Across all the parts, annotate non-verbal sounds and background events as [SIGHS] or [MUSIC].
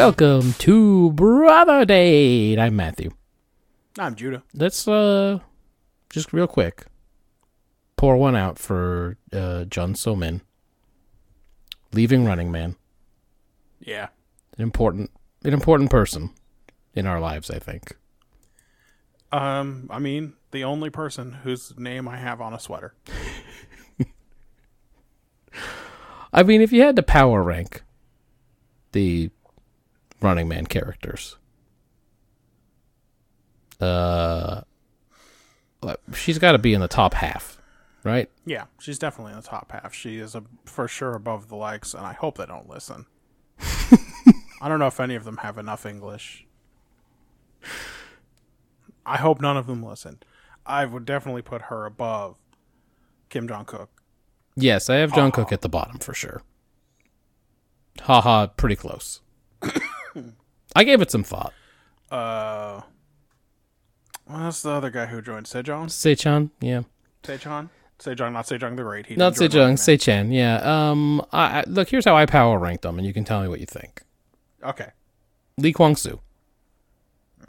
Welcome to Brother Date. I'm Matthew. I'm Judah. Let's uh just real quick pour one out for uh Jeon Somin. Leaving Running Man. Yeah. An important an important person in our lives, I think. Um, I mean, the only person whose name I have on a sweater. [LAUGHS] I mean, if you had to power rank the Running Man characters, uh, she's got to be in the top half, right? Yeah, she's definitely in the top half. She is a, for sure above the likes, and I hope they don't listen. [LAUGHS] I don't know if any of them have enough English. I hope none of them listen. I would definitely put her above Kim Jong Kook. Yes, I have Jong Kook at the bottom for sure. Haha, pretty close. [COUGHS] I gave it some thought. Uh, well, that's the other guy who joined Sejong. Sechan, yeah. Sejong, Sejong, not Sejong the Great. He Not didn't join Running Sejong. Sechan, yeah. Um, I, I, look, here's how I power ranked them, and you can tell me what you think. Okay. Lee Kwang Soo.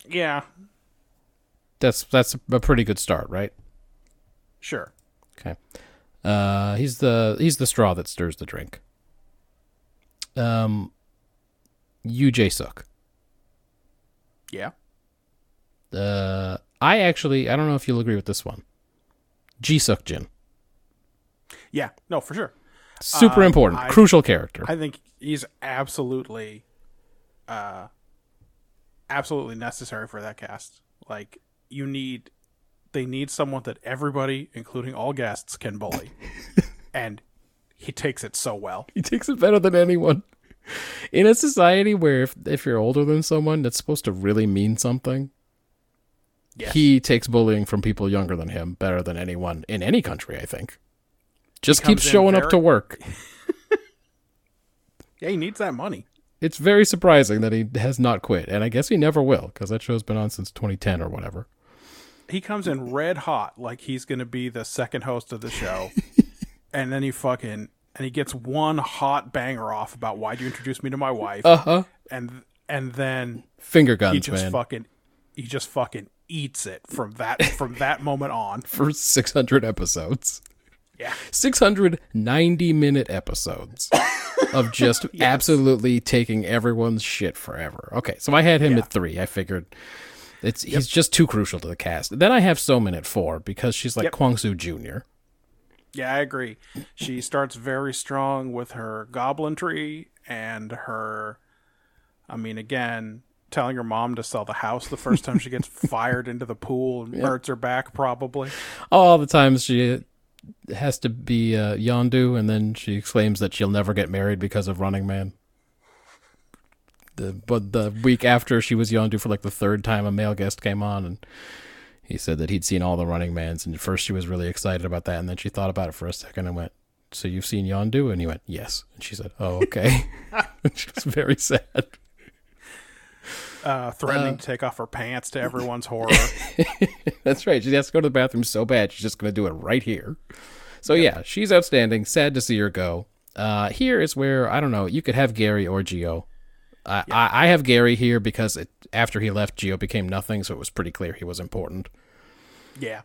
Yeah. That's that's a pretty good start, right? Sure. Okay. Uh, he's the he's the straw that stirs the drink. Um, Yu Jae Suk. Yeah. Uh, I actually I don't know if you'll agree with this one. Ji Suk Jin. Yeah. No, for sure. Super Um, important, I- crucial character. I think he's absolutely, uh, absolutely necessary for that cast. Like you need, they need someone that everybody, including all guests, can bully, [LAUGHS] and he takes it so well. He takes it better than anyone. [LAUGHS] In a society where if, if you're older than someone, that's supposed to really mean something, Yes. he takes bullying from people younger than him better than anyone in any country, I think. Just keeps showing up to work. [LAUGHS] yeah, he needs that money. It's very surprising that he has not quit, and I guess he never will because that show's been on since 2010 or whatever. He comes in red hot, like he's going to be the second host of the show, [LAUGHS] and then he fucking and he gets one hot banger off about why'd you introduce me to my wife, Uh huh. and and then Finger guns, he just man, fucking he just fucking eats it from that from that moment on. [LAUGHS] for 600 episodes. Yeah. 690 minute episodes [COUGHS] of just absolutely taking everyone's shit forever. Okay, so I had him Yeah. at three. I figured it's he's just too crucial to the cast. Then I have Somin at four because she's like Yep. Kwang Soo Jr. Yeah, I agree. She starts very strong with her goblin-tree and her I mean again, telling her mom to sell the house the first time she gets [LAUGHS] fired into the pool and hurts her back probably. All the times she has to be uh, Yondu, and then she exclaims that she'll never get married because of Running Man. The, but the week after she was Yondu for like the third time, a male guest came on, and he said that he'd seen all the Running Mans, and at first she was really excited about that, and then she thought about it for a second and went, "So you've seen Yondu?" And he went, "Yes," and she said, "Oh, okay." [LAUGHS] [LAUGHS] she was very sad. Uh, threatening to take off her pants to everyone's [LAUGHS] horror. That's right. She has to go to the bathroom so bad she's just going to do it right here. So yeah, she's outstanding. Sad to see her go. Uh, here is where I don't know. You could have Gary or Geo. I I, I have Gary here because it, after he left, Geo became nothing, so it was pretty clear he was important. Yeah.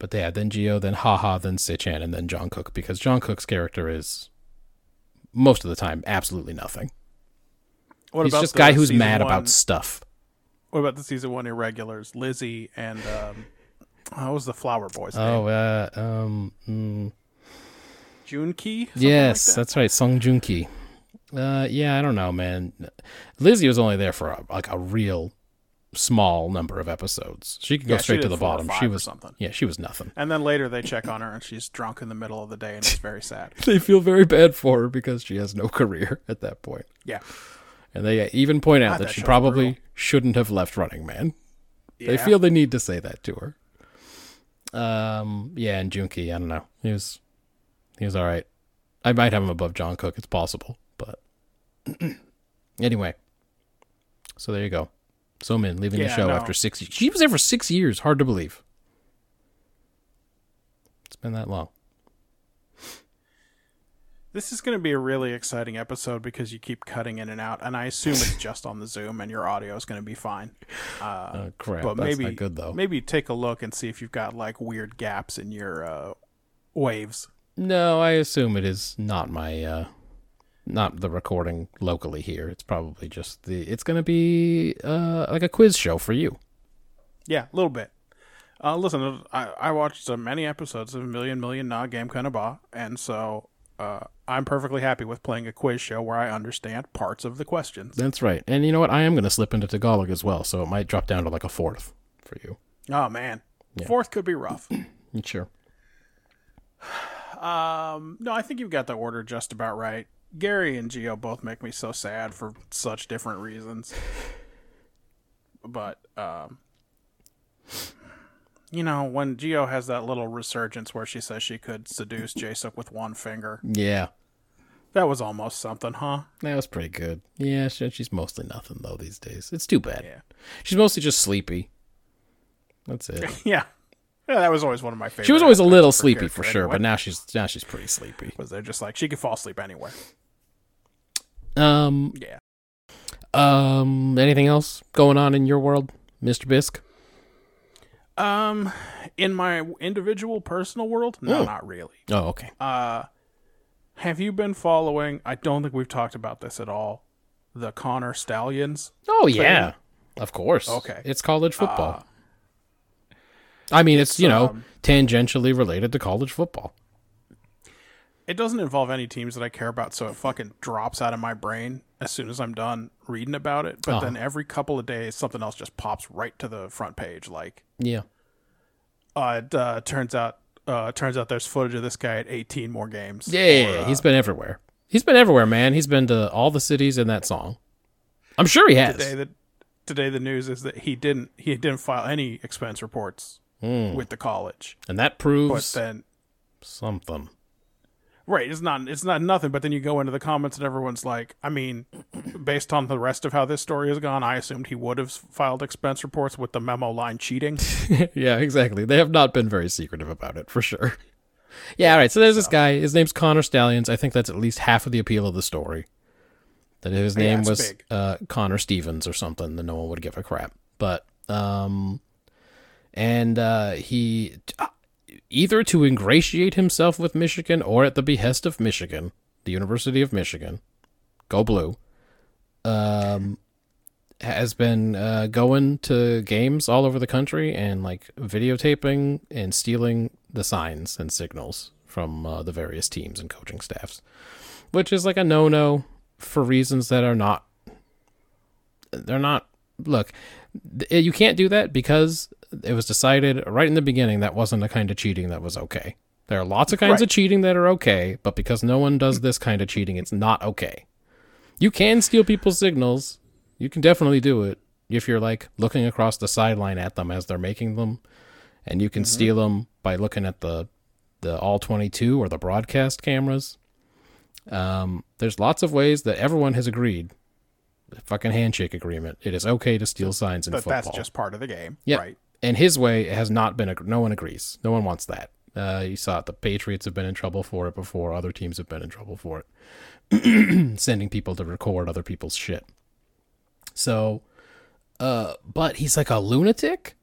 But yeah, then Geo, then Haha, then Sechan, and then Jong Kook because Jong Kook's character is most of the time absolutely nothing. What He's about just a guy who's mad one- about stuff. What about the season one irregulars? Lizzie and um, what was the flower boy's name? Oh, uh, um, mm, Joong Ki. Yes, that's right, Song Joong Ki. Uh, yeah, I don't know, man. Lizzie was only there for a, like a real small number of episodes. She could go Yeah, straight to the bottom. She was something. Yeah, she was nothing. And then later they check on her and she's drunk in the middle of the day and it's very sad. [LAUGHS] They feel very bad for her because she has no career at that point. Yeah. And they even point out that, that she probably shouldn't have left Running Man. They feel the need to say that to her. Um, yeah, and Joong Ki, I don't know. He was, he was all right. I might have him above Jong Kook. It's possible, but [CLEARS THROAT] anyway. So there you go. So Min leaving the show no. after six. She was there for six years. Hard to believe. It's been that long. This is going to be a really exciting episode because you keep cutting in and out, and I assume it's [LAUGHS] just on the Zoom and your audio is going to be fine. Uh, Oh crap! but That's maybe not good though. maybe take a look and see if you've got like weird gaps in your uh, waves. No, I assume it is not my uh not the recording locally here. It's probably just the it's going to be uh like a quiz show for you. Yeah, a little bit. Uh, listen, I, I watched uh, many episodes of Million Million Na Game Kanaba, and so uh, I'm perfectly happy with playing a quiz show where I understand parts of the questions. That's right. And you know what? I am going to slip into Tagalog as well, so it might drop down to like a fourth for you. Oh man, Yeah. fourth could be rough. [CLEARS THROAT] Sure. Um, no, I think you've got the order just about right. Gary and Geo both make me so sad for such different reasons. But um you know, when Geo has that little resurgence where she says she could seduce Jae Suk with one finger, Yeah. that was almost something, huh? That was pretty good. Yeah, she, she's mostly nothing though these days. It's too bad. Yeah. She's mostly just sleepy. That's it. [LAUGHS] Yeah. Yeah, that was always one of my favorites. She was always a little sleepy for sure, but now she's now she's pretty sleepy. was they're just like she could fall asleep anywhere. Um Yeah. um anything else going on in your world, Mr. Bisk? Um, in my individual personal world, no, Oh. not really. Oh, okay. Uh, have you been following? I don't think we've talked about this at all. The Connor Stalions. Oh yeah, of course. Okay. it's college football. I mean, it's, you know um, tangentially related to college football. It doesn't involve any teams that I care about, so it fucking drops out of my brain as soon as I'm done reading about it. But Uh-huh. then every couple of days, something else just pops right to the front page. Like, Yeah, uh, it uh, turns out, uh, turns out there's footage of this guy at 18 more games. yeah, yeah, Or, uh, he's been everywhere. He's been everywhere, man. He's been to all the cities in that song. I'm sure he has. today. The today the news is that he didn't he didn't file any expense reports Hmm. with the college. and that proves But then something. Right, it's not it's not nothing, but then you go into the comments and everyone's like, I mean, based on the rest of how this story has gone, I assumed he would have filed expense reports with the memo line cheating. [LAUGHS] yeah, exactly. They have not been very secretive about it, for sure. Yeah, all right. So there's this guy. His name's Connor Stalions. I think that's at least half of the appeal of the story. That if his name it's was uh, Connor Stevens or something. Then no one would give a crap. But um, and uh, he uh, either to ingratiate himself with Michigan or at the behest of Michigan, the University of Michigan, go blue. Um, has been uh, going to games all over the country and like videotaping and stealing the signs and signals from uh, the various teams and coaching staffs, which is like a no-no for reasons that are not. They're not. Look, you can't do that because it was decided right in the beginning that wasn't the kind of cheating that was okay. There are lots of kinds Right. of cheating that are okay, but because no one does this kind of cheating, it's not okay. You can steal people's signals. You can definitely do it if you're like looking across the sideline at them as they're making them, and you can steal them by looking at the the all 22 or the broadcast cameras. Um, there's lots of ways that everyone has agreed. The fucking handshake agreement. It is okay to steal signs in football. But football. that's just part of the game. Yeah. Right. And his way has not been. ag- No one agrees. No one wants that. Uh, you saw it. The Patriots have been in trouble for it before. Other teams have been in trouble for it. [CLEARS THROAT] Sending people to record other people's shit. So, uh, but he's like a lunatic.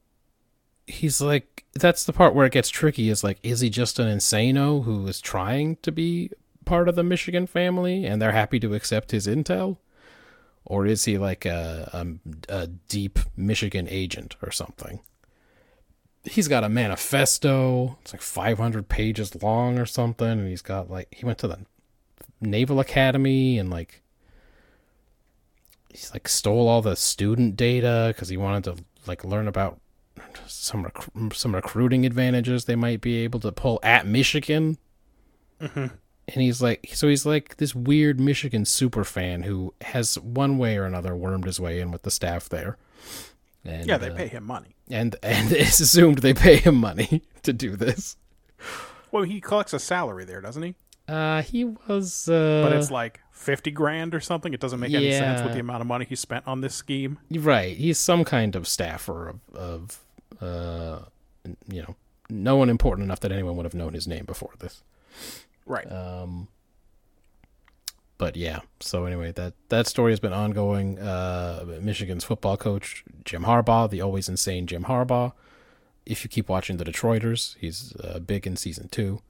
He's like that's the part where it gets tricky. Is like, is he just an insano who is trying to be part of the Michigan family and they're happy to accept his intel? Or is he like a, a, a deep Michigan agent or something? He's got a manifesto. It's like 500 pages long or something. And he's got like, he went to the Naval Academy and like, he's like stole all the student data because he wanted to like learn about some rec- some recruiting advantages they might be able to pull at Michigan. Mm-hmm. And he's like, so he's like this weird Michigan super fan who has one way or another wormed his way in with the staff there. And, Yeah, they uh, pay him money. and and [LAUGHS] it's assumed they pay him money [LAUGHS] to do this. Well, he collects a salary there, doesn't he? Uh, he was, uh, But it's like fifty grand or something. It doesn't make any sense with the amount of money he spent on this scheme. right. He's some kind of staffer of, of, uh, you know, no one important enough that anyone would have known his name before this. Right. Um, but yeah. So anyway, that that story has been ongoing. Uh, Michigan's football coach Jim Harbaugh, the always insane Jim Harbaugh. If you keep watching the Detroiters, he's uh, big in season two.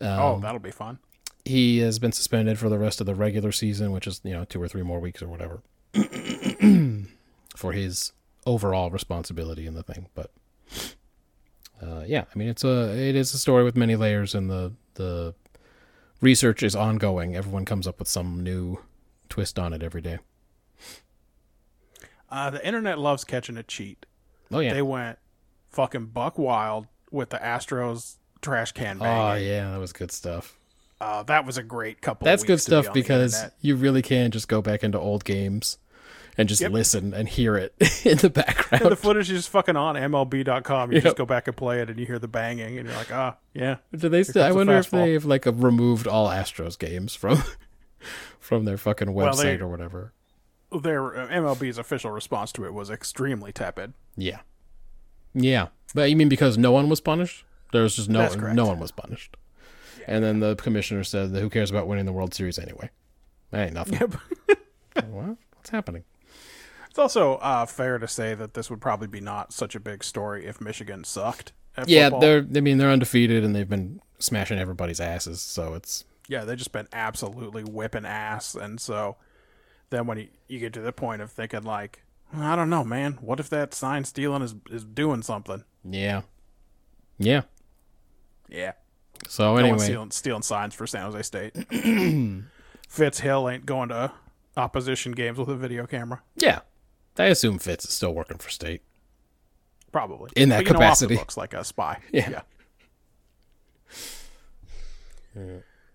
Um, oh, that'll be fun. he has been suspended for the rest of the regular season, which is you know two or three more weeks or whatever, [CLEARS THROAT] for his overall responsibility in the thing. But uh, yeah, I mean it's a it is a story with many layers, and the the research is ongoing. Everyone comes up with some new twist on it every day. Uh, the internet loves catching a cheat. Oh yeah, They went fucking buck wild with the Astros trash can oh yeah, that was good stuff. Uh, that was a great couple. That's of good be stuff on because you really can just go back into old games and just Yep. listen and hear it [LAUGHS] in the background. Yeah, the footage is just fucking on MLB.com. You Yep. just go back and play it, and you hear the banging, and you're like, ah, yeah. Do they still? I wonder if they've like removed all Astros games from [LAUGHS] from their fucking website Well, they- or whatever. Their uh, MLB's official response to it was extremely tepid. Yeah, yeah. But you mean because no one was punished? There was just no no one was punished. And then the commissioner said, that "Who cares about winning the World Series anyway? That ain't nothing." Yep. [LAUGHS] what? What's happening? It's also uh, fair to say that this would probably be not such a big story if Michigan sucked. At Yeah, football. they're. I mean, they're undefeated and they've been smashing everybody's asses. So it's yeah, they've just been absolutely whipping ass, and so then when you, you get to the point of thinking like, I don't know, man, what if that sign stealing is is doing something? yeah, yeah. Yeah, So no anyway, stealing, stealing signs for San Jose State. [CLEARS THROAT] Fitz Hill ain't going to opposition games with a video camera. yeah. I assume Fitz is still working for state. Probably In that But, you know, capacity. looks like a spy. Yeah.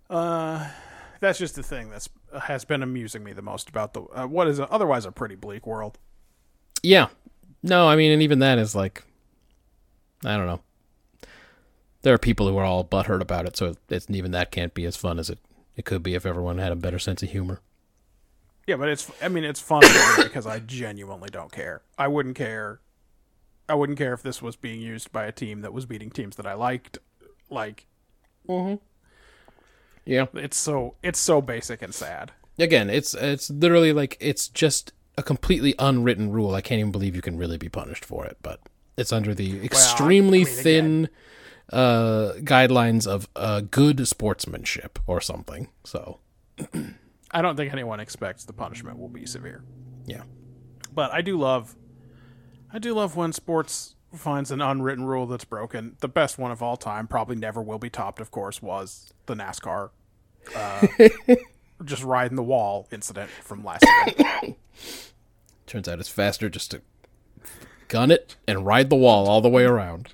Uh, that's just the thing that's has been amusing me the most about the uh, what is a, otherwise a pretty bleak world. Yeah. No, I mean, and even that is like, I don't know. There are people who are all butthurt about it, so it's even that can't be as fun as it, it could be if everyone had a better sense of humor. Yeah, but it's I mean it's fun to me [COUGHS] because I genuinely don't care. I wouldn't care. I wouldn't care if this was being used by a team that was beating teams that I liked. Like Yeah. it's so it's so basic and sad. Again, it's it's literally like it's just a completely unwritten rule. I can't even believe you can really be punished for it, but it's under the extremely mean, thin uh, guidelines of uh, good sportsmanship or something. So [CLEARS THROAT] I don't think anyone expects the punishment will be severe. yeah, But I do love I do love when sports finds an unwritten rule that's broken. The best one of all time, probably never will be topped, of course, was the NASCAR uh, [LAUGHS] just riding the wall incident from last year. [COUGHS] turns out it's faster just to gun it and ride the wall all the way around.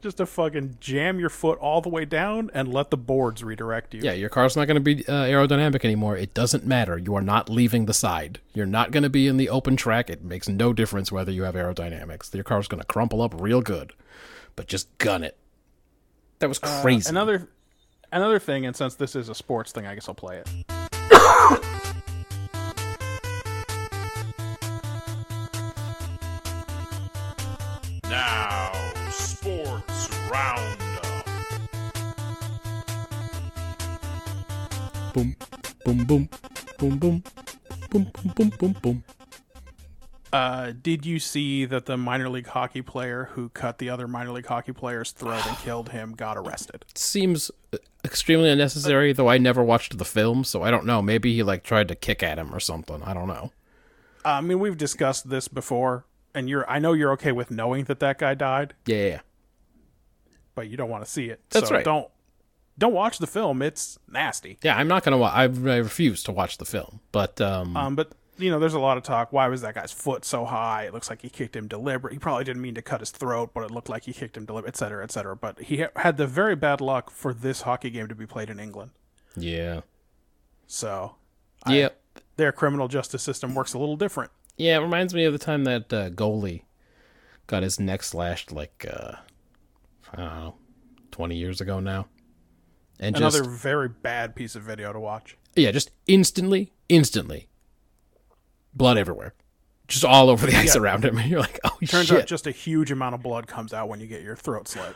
Just to fucking jam your foot all the way down and let the boards redirect you. Yeah, your car's not going to be uh, aerodynamic anymore. It doesn't matter. You are not leaving the side. You're not going to be in the open track. It makes no difference whether you have aerodynamics. Your car's going to crumple up real good. But just gun it. That was crazy. Another another thing, and since this is a sports thing, I guess I'll play it. Now, Sports Roundup. boom, boom, boom, boom, boom, boom, boom, boom, boom, boom. Uh, did you see that the minor league hockey player who cut the other minor league hockey player's throat and killed him got arrested? Seems extremely unnecessary, though I never watched the film, so I don't know. Maybe he like tried to kick at him or something. I don't know. Uh, I mean, we've discussed this before, and you're I know you're okay with knowing that that guy died, Yeah, yeah, yeah. But you don't want to see it. That's so right. Don't don't watch the film. It's nasty. Yeah, I'm not gonna. Wa- I, I refuse to watch the film, but um, Um, but you know, there's a lot of talk. Why was that guy's foot so high? It looks like he kicked him deliberate. He probably didn't mean to cut his throat, but it looked like he kicked him deliberate, et cetera, et cetera. But he ha- had the very bad luck for this hockey game to be played in England. Yeah. So I- Yeah. their criminal justice system works a little different. Yeah, it reminds me of the time that uh, goalie got his neck slashed like uh, I don't know, twenty years ago now, and Another just very bad piece of video to watch. yeah, just instantly, instantly, blood everywhere, just all over the ice Yeah. around him. And [LAUGHS] you're like, oh Turns shit, out just a huge amount of blood comes out when you get your throat slit.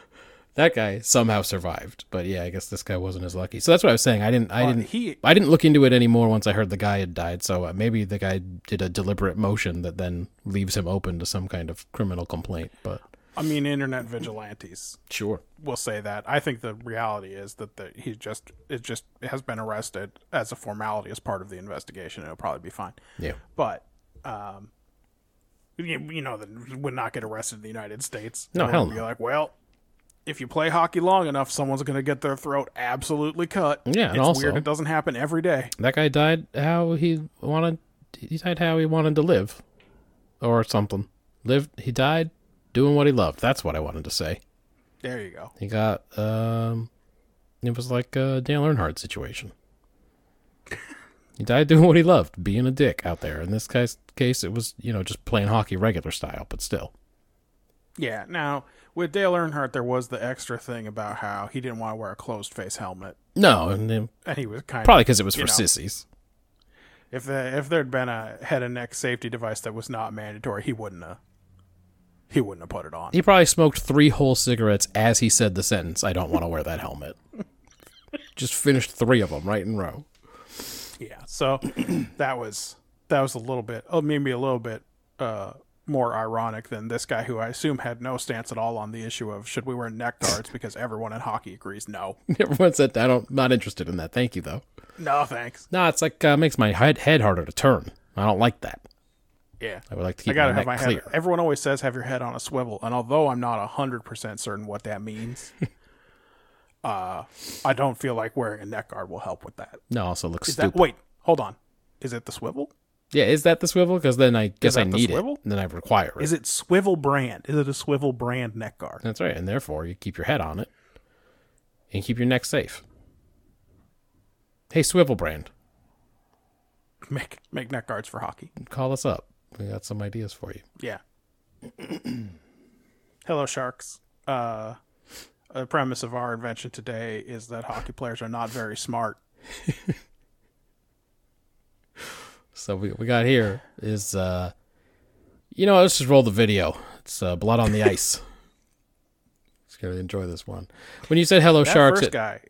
that guy somehow survived. But yeah, I guess this guy wasn't as lucky. So that's what I was saying. I didn't, I didn't, he- I didn't look into it anymore once I heard the guy had died. So uh, maybe the guy did a deliberate motion that then leaves him open to some kind of criminal complaint. But I mean, internet vigilantes sure. we'll say that. I think the reality is that the, he just it just has been arrested as a formality as part of the investigation. It'll probably be fine. Yeah. But um, you, you know, that would not get arrested in the United States. No, hell would Be no. like, well, if you play hockey long enough, someone's going to get their throat absolutely cut. Yeah, and it's also- weird. It doesn't happen every day. That guy died how he wanted. He died how he wanted to live, or something. Lived. He died doing what he loved. That's what I wanted to say. There you go. He got. Um, it was like a Dale Earnhardt situation. [LAUGHS] He died doing what he loved, being a dick out there. In this guy's case, it was you know just playing hockey regular style, but still. Yeah. Now with Dale Earnhardt, there was the extra thing about how he didn't want to wear a closed face helmet, No, and then, and he was kind probably because it was for know. sissies. if the, if there'd been a head and neck safety device that was not mandatory, he wouldn't have. He wouldn't have put it on. He probably smoked three whole cigarettes as he said the sentence. I don't want to wear that helmet. [LAUGHS] Just finished three of them right in row. Yeah. So [CLEARS THROAT] that was that was a little bit, oh, maybe a little bit uh, more ironic than this guy, who I assume had no stance at all on the issue of should we wear neck guards [LAUGHS] because everyone in hockey agrees no. [LAUGHS] Everyone said I don't not interested in that. Thank you though. No thanks. No, it's like uh, makes my head head harder to turn. I don't like that. Yeah. I would like to I gotta my have my clear. head. Everyone always says have your head on a swivel, and although I'm not hundred percent certain what that means, [LAUGHS] uh, I don't feel like wearing a neck guard will help with that. No, also looks Is stupid. that wait? Hold on. Is it the swivel? yeah, is that the swivel? Because then I guess I need it. swivel? And then I require it. Is it swivel brand? Is it a swivel brand neck guard? That's right, and therefore you keep your head on it and keep your neck safe. Hey, Swivel Brand, Make make neck guards for hockey. call us up. We got some ideas for you. Yeah. [CLEARS THROAT] Hello, sharks. Uh, the premise of our invention today is that hockey players are not very smart. [LAUGHS] So we we got here is uh you know, let's just roll the video. It's uh, blood on the [LAUGHS] ice. Just gonna enjoy this one. When you said hello That sharks, it, guy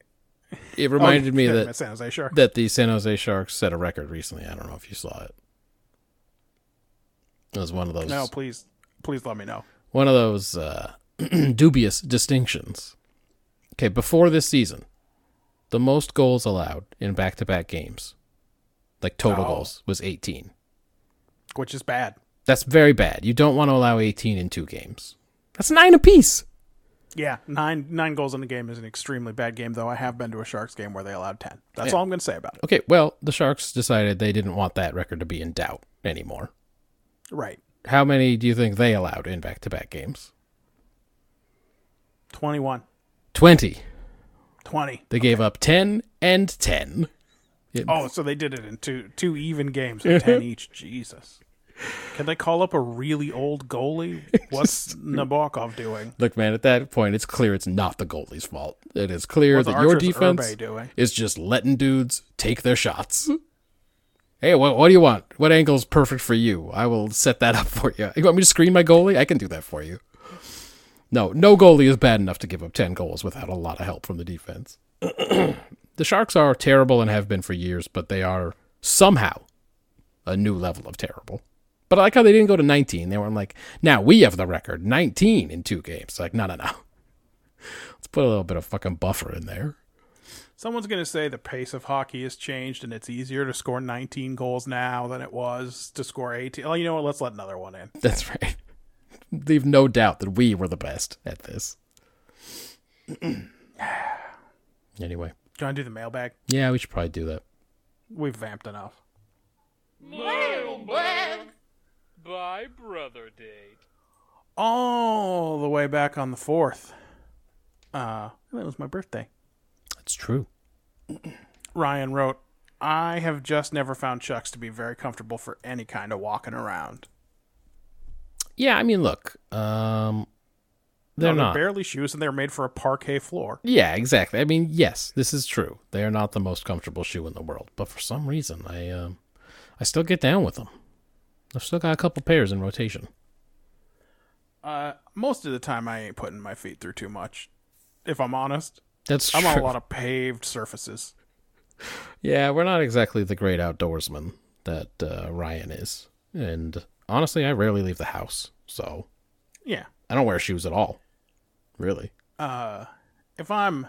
it reminded Oh, me that San Jose Shark. that the San Jose Sharks set a record recently. I don't know if you saw it. It was one of those No, please, please let me know. one of those uh, [CLEARS THROAT] dubious distinctions. Okay, before this season, the most goals allowed in back-to-back games, like total Oh. goals, was 18. Which is bad. That's very bad. You don't want to allow 18 in two games. That's nine apiece. Yeah, nine nine goals in the game is an extremely bad game. Though I have been to a Sharks game where they allowed ten. That's Yeah. all I'm going to say about it. Okay, well, the Sharks decided they didn't want that record to be in doubt anymore. Right, How many do you think they allowed in back-to-back games? 21, 20. 20. They gave up 10 and 10. Oh, so they did it in two two even games of [LAUGHS] ten each. Jesus. Can they call up a really old goalie? [LAUGHS] What's Nabokov doing? Look, man, at that point, it's clear it's not the goalie's fault. It is clear that your defense is just letting dudes take their shots. Hey, what, what do you want? What angle is perfect for you? I will set that [LAUGHS] up for you. You want me to screen my goalie? I can do that for you. No, no goalie is bad enough to give up 10 goals without a lot of help from the defense. [CLEARS THROAT] the Sharks are terrible and have been for years, but they are somehow a new level of terrible. But I like how they didn't go to 19. They weren't like, now we have the record 19 in two games. Like, no, no, no. [LAUGHS] Let's put a little bit of fucking buffer in there. Someone's going to say the pace of hockey has changed and it's easier to score 19 goals now than it was to score 18. Oh, you know what? Let's let another one in. That's right. [LAUGHS] Leave no doubt that we were the best at this. [CLEARS THROAT] anyway, Do you want to do the mailbag? yeah, we should probably do that. We've vamped enough. Mailbag. by brother date. All the way back on the fourth. Uh, that was my birthday. That's true. Ryan wrote, I have just never found Chucks to be very comfortable for any kind of walking around. Yeah, I mean, look, um, No, they're not. barely shoes, and they're made for a parquet floor. Yeah, exactly. I mean, yes, this is true. They are not the most comfortable shoe in the world, but for some reason, I um, I still get down with them. I've still got a couple pairs in rotation. Uh, most of the time, I ain't putting my feet through too much. If I'm honest, That's I'm true. on a lot of paved surfaces. Yeah, we're not exactly the great outdoorsman that uh, Ryan is, and honestly, I rarely leave the house, so Yeah. I don't wear shoes at all. Really? Uh, if I'm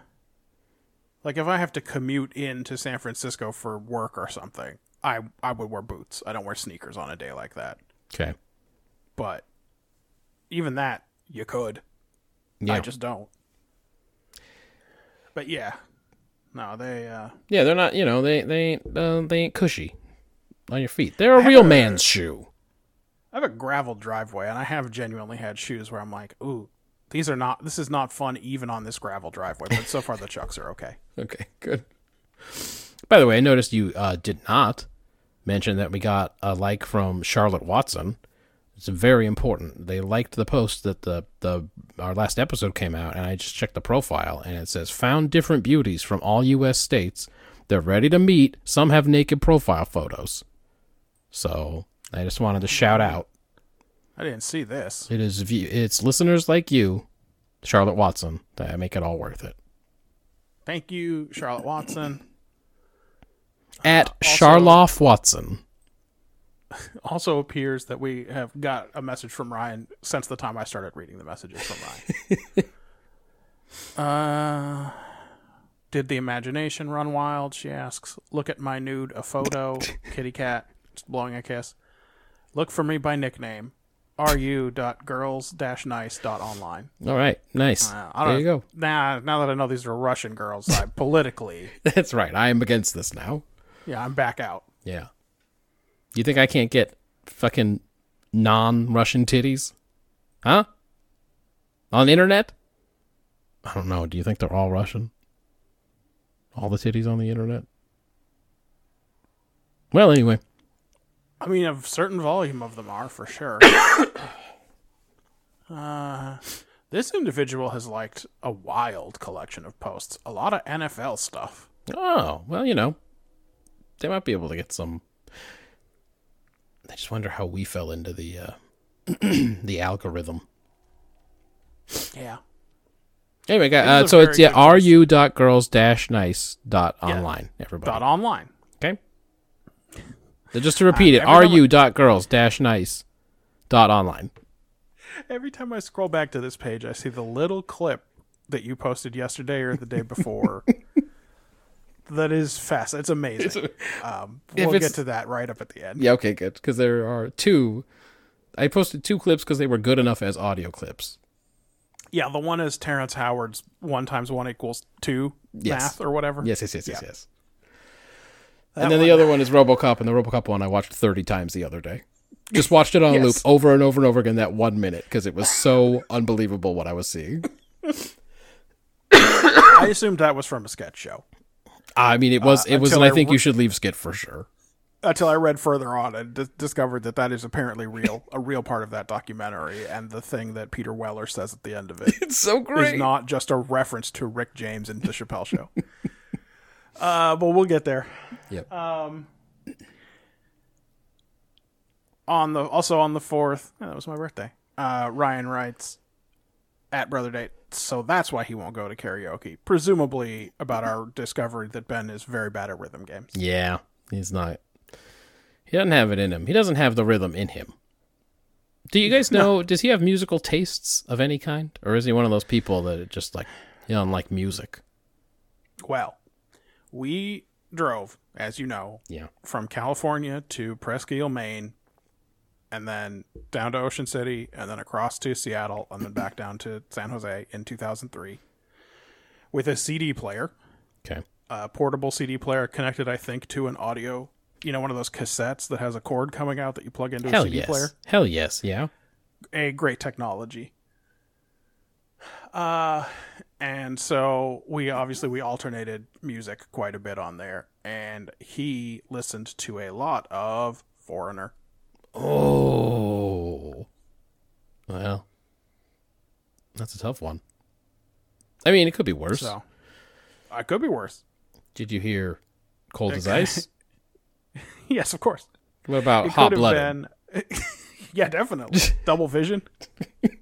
like if I have to commute into San Francisco for work or something, I I would wear boots. I don't wear sneakers on a day like that. Okay. But even that, you could. Yeah. I just don't. But yeah, no, they. uh Yeah, they're not. You know, they they ain't uh, they ain't cushy on your feet. They're a real man's shoe. I have a gravel driveway, and I have genuinely had shoes where I'm like, ooh, these are not. This is not fun even on this gravel driveway. But so far, the chucks are okay. [LAUGHS] Okay, good. By the way, I noticed you uh, did not mention that we got a like from Charlotte Watson. It's very important. They liked the post that the the our last episode came out, and I just checked the profile, and it says found different beauties from all U.S. states. They're ready to meet. Some have naked profile photos. So I just wanted to shout out. I didn't see this. It is view. It's listeners like you, Charlotte Watson, that make it all worth it. Thank you, Charlotte Watson. At Uh, also- Charlotte Watson. [LAUGHS] Also appears that we have got a message from Ryan since the time I started reading the messages from Ryan. [LAUGHS] uh, did the imagination run wild? She asks. Look at my nude, a photo, [LAUGHS] kitty cat, blowing a kiss. Look for me by nickname. ru.girls-nice.online. All right, nice. Uh, there you go. Nah, now that I know these are Russian girls, I politically, That's right. I am against this now. yeah, I'm back out. Yeah. You think I can't get fucking non-Russian titties? Huh? On the internet? I don't know. Do you think they're all Russian? All the titties on the internet? Well, anyway. I mean, a certain volume of them are for sure. [COUGHS] uh, this individual has liked a wild collection of posts, a lot of NFL stuff. Oh, well, you know. They might be able to get some I just wonder how we fell into the uh [CLEARS THROAT] the algorithm. Yeah, Anyway, guys, It uh, so it's yeah, good post. ru.girls-nice.online, everybody. dot online. Okay. So just to repeat it, Uh, every time I- ru.girls-nice.online. Every time I scroll back to this page, I see the little clip that you posted yesterday or the day before. [LAUGHS] that is fast. It's amazing. um, we'll it's- get to that right up at the end. Yeah, okay, good. Because there are two. I posted two clips because they were good enough as audio clips. Yeah, the one is Terrence Howard's one times one equals two Yes. math or whatever. Yes, yes, yes, yes, Yeah. yes. That and then the other one is RoboCop, and the RoboCop one I watched 30 times the other day. Just [LAUGHS] watched it on a loop over and over and over again that one minute because it was so [LAUGHS] unbelievable what I was seeing. [COUGHS] I assumed that was from a sketch show. I mean, it was, it was, and I I think re- you should leave Skit for sure. until I read further on and d- discovered that that is apparently real, a real part of that documentary, and the thing that Peter Weller says at the end of it [LAUGHS] It's so great. is not just a reference to Rick James and the Chappelle Show. [LAUGHS] uh, but we'll get there. Yep. Um, On the also on the fourth, yeah, that was my birthday. Uh, Ryan writes at Brother Date, so that's why he won't go to karaoke. Presumably about our discovery that Ben is very bad at rhythm games. yeah, he's not. He doesn't have it in him. He doesn't have the rhythm in him. Do you guys know? Does he have musical tastes of any kind, or is he one of those people that just like he doesn't like music? Well, we drove, as you know, Yeah. from California to Presque Isle, Maine, and then down to Ocean City, and then across to Seattle, and then back down to San Jose in 2003 with a CD player, Okay. a portable CD player connected, I think, to an audio you know, one of those cassettes that has a cord coming out that you plug into a CD yes. player. Hell yes. Yeah. a great technology. Uh, and so we obviously we alternated music quite a bit on there, and he listened to a lot of Foreigner. Oh. Well, that's a tough one. I mean, it could be worse. So I could be worse. Did you hear Cold as [LAUGHS] Ice? yes, of course. What about It Hot could have Blooded? been. [LAUGHS] yeah, definitely double vision.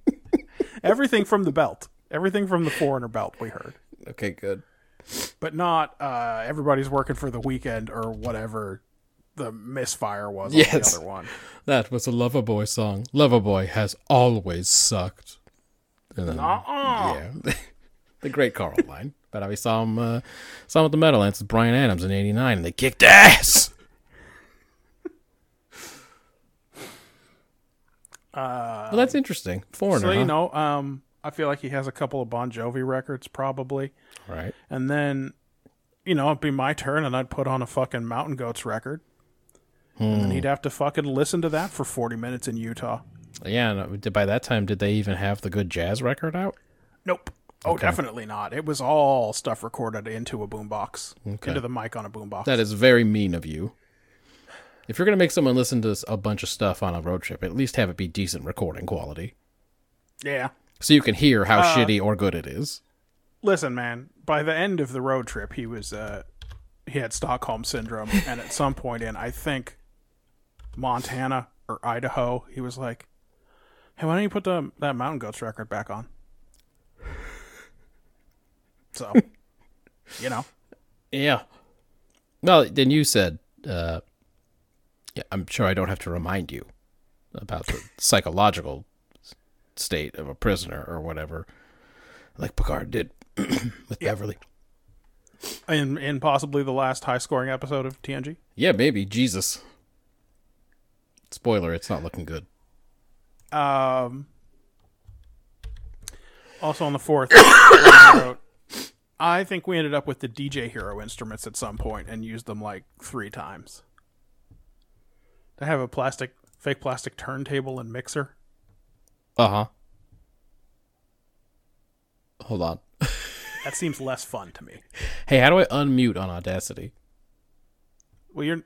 [LAUGHS] Everything from the belt. Everything from the Foreigner belt we heard. Okay, good. but not uh, everybody's working for the weekend or whatever the misfire was Yes. on the other one. That was a Loverboy song. Loverboy has always sucked. And then, Uh-uh. yeah, [LAUGHS] the great Carl line. But I saw him, uh, saw him at the Meadowlands with Bryan Adams in '89, and they kicked ass. Uh, well, that's interesting. Foreigner, so you huh? know, um, I feel like he has a couple of Bon Jovi records probably, right? and then you know it'd be my turn, and I'd put on a fucking Mountain Goats record, and Hmm. then he'd have to fucking listen to that for forty minutes in Utah. Yeah. No, did- by that time, did they even have the good jazz record out? Nope. Oh, Okay. definitely not. It was all stuff recorded into a boombox, Okay. into the mic on a boombox. That is very mean of you. If you're gonna make someone listen to a bunch of stuff on a road trip, at least have it be decent recording quality, yeah. so you can hear how Uh, shitty or good it is. listen, man. By the end of the road trip, he was uh, he had Stockholm syndrome, and at some point in, I think Montana or Idaho, he was like, "Hey, why don't you put the that Mountain Goats record back on?" [LAUGHS] So, you know, Yeah. Well, then you said, uh, yeah, I'm sure I don't have to remind you about the [LAUGHS] psychological state of a prisoner or whatever, like Picard did [CLEARS THROAT] with Beverly. in in possibly the last high scoring episode of TNG. Yeah, maybe. Jesus. Spoiler, it's not looking good. Um, also on the fourth, [COUGHS] I wrote, I think we ended up with the DJ Hero instruments at some point and used them like three times. To have a plastic, fake plastic turntable and mixer. Uh huh. Hold on. [LAUGHS] That seems less fun to me. Hey, how do I unmute on Audacity? Well, you're.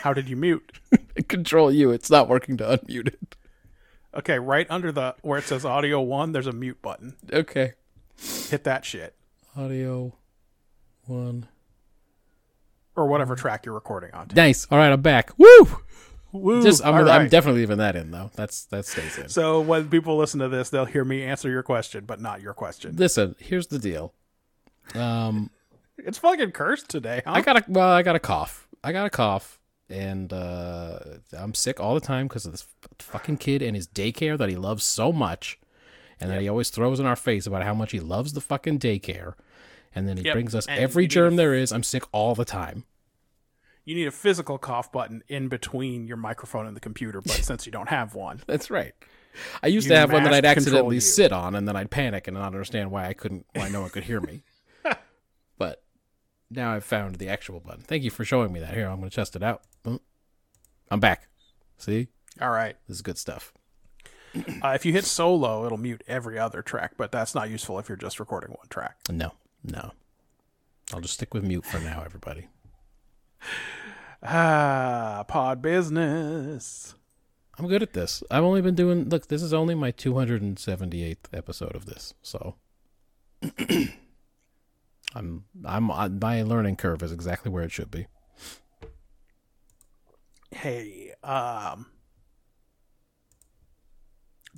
How did you mute? [LAUGHS] Control U. It's not working to unmute it. Okay, right under the where it says audio one, there's a mute button. Okay. Hit that shit. Audio one. Or whatever track you're recording on. Nice. All right, I'm back. Woo! Woo! Just I'm, All I'm definitely leaving that in though. That's that stays in. So when people listen to this, they'll hear me answer your question, but not your question. Listen, here's the deal. Um, [LAUGHS] It's fucking cursed today, huh? I got a well, I got a cough. I got a cough, and uh, I'm sick all the time because of this fucking kid and his daycare that he loves so much, and that he always throws in our face about how much he loves the fucking daycare, and then he Yep, brings us and every germ to- there is. I'm sick all the time. you need a physical cough button in between your microphone and the computer, but [LAUGHS] since you don't have one, That's right. I used You to have one that I'd accidentally sit on, and then I'd panic and not understand why I couldn't, why no one could hear me. Now I've found the actual button. Thank you for showing me that. Here, I'm going to test it out. Oh, I'm back. See, all right. this is good stuff. [CLEARS THROAT] Uh, if you hit solo, it'll mute every other track, but that's not useful if you're just recording one track. No, no. I'll just stick with mute for now, everybody. [SIGHS] Ah, pod business. I'm good at this. I've only been doing. Look, this is only my 278th episode of this, so [CLEARS THROAT] I'm I'm on my learning curve is exactly where it should be. Hey, um,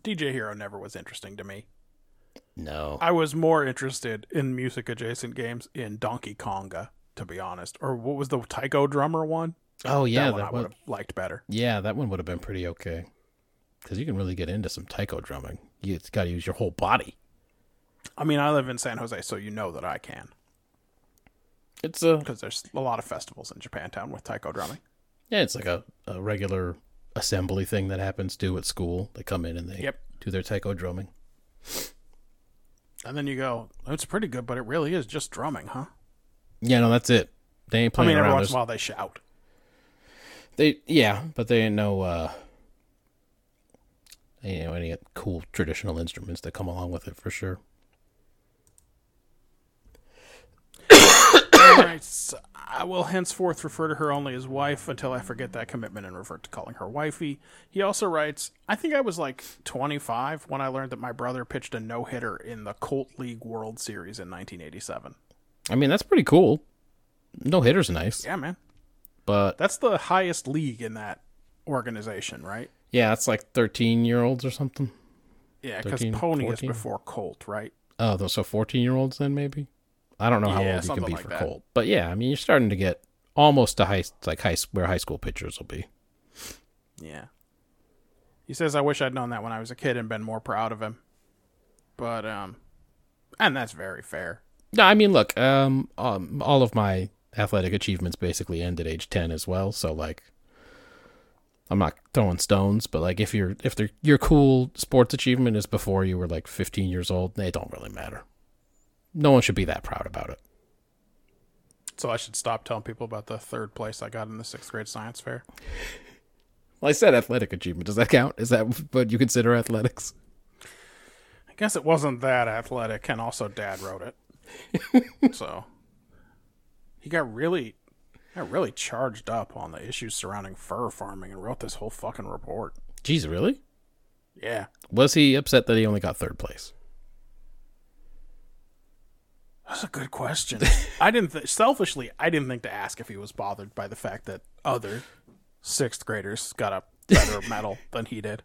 DJ Hero never was interesting to me. No, I was more interested in music adjacent games in Donkey Konga, to be honest. Or what was the Taiko drummer one? oh yeah, that one that I would have liked better. Yeah, that one would have been pretty okay. Because you can really get into some taiko drumming. You got to use your whole body. I mean, I live in San Jose, so you know that I can. It's a Because there's a lot of festivals in Japantown with taiko drumming. yeah, it's like a, a regular assembly thing that happens to at school. They come in and they Yep. do their taiko drumming. And then you go, it's pretty good, but it really is just drumming, huh? Yeah, no, that's it. They ain't playing. I mean, every once in a while they shout. They yeah, but they ain't no uh you know any cool traditional instruments that come along with it for sure. So I will henceforth refer to her only as wife until I forget that commitment and revert to calling her wifey. He also writes, I think I was like 25 when I learned that my brother pitched a no hitter in the Colt League World Series in 1987. I mean that's pretty cool. No hitter's nice, Yeah, man. but That's the highest league in that organization, right? yeah, it's like thirteen year olds or something. Yeah, because 13, Pony 14? is before Colt, right? Oh, those so fourteen year olds then maybe. I don't know how Yeah, old you can be like for that. Colt, but yeah, I mean you're starting to get almost to high like high where high school pitchers will be. Yeah. He says, I wish I'd known that when I was a kid and been more proud of him. But, um, and that's very fair. No, I mean, look, um, um, all of my athletic achievements basically end at age ten as well. So like, I'm not throwing stones, but like, if you're if your cool sports achievement is before you were like 15 years old, they don't really matter. No one should be that proud about it. So I should stop telling people about the third place I got in the sixth grade science fair. Well, I said athletic achievement. Does that count? Is that what you consider athletics? I guess it wasn't that athletic, and also Dad wrote it. [LAUGHS] so he got really, got really charged up on the issues surrounding fur farming and wrote this whole fucking report. Jeez, really? Yeah, Was he upset that he only got third place? That's a good question. [LAUGHS] I didn't th- selfishly, I didn't think to ask if he was bothered by the fact that other sixth graders got a better [LAUGHS] medal than he did.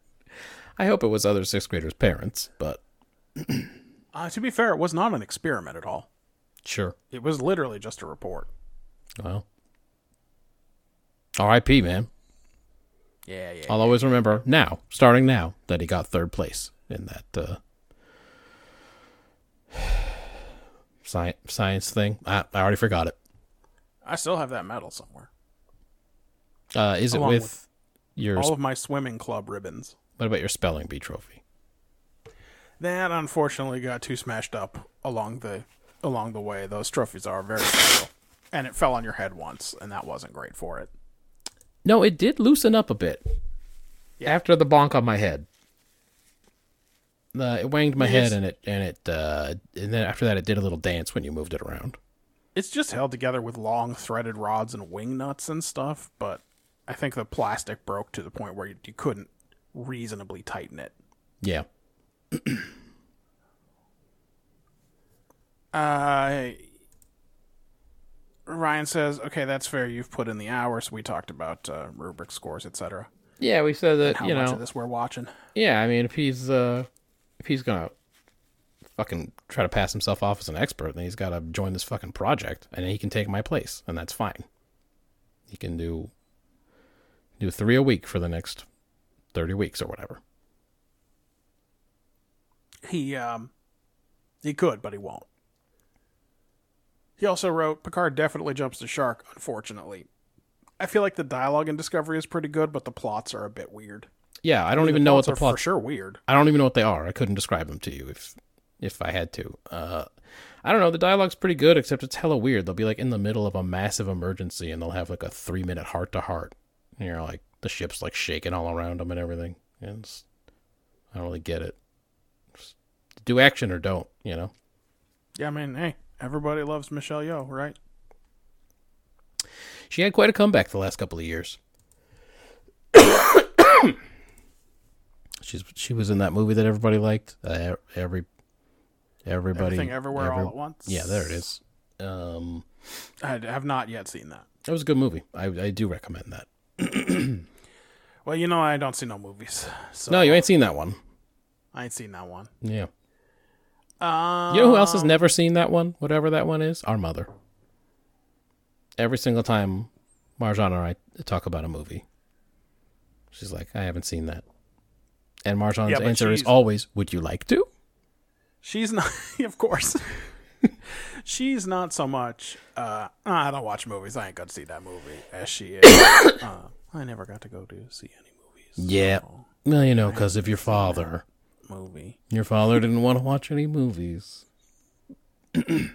I hope it was other sixth graders' parents, but Uh, to be fair, it was not an experiment at all. sure. It was literally just a report. Well, R.I.P. Man. Yeah, yeah. I'll always remember now, starting now, that he got third place in that uh, science science thing. I, I already forgot it. I still have that medal somewhere. Uh, is it with, with your? All of my swimming club ribbons. what about your spelling bee trophy? That unfortunately got too smashed up along the along the way. Those trophies are very special. And it fell on your head once, and that wasn't great for it. No, it did loosen up a bit Yeah. after the bonk on my head. Uh, it wanged my Yes. head and it and it uh, and then after that it did a little dance when you moved it around. It's just held together with long threaded rods and wing nuts and stuff, but I think the plastic broke to the point where you, you couldn't reasonably tighten it. Yeah. [CLEARS THROAT] Uh, Ryan says, "Okay, that's fair. You've put in the hours. We talked about uh, rubric scores, etc. Yeah, we said that How you much know of this we're watching? Yeah, I mean, if he's uh, he's gonna fucking try to pass himself off as an expert, then he's got to join this fucking project, and he can take my place, and that's fine. He can do do three a week for the next thirty weeks or whatever. He um, he could, but he won't." He also wrote, "Picard definitely jumps the shark. Unfortunately, I feel like the dialogue in Discovery is pretty good, but the plots are a bit weird. Yeah, I don't even know what the plot. for sure weird. I don't even know what they are. I couldn't describe them to you if if I had to. Uh, I don't know. The dialogue's pretty good, except it's hella weird. They'll be like in the middle of a massive emergency, and they'll have like a three minute heart to heart, and you're like the ship's like shaking all around them and everything. And I don't really get it. Just do action or don't, you know. Yeah, I mean, hey, everybody loves Michelle Yeoh, right? She had quite a comeback the last couple of years. [COUGHS] She's she was in that movie that everybody liked. Uh, every everybody Everything, everywhere, all at once. Yeah, there it is. Um, I have not yet seen that. That was a good movie. I I do recommend that. [CLEARS THROAT] Well, you know, I don't see no movies, so No, you ain't seen that one. I ain't seen that one. Yeah. Uh, You know who else has never seen that one? Whatever that one is, our mother. Every single time Marjan or I talk about a movie, she's like, "I haven't seen that." And Marjan's Yeah, answer is always, "Would you like to?" She's not, [LAUGHS] of course. [LAUGHS] She's not so much. Uh, "Ah, I don't watch movies. I ain't gonna see that movie. As she is. [COUGHS] uh, I never got to go to see any movies. Yeah. so, Well, you know, because of your father. movie. Your father didn't want to watch any movies. [CLEARS THROAT] I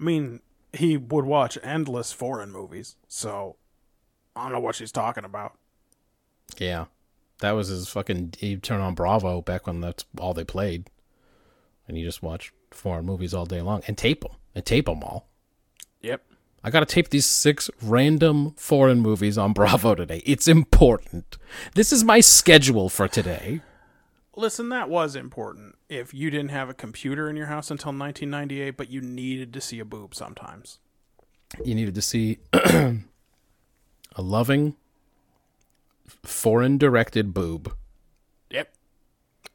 mean, he would watch endless foreign movies. So I don't know what she's talking about. Yeah. That was his fucking. He'd turn on Bravo back when that's all they played. And you just watch foreign movies all day long and tape them. And tape them all. Yep. I gotta tape these six random foreign movies on [LAUGHS] Bravo today. It's important. This is my schedule for today. Listen, that was important. If you didn't have a computer in your house until 1998, but you needed to see a boob sometimes. You needed to see [CLEARS THROAT] a loving, foreign directed boob. Yep.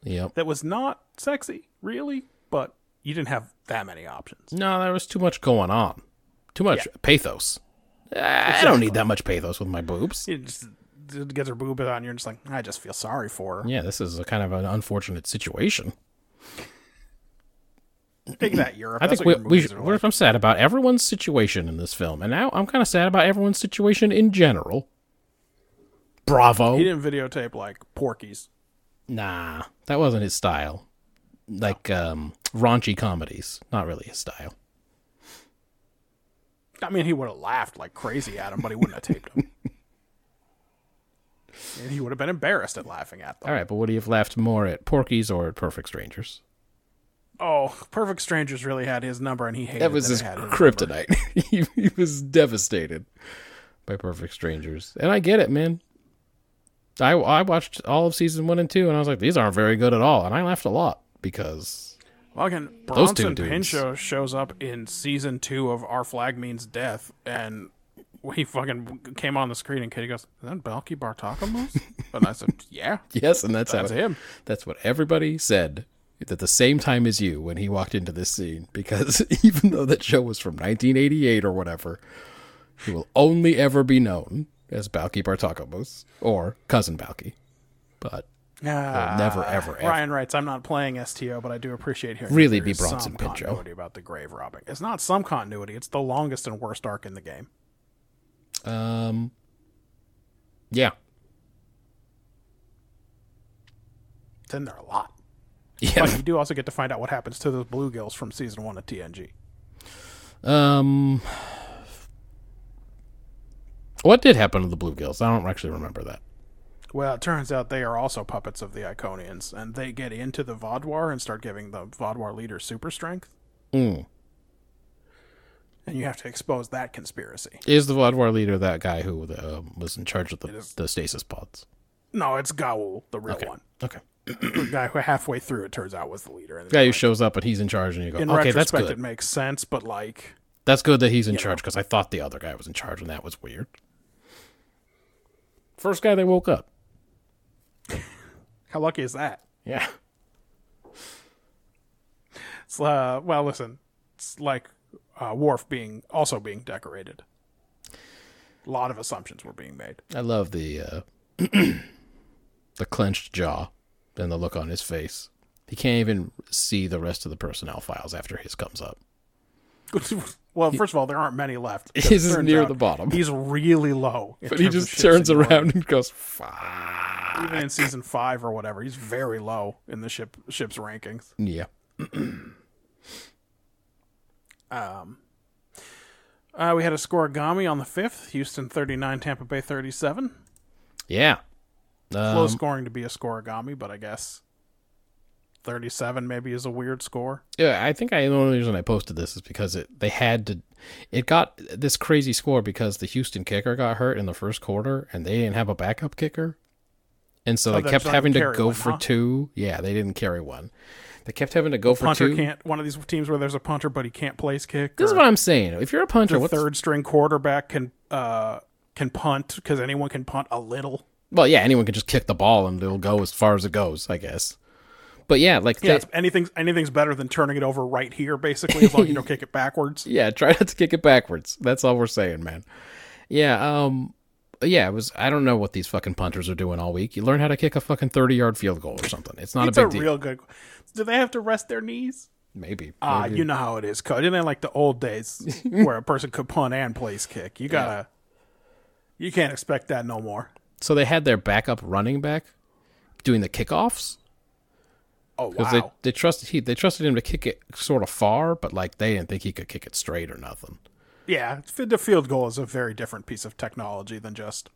Yep. That was not sexy, really, but you didn't have that many options. No, there was too much going on. Too much Yeah. pathos. Ah, I don't need that much pathos with my boobs. It just gets her boob on you and just like, I just feel sorry for her. Yeah, this is a kind of an unfortunate situation. Take that, Europe. I That's think we, we should, like. I'm sad about everyone's situation in this film, and now I'm kind of sad about everyone's situation in general. Bravo. He didn't videotape like Porky's. Nah, that wasn't his style. Like um, raunchy comedies, not really his style. I mean, he would have laughed like crazy at him, but he wouldn't have taped him. [LAUGHS] and he would have been embarrassed at laughing at them. All right, but would he have laughed more at Porky's or at Perfect Strangers? Oh, Perfect Strangers really had his number, and he hated That was it his number. kryptonite. [LAUGHS] he, he was devastated by Perfect Strangers, and I get it, man. I I watched all of season one and two, and I was like, these aren't very good at all, and I laughed a lot because Well, again, Those two Bronson. Pinchot shows up in season two of Our Flag Means Death, and he fucking came on the screen, and Katie goes, "Is that Balki Bartokomous?" [LAUGHS] and I said, "Yeah, yes, and that's, that's how him." That's what everybody said at the same time as you when he walked into this scene. Because [LAUGHS] even though that show was from 1988 or whatever, he will only ever be known as Balki Bartokomous or Cousin Balki. But Ah, never, ever, ever. Ryan writes, "I'm not playing STO, but I do appreciate hearing Really be Bronson some Pinchot. continuity about the grave robbing. It's not some continuity; it's the longest and worst arc in the game. um, yeah, It's in there a lot. yeah. But you do also get to find out what happens to those bluegills from season one of TNG. Um, what did happen to the Bluegills? I don't actually remember that. Well, it turns out they are also puppets of the Iconians, and they get into the Vaudwaar and start giving the Vaudwaar leader super strength, Mm. and you have to expose that conspiracy. Is the Vaudwaar leader that guy who uh, was in charge of the, the stasis pods? No, it's Gaul, the real Okay. one. Okay. [CLEARS THROAT] The guy who halfway through it turns out was the leader. And the guy who shows up and he's in charge, and you go, in okay, that's good. it makes sense, but like, That's good that he's in charge because I thought the other guy was in charge, and that was weird. First guy they woke up. how lucky is that? Yeah. It's, uh, well, listen, it's like uh, Worf being also being decorated. A lot of assumptions were being made. I love the uh, [CLEARS THROAT] the clenched jaw and the look on his face. He can't even see the rest of the personnel files after his comes up. [LAUGHS] well, first of all, there aren't many left. [LAUGHS] He's near out the bottom. He's really low. But he just turns around and goes, "Fuck." Even in season five or whatever, he's very low in the ship ship's rankings. Yeah. [CLEARS THROAT] Um, uh, we had a scorigami on the fifth. Houston thirty nine, Tampa Bay thirty seven. Yeah. Low Um, scoring to be a scorigami, but I guess thirty seven maybe is a weird score. Yeah, I think I the only reason I posted this is because it they had to it got this crazy score because the Houston kicker got hurt in the first quarter and they didn't have a backup kicker. And so Oh, they kept having to go one, for huh? two. Yeah, they didn't carry one. They kept having to go for punter two. can't. One of these teams where there's a punter but he can't place kick. This is what I'm saying. If you're a punter, the third string quarterback can uh can punt because anyone can punt a little. well, yeah, anyone can just kick the ball and it'll go as far as it goes, I guess. But yeah, like Yeah, they- anything's anything's better than turning it over right here, basically, as long as you don't [LAUGHS] kick it backwards. Yeah, try not to kick it backwards. That's all we're saying, man. Yeah, um yeah, it was I don't know what these fucking punters are doing all week. You learn how to kick a fucking 30-yard field goal or something. It's not it's a a, big deal. real good. Do they have to rest their knees? Maybe. Ah, maybe. you know how it is, coach. It ain't like the old days [LAUGHS] where a person could punt and place kick. You gotta, you can't expect that no more. So they had their backup running back doing the kickoffs Oh wow! they they trusted he they trusted him to kick it sort of far, but like they didn't think he could kick it straight or nothing. Yeah, the field goal is a very different piece of technology than just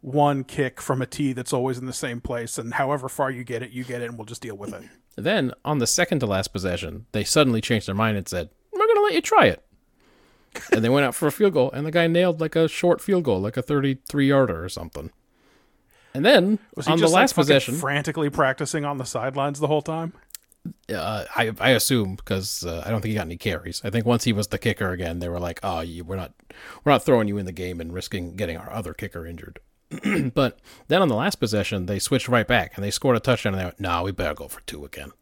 one kick from a tee that's always in the same place, and however far you get it, you get it, and we'll just deal with it. [CLEARS THROAT] Then, on the second to last possession, they suddenly changed their mind and said, We're going to let you try it. and they went out for a field goal, and the guy nailed like a short field goal, like a 33 yarder or something. And then, Was he on the like, last fucking possession, frantically practicing on the sidelines the whole time? uh, I, I assume because uh, I don't think he got any carries. I think once he was the kicker again, they were like, "Oh, you, we're not, we're not throwing you in the game and risking getting our other kicker injured." [CLEARS THROAT] but then on the last possession, they switched right back and they scored a touchdown. And they went, "No, we better go for two again.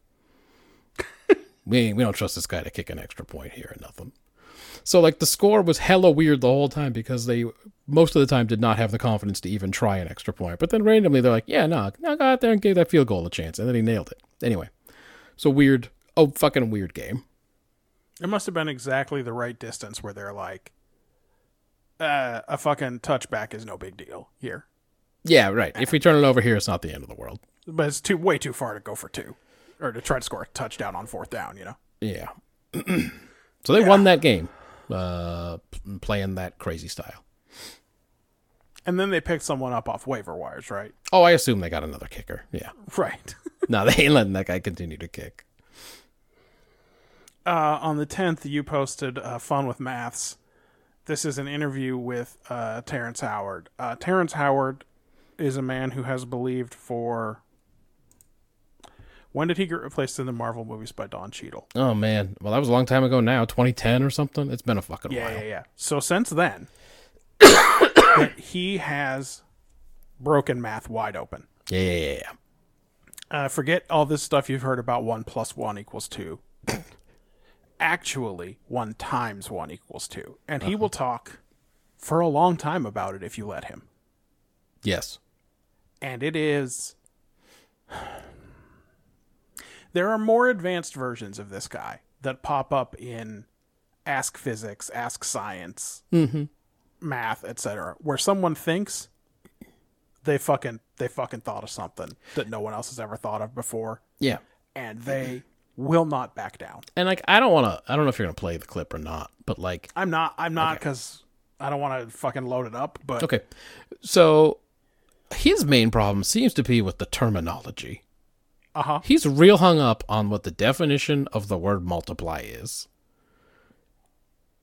[LAUGHS] we we don't trust this guy to kick an extra point here and nothing." So like the score was hella weird the whole time because they most of the time did not have the confidence to even try an extra point. But then randomly they're like, "Yeah, no, no, go out there and give that field goal a chance," and then he nailed it. Anyway, so weird, oh fucking weird game. It must have been exactly the right distance where they're like, uh, a fucking touchback is no big deal here. Yeah, right. If we turn it over here, it's not the end of the world. But it's too way too far to go for two. Or to try to score a touchdown on fourth down, you know? Yeah. [CLEARS THROAT] so they won that game, uh, playing that crazy style. And then they picked someone up off waiver wires, right? Oh, I assume they got another kicker. Yeah. Right. [LAUGHS] No, they ain't letting that guy continue to kick. uh, on the 10th, you posted uh, Fun with Maths. This is an interview with uh, Terrence Howard. Uh, Terrence Howard is a man who has believed for. When did he get replaced in the Marvel movies by Don Cheadle? Oh man. Well, that was a long time ago now, 2010 or something. It's been a fucking Yeah, while. yeah, yeah. So since then, [COUGHS] he has broken math wide open. Yeah, yeah, yeah, yeah. Uh, forget all this stuff you've heard about one plus one equals two. Actually, one times one equals two. And he will talk for a long time about it if you let him. Yes. And it is. There are more advanced versions of this guy that pop up in Ask Physics, Ask Science, mm-hmm. Math, etc., where someone thinks they fucking they fucking thought of something that no one else has ever thought of before, Yeah. and they will not back down. And like, I don't want to. I don't know if you're gonna play the clip or not, but like, I'm not. I'm not because I don't want to fucking load it up. But okay. So his main problem seems to be with the terminology. Uh huh. He's real hung up on what the definition of the word multiply is.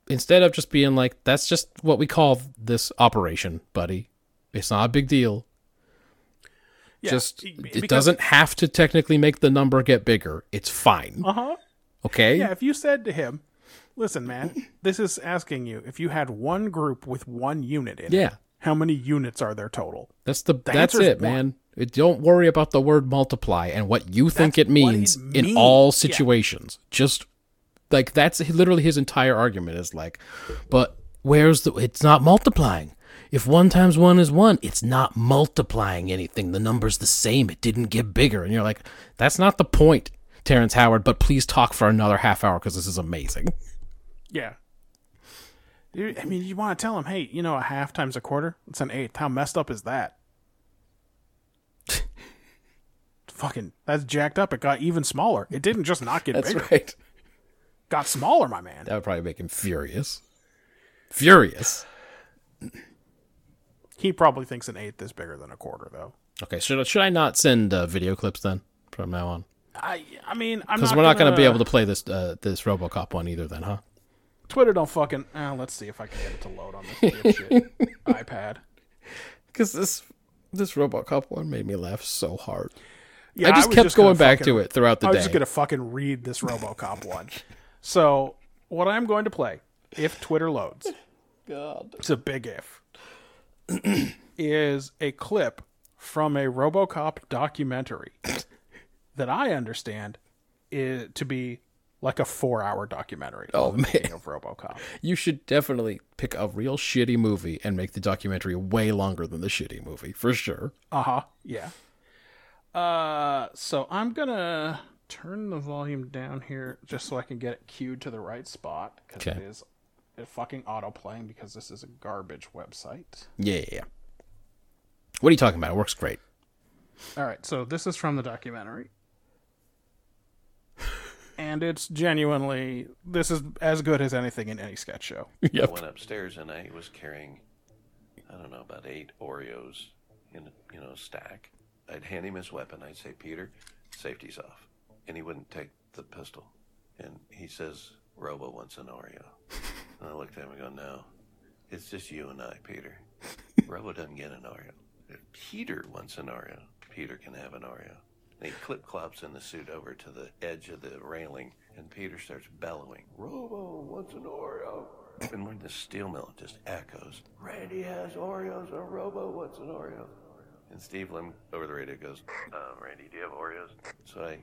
Instead of just being like, that's just what we call this operation, buddy. It's not a big deal. just, it doesn't have to technically make the number get bigger. It's fine. Uh huh. Okay? Yeah, if you said to him, "Listen, man, this is asking you if you had one group with one unit in it, Yeah. how many units are there total?" That's the, that's answer's it, one. man. It- don't worry about the word multiply and what you think That's it what it means in means. all Yeah. situations. Just like that's literally his entire argument is like, but where's the? It's not multiplying. If one times one is one, it's not multiplying anything. The number's the same. It didn't get bigger, and you're like, that's not the point, Terrence Howard. But please talk for another half hour because this is amazing. Yeah. I mean, you want to tell him, hey, you know, a half times a quarter, it's an eighth. How messed up is that? Fucking, that's jacked up. It got even smaller. It didn't just not get bigger. right. Got smaller, my man. That would probably make him furious. Furious. He probably thinks an eighth is bigger than a quarter, though. Okay, should should I not send uh, video clips then from now on? I, I mean, I'm Because we're not going to be able to play this uh, this RoboCop one either. Then, huh? Twitter don't fucking. Uh, let's see if I can get it to load on this [LAUGHS] iPad. Because this this RoboCop one made me laugh so hard. Yeah, I just was kept gonna going back fucking- to it throughout the day. I was day. just gonna fucking read this RoboCop one. So what I'm going to play, if Twitter loads, God. it's a big if, [CLEARS THROAT] is a clip from a RoboCop documentary that I understand is to be like a four-hour documentary. Oh, on man. of RoboCop. You should definitely pick a real shitty movie and make the documentary way longer than the shitty movie for sure. Uh huh. Yeah. Uh, so I'm gonna turn the volume down here just so I can get it queued to the right spot because it Okay. is it fucking auto playing because this is a garbage website. Yeah, yeah, yeah. What are you talking about? It works great. All right, so this is from the documentary, and it's genuinely this is as good as anything in any sketch show. [LAUGHS] I went upstairs and I was carrying, I don't know, about eight Oreos in a, you know, a stack. I'd hand him his weapon. I'd say, Peter, safety's off. And he wouldn't take the pistol. And he says, Robo wants an Oreo. [LAUGHS] And I looked at him and go, no, it's just you and I, Peter. Robo doesn't get an Oreo. If Peter wants an Oreo, Peter can have an Oreo. And he clip clops in the suit over to the edge of the railing, and Peter starts bellowing, Robo wants an Oreo. And when the steel mill just echoes, Randy has Oreos, or Robo wants an Oreo. And Steve Lim over the radio goes, uh, Randy, do you have Oreos? So I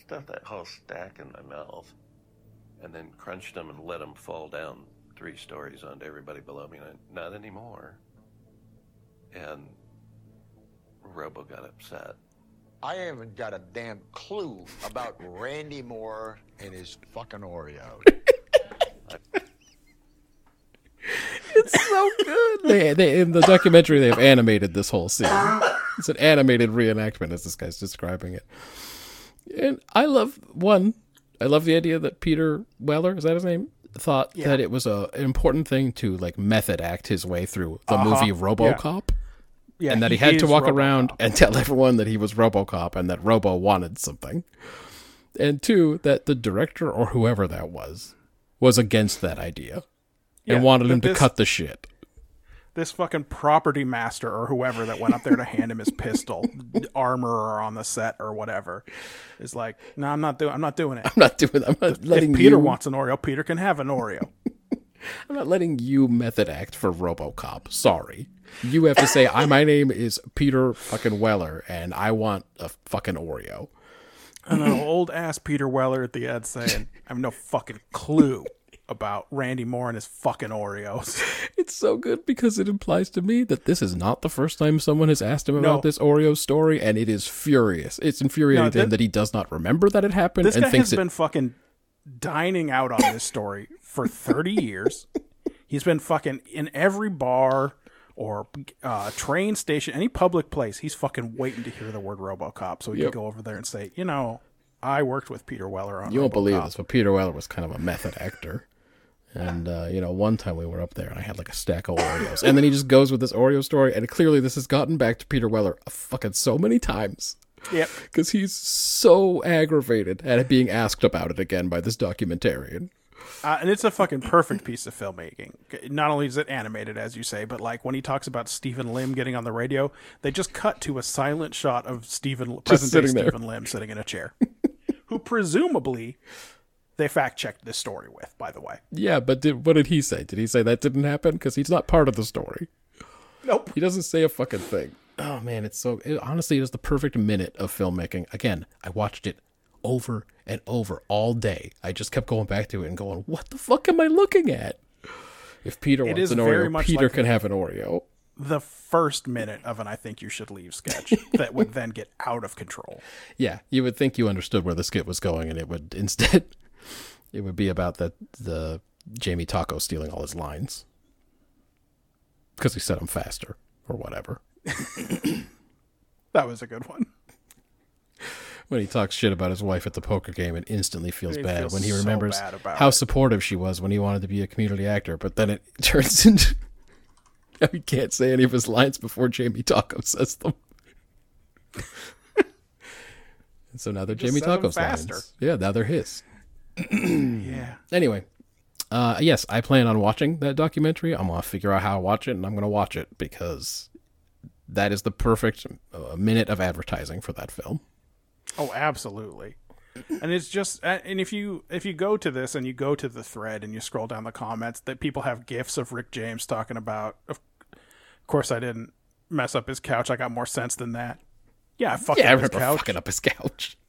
stuffed that whole stack in my mouth and then crunched them and let them fall down three stories onto everybody below me. And I, not anymore. And Robo got upset. I haven't got a damn clue about Randy Moore and his fucking Oreos. [LAUGHS] It's so good. [LAUGHS] They, they in the documentary they have animated this whole scene. It's an animated reenactment as this guy's describing it. And I love one. I love the idea that Peter Weller is that his name thought that it was a, an important thing to like method act his way through the Uh-huh. movie RoboCop. Yeah, and that he, had to walk RoboCop. around and [LAUGHS] tell everyone that he was RoboCop and that Robo wanted something. And two, that the director or whoever that was was against that idea Yeah, and wanted him to cut the shit. this fucking property master or whoever that went up there to hand him his pistol, [LAUGHS] armorer on the set or whatever, is like, no, I'm not doing. I'm not doing it. [LAUGHS] I'm not doing. I'm not letting If Peter you. wants an Oreo, Peter can have an Oreo. [LAUGHS] I'm not letting you method act for RoboCop. Sorry, you have to say, "I my name is Peter fucking Weller, and I want a fucking Oreo." And an old ass Peter Weller at the end saying, I have no fucking clue about Randy Moore and his fucking Oreos. [LAUGHS] It's so good because it implies to me that this is not the first time someone has asked him No. about this Oreo story, and it is furious. It's infuriating No, to him thi- that he does not remember that it happened This and guy thinks has it. been fucking dining out on this story for 30 years. He's been fucking in every bar or uh, train station, any public place. He's fucking waiting to hear the word RoboCop so he Yep. can go over there and say, you know, I worked with Peter Weller on. You won't believe this, but Peter Weller was kind of a method actor. And uh, you know, one time we were up there, and I had like a stack of Oreos, and then he just goes with this Oreo story, and clearly this has gotten back to Peter Weller a fucking so many times Yep. because he's so aggravated at being asked about it again by this documentarian. Uh, and it's a fucking perfect piece of filmmaking. Not only is it animated, as you say, but like when he talks about Stephen Lim getting on the radio, they just cut to a silent shot of Stephen, present day sitting there. Stephen Lim sitting in a chair, [LAUGHS] who presumably they fact checked this story with, by the way. Yeah, but did, what did he say? Did he say that didn't happen? Because he's not part of the story. Nope. He doesn't say a fucking thing. Oh man, it's so it, honestly, it is the perfect minute of filmmaking. Again, I watched it over and over all day. I just kept going back to it and going, "What the fuck am I looking at?" If Peter It wants an Oreo, Peter like- can have an Oreo. The first minute of an I Think You Should Leave sketch [LAUGHS] that would then get out of control. Yeah, you would think you understood where the skit was going, and it would instead, it would be about that the Jamie Taco stealing all his lines because he said them faster or whatever. [COUGHS] That was a good one. when he talks shit about his wife at the poker game and instantly feels He bad feels when he remembers about how it. supportive she was when he wanted to be a community actor, but then it [LAUGHS] turns into [LAUGHS] he can't say any of his lines before Jamie Taco says them. [LAUGHS] and so now they're Jamie Taco's lines. Yeah, now they're his. [CLEARS THROAT] Yeah. Anyway, uh, yes, I plan on watching that documentary. I'm gonna figure out how to watch it, and I'm gonna watch it because that is the perfect uh, minute of advertising for that film. Oh, absolutely. [CLEARS THROAT] And it's just uh, and if you if you go to this and you go to the thread and you scroll down the comments that people have gifs of Rick James talking about of course I didn't mess up his couch. I got more sense than that. Yeah, I fucked Yeah, I up his couch. fucking up his couch. [LAUGHS]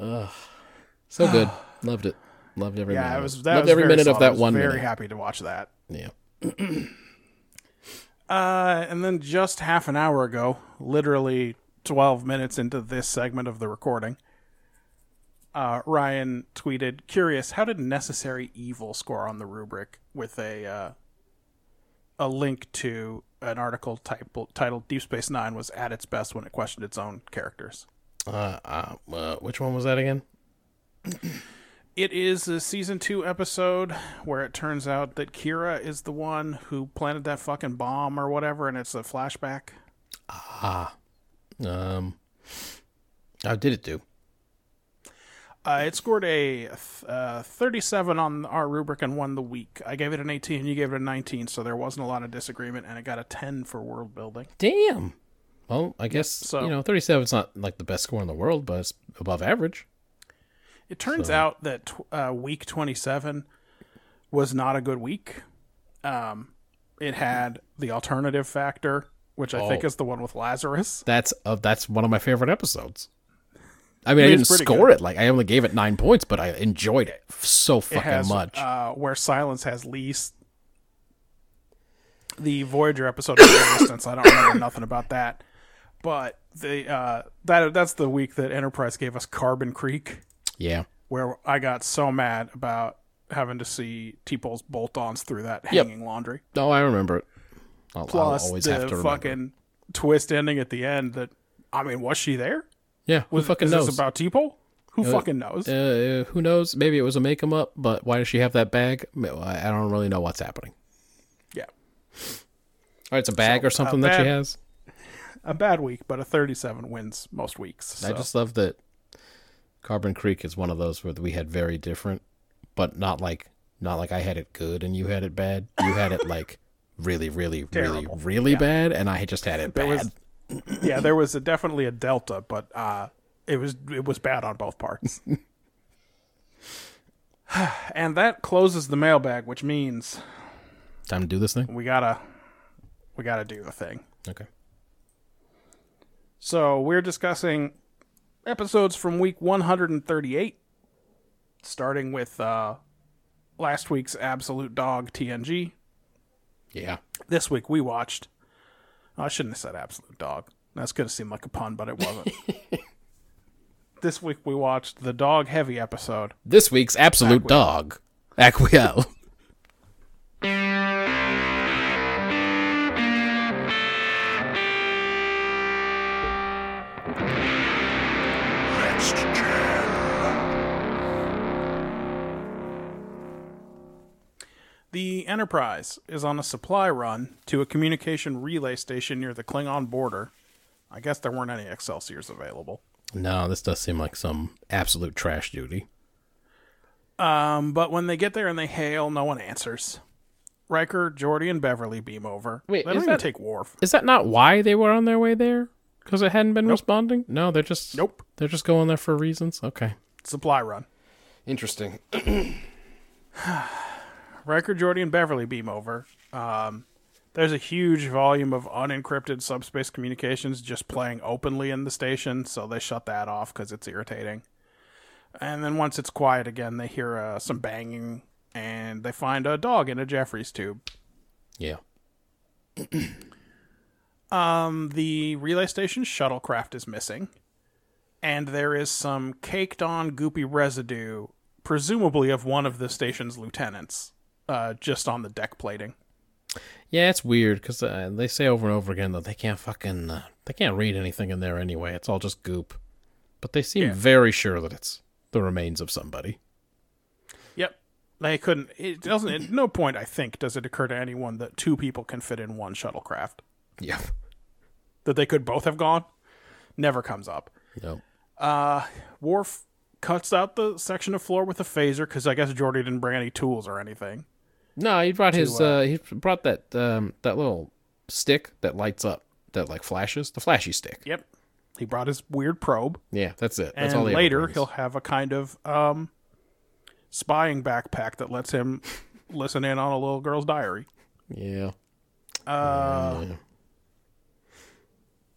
Ugh. So good. [SIGHS] Loved it. Loved every Yeah, minute. it of was that Loved was every very minute of solid. I that one Very minute. happy to watch that. Yeah. [CLEARS THROAT] Uh, and then just half an hour ago, literally 12 minutes into this segment of the recording, uh, Ryan tweeted, "Curious, how did Necessary Evil score on the rubric?" With a uh, a link to an article type, titled "Deep Space Nine was at its best when it questioned its own characters." Uh, uh, uh, which one was that again? It is a season two episode where it turns out that Kira is the one who planted that fucking bomb or whatever, and it's a flashback. Ah, um, how did it do? Uh, it scored a uh, 37 on our rubric and won the week. I gave it an 18, you gave it a 19, so there wasn't a lot of disagreement, and it got a 10 for world building. Damn. Well, I guess so- you know, thirty-seven is not like the best score in the world, but it's above average. It turns out that tw- uh, week 27 was not a good week. Um, it had the alternative factor, which I think Oh. is the one with Lazarus. That's uh, that's one of my favorite episodes. I mean, I, mean, didn't score good. it. Like I only gave it nine points, but I enjoyed it so It fucking has much. Uh, Where Silence Has Lease. The Voyager episode of Resistance. I don't remember nothing about that, but the uh, that that's the week that Enterprise gave us Carbon Creek, yeah. where I got so mad about having to see T'Pol's bolt-ons through that Yep. hanging laundry. Oh, I remember it. I'll, I'll Plus always the have to remember. fucking twist ending at the end. That I mean, was she there? yeah, who Was fucking is knows? this about T'Pol? Who fucking knows? uh, who knows? Maybe it was a make 'em up, but why does she have that bag? I don't really know what's happening. yeah, All right, it's a bag So, or something uh, that she has. A bad week, but a 37 wins most weeks. I just love that Carbon Creek is one of those where we had very different, but not like not like I had it good and you had it bad. You had it like [LAUGHS] really, really, really, Terrible. really bad, and I just had it There bad. was- [CLEARS THROAT] yeah, there was a, definitely a delta, but uh, it was it was bad on both parts. [LAUGHS] and that closes the mailbag, which means Time to do this thing. we gotta we gotta do the thing. Okay. So we're discussing episodes from week 138, starting with uh, last week's Absolute Dog TNG. Yeah. This week we watched. I shouldn't have said Absolute Dog. That's gonna seem like a pun, but it wasn't. [LAUGHS] this week we watched the Dog Heavy episode. This week's absolute dog, Aquiel. [LAUGHS] The Enterprise is on a supply run to a communication relay station near the Klingon border. I guess there weren't any Excelsiors available. No, this does seem like some absolute trash duty. Um, but when they get there and they hail, no one answers. Riker, Geordi, and Beverly beam over. Wait, they don't is even that- take Worf. Is that not why they were on their way there? Because it hadn't been responding? No, they're just Nope. They're just going there for reasons. Okay. Supply run. Interesting. [CLEARS THROAT] Riker, Geordi, and Beverly beam over. Um, there's a huge volume of unencrypted subspace communications just playing openly in the station, so they shut that off because it's irritating. And then once it's quiet again, they hear uh, some banging, and they find a dog in a Jefferies tube. Yeah. [CLEARS THROAT] Um, the relay station shuttlecraft is missing, and there is some caked on goopy residue, presumably of one of the station's lieutenants, uh, just on the deck plating. Yeah, it's weird because uh, they say over and over again that they can't fucking uh, they can't read anything in there anyway. It's all just goop. But they seem Yeah. very sure that it's the remains of somebody. Yep. They couldn't. It doesn't. At no point, I think, does it occur to anyone that two people can fit in one shuttlecraft. Yeah. That they could both have gone. Never comes up. No. Worf cuts out the section of floor with a phaser because I guess Geordi didn't bring any tools or anything. No, he brought his uh, uh, he brought that um that little stick that lights up that like flashes the flashy stick. Yep. He brought his weird probe. Yeah, that's it. That's and all he later he'll have a kind of um, spying backpack that lets him [LAUGHS] listen in on a little girl's diary. Yeah.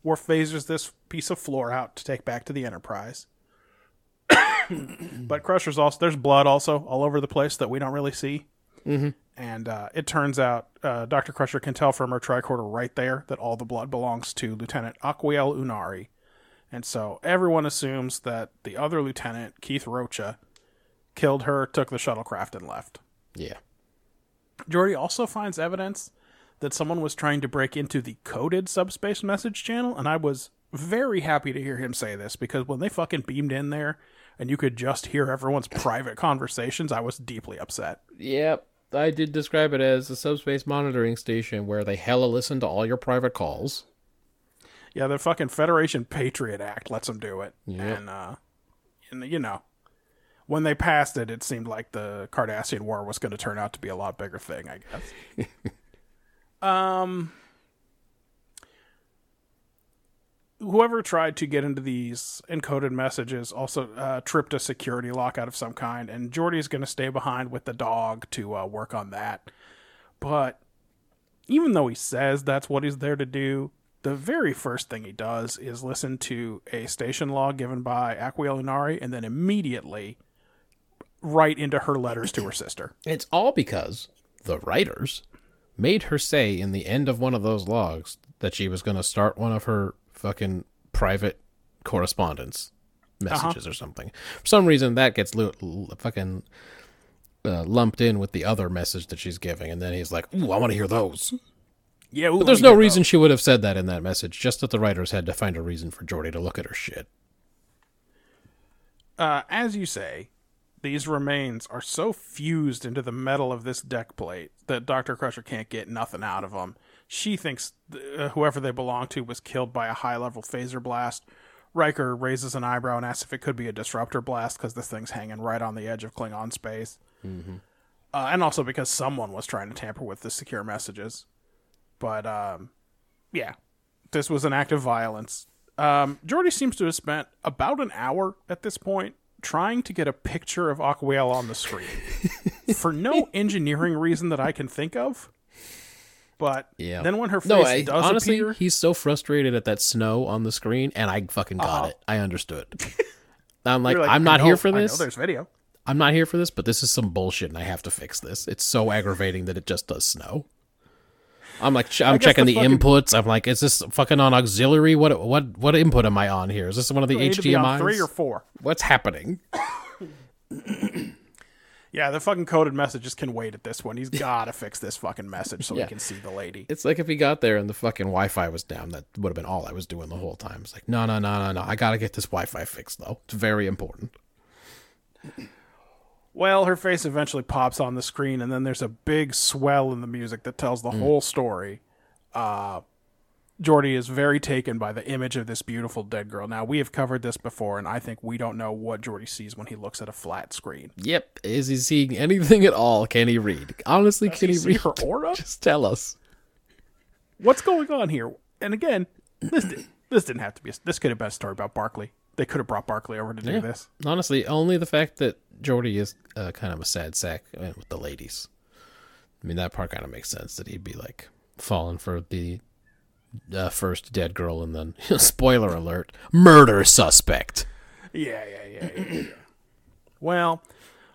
Worf phasers this piece of floor out to take back to the Enterprise. [COUGHS] but Crusher's also there's blood also all over the place that we don't really see. Mm-hmm. And uh, it turns out uh, Doctor Crusher can tell from her tricorder right there that all the blood belongs to Lieutenant Aquiel Uhnari, and so everyone assumes that the other lieutenant Keith Rocha killed her, took the shuttlecraft, and left. Yeah. Geordi also finds evidence that someone was trying to break into the coded subspace message channel, and I was very happy to hear him say this because when they fucking beamed in there and you could just hear everyone's [LAUGHS] private conversations, I was deeply upset. Yep. I did describe it as a subspace monitoring station where they hella listen to all your private calls. Yeah, the fucking Federation Patriot Act lets them do it. Yep. And, uh, and, you know, when they passed it, it seemed like the Cardassian War was going to turn out to be a lot bigger thing, I guess. [LAUGHS] um, whoever tried to get into these encoded messages also uh, tripped a security lockout of some kind, and Geordi's going to stay behind with the dog to uh, work on that. But even though he says that's what he's there to do, the very first thing he does is listen to a station log given by Aquiel Uhnari and then immediately right into her letters to her sister. It's all because the writers made her say in the end of one of those logs that she was going to start one of her fucking private correspondence messages or something. For some reason, that gets fucking uh, lumped in with the other message that she's giving, and then he's like, "Ooh, I want to hear those." Yeah, But there's no reason she would have said that in that message. Just that the writers had to find a reason for Geordi to look at her shit. uh, as you say, these remains are so fused into the metal of this deck plate that Dr. Crusher can't get nothing out of them. She thinks th- uh, whoever they belong to was killed by a high level phaser blast. Riker raises an eyebrow and asks if it could be a disruptor blast because this thing's hanging right on the edge of Klingon space. Uh, and also because someone was trying to tamper with the secure messages. But, um, yeah, this was an act of violence. Um, Geordi seems to have spent about an hour at this point trying to get a picture of Aquiel on the screen [LAUGHS] for no engineering reason that I can think of. But Yeah. then when her face No, I, does honestly, appear, he's so frustrated at that snow on the screen, and I fucking got uh-huh. it. I understood. [LAUGHS] I'm like, like, I'm not know- here for I know this. there's video. I'm not here for this, but this is some bullshit, and I have to fix this. It's so aggravating that it just does snow. I'm like, I'm checking the the, fucking- inputs. I'm like, is this fucking on auxiliary? What what what input am I on here? Is this one of the on three or four. What's happening? [COUGHS] [COUGHS] Yeah, the fucking coded messages can wait at this one. He's [LAUGHS] got to fix this fucking message so Yeah. he can see the lady. It's like if he got there and the fucking Wi-Fi was down, that would have been all I was doing the whole time. It's like, no, no, no, no, no. I gotta get this Wi-Fi fixed though. It's very important. Well, her face eventually pops on the screen, and then there's a big swell in the music that tells the whole story. Uh, Geordi is very taken by the image of this beautiful dead girl. Now, we have covered this before, and I think we don't know what Geordi sees when he looks at a flat screen. Yep. Is he seeing anything at all? Can he read? Honestly, can he he, see read? her aura? [LAUGHS] Just tell us. What's going on here? And again, this di- this didn't have to be. A, this could have been a story about Barkley. They could have brought Barkley over to do Yeah. this. Honestly, only the fact that Geordi is uh, kind of a sad sack uh, with the ladies. I mean, that part kind of makes sense that he'd be like falling for the uh, first dead girl and then, [LAUGHS] spoiler alert, murder suspect. Yeah, yeah, yeah, yeah. yeah. well,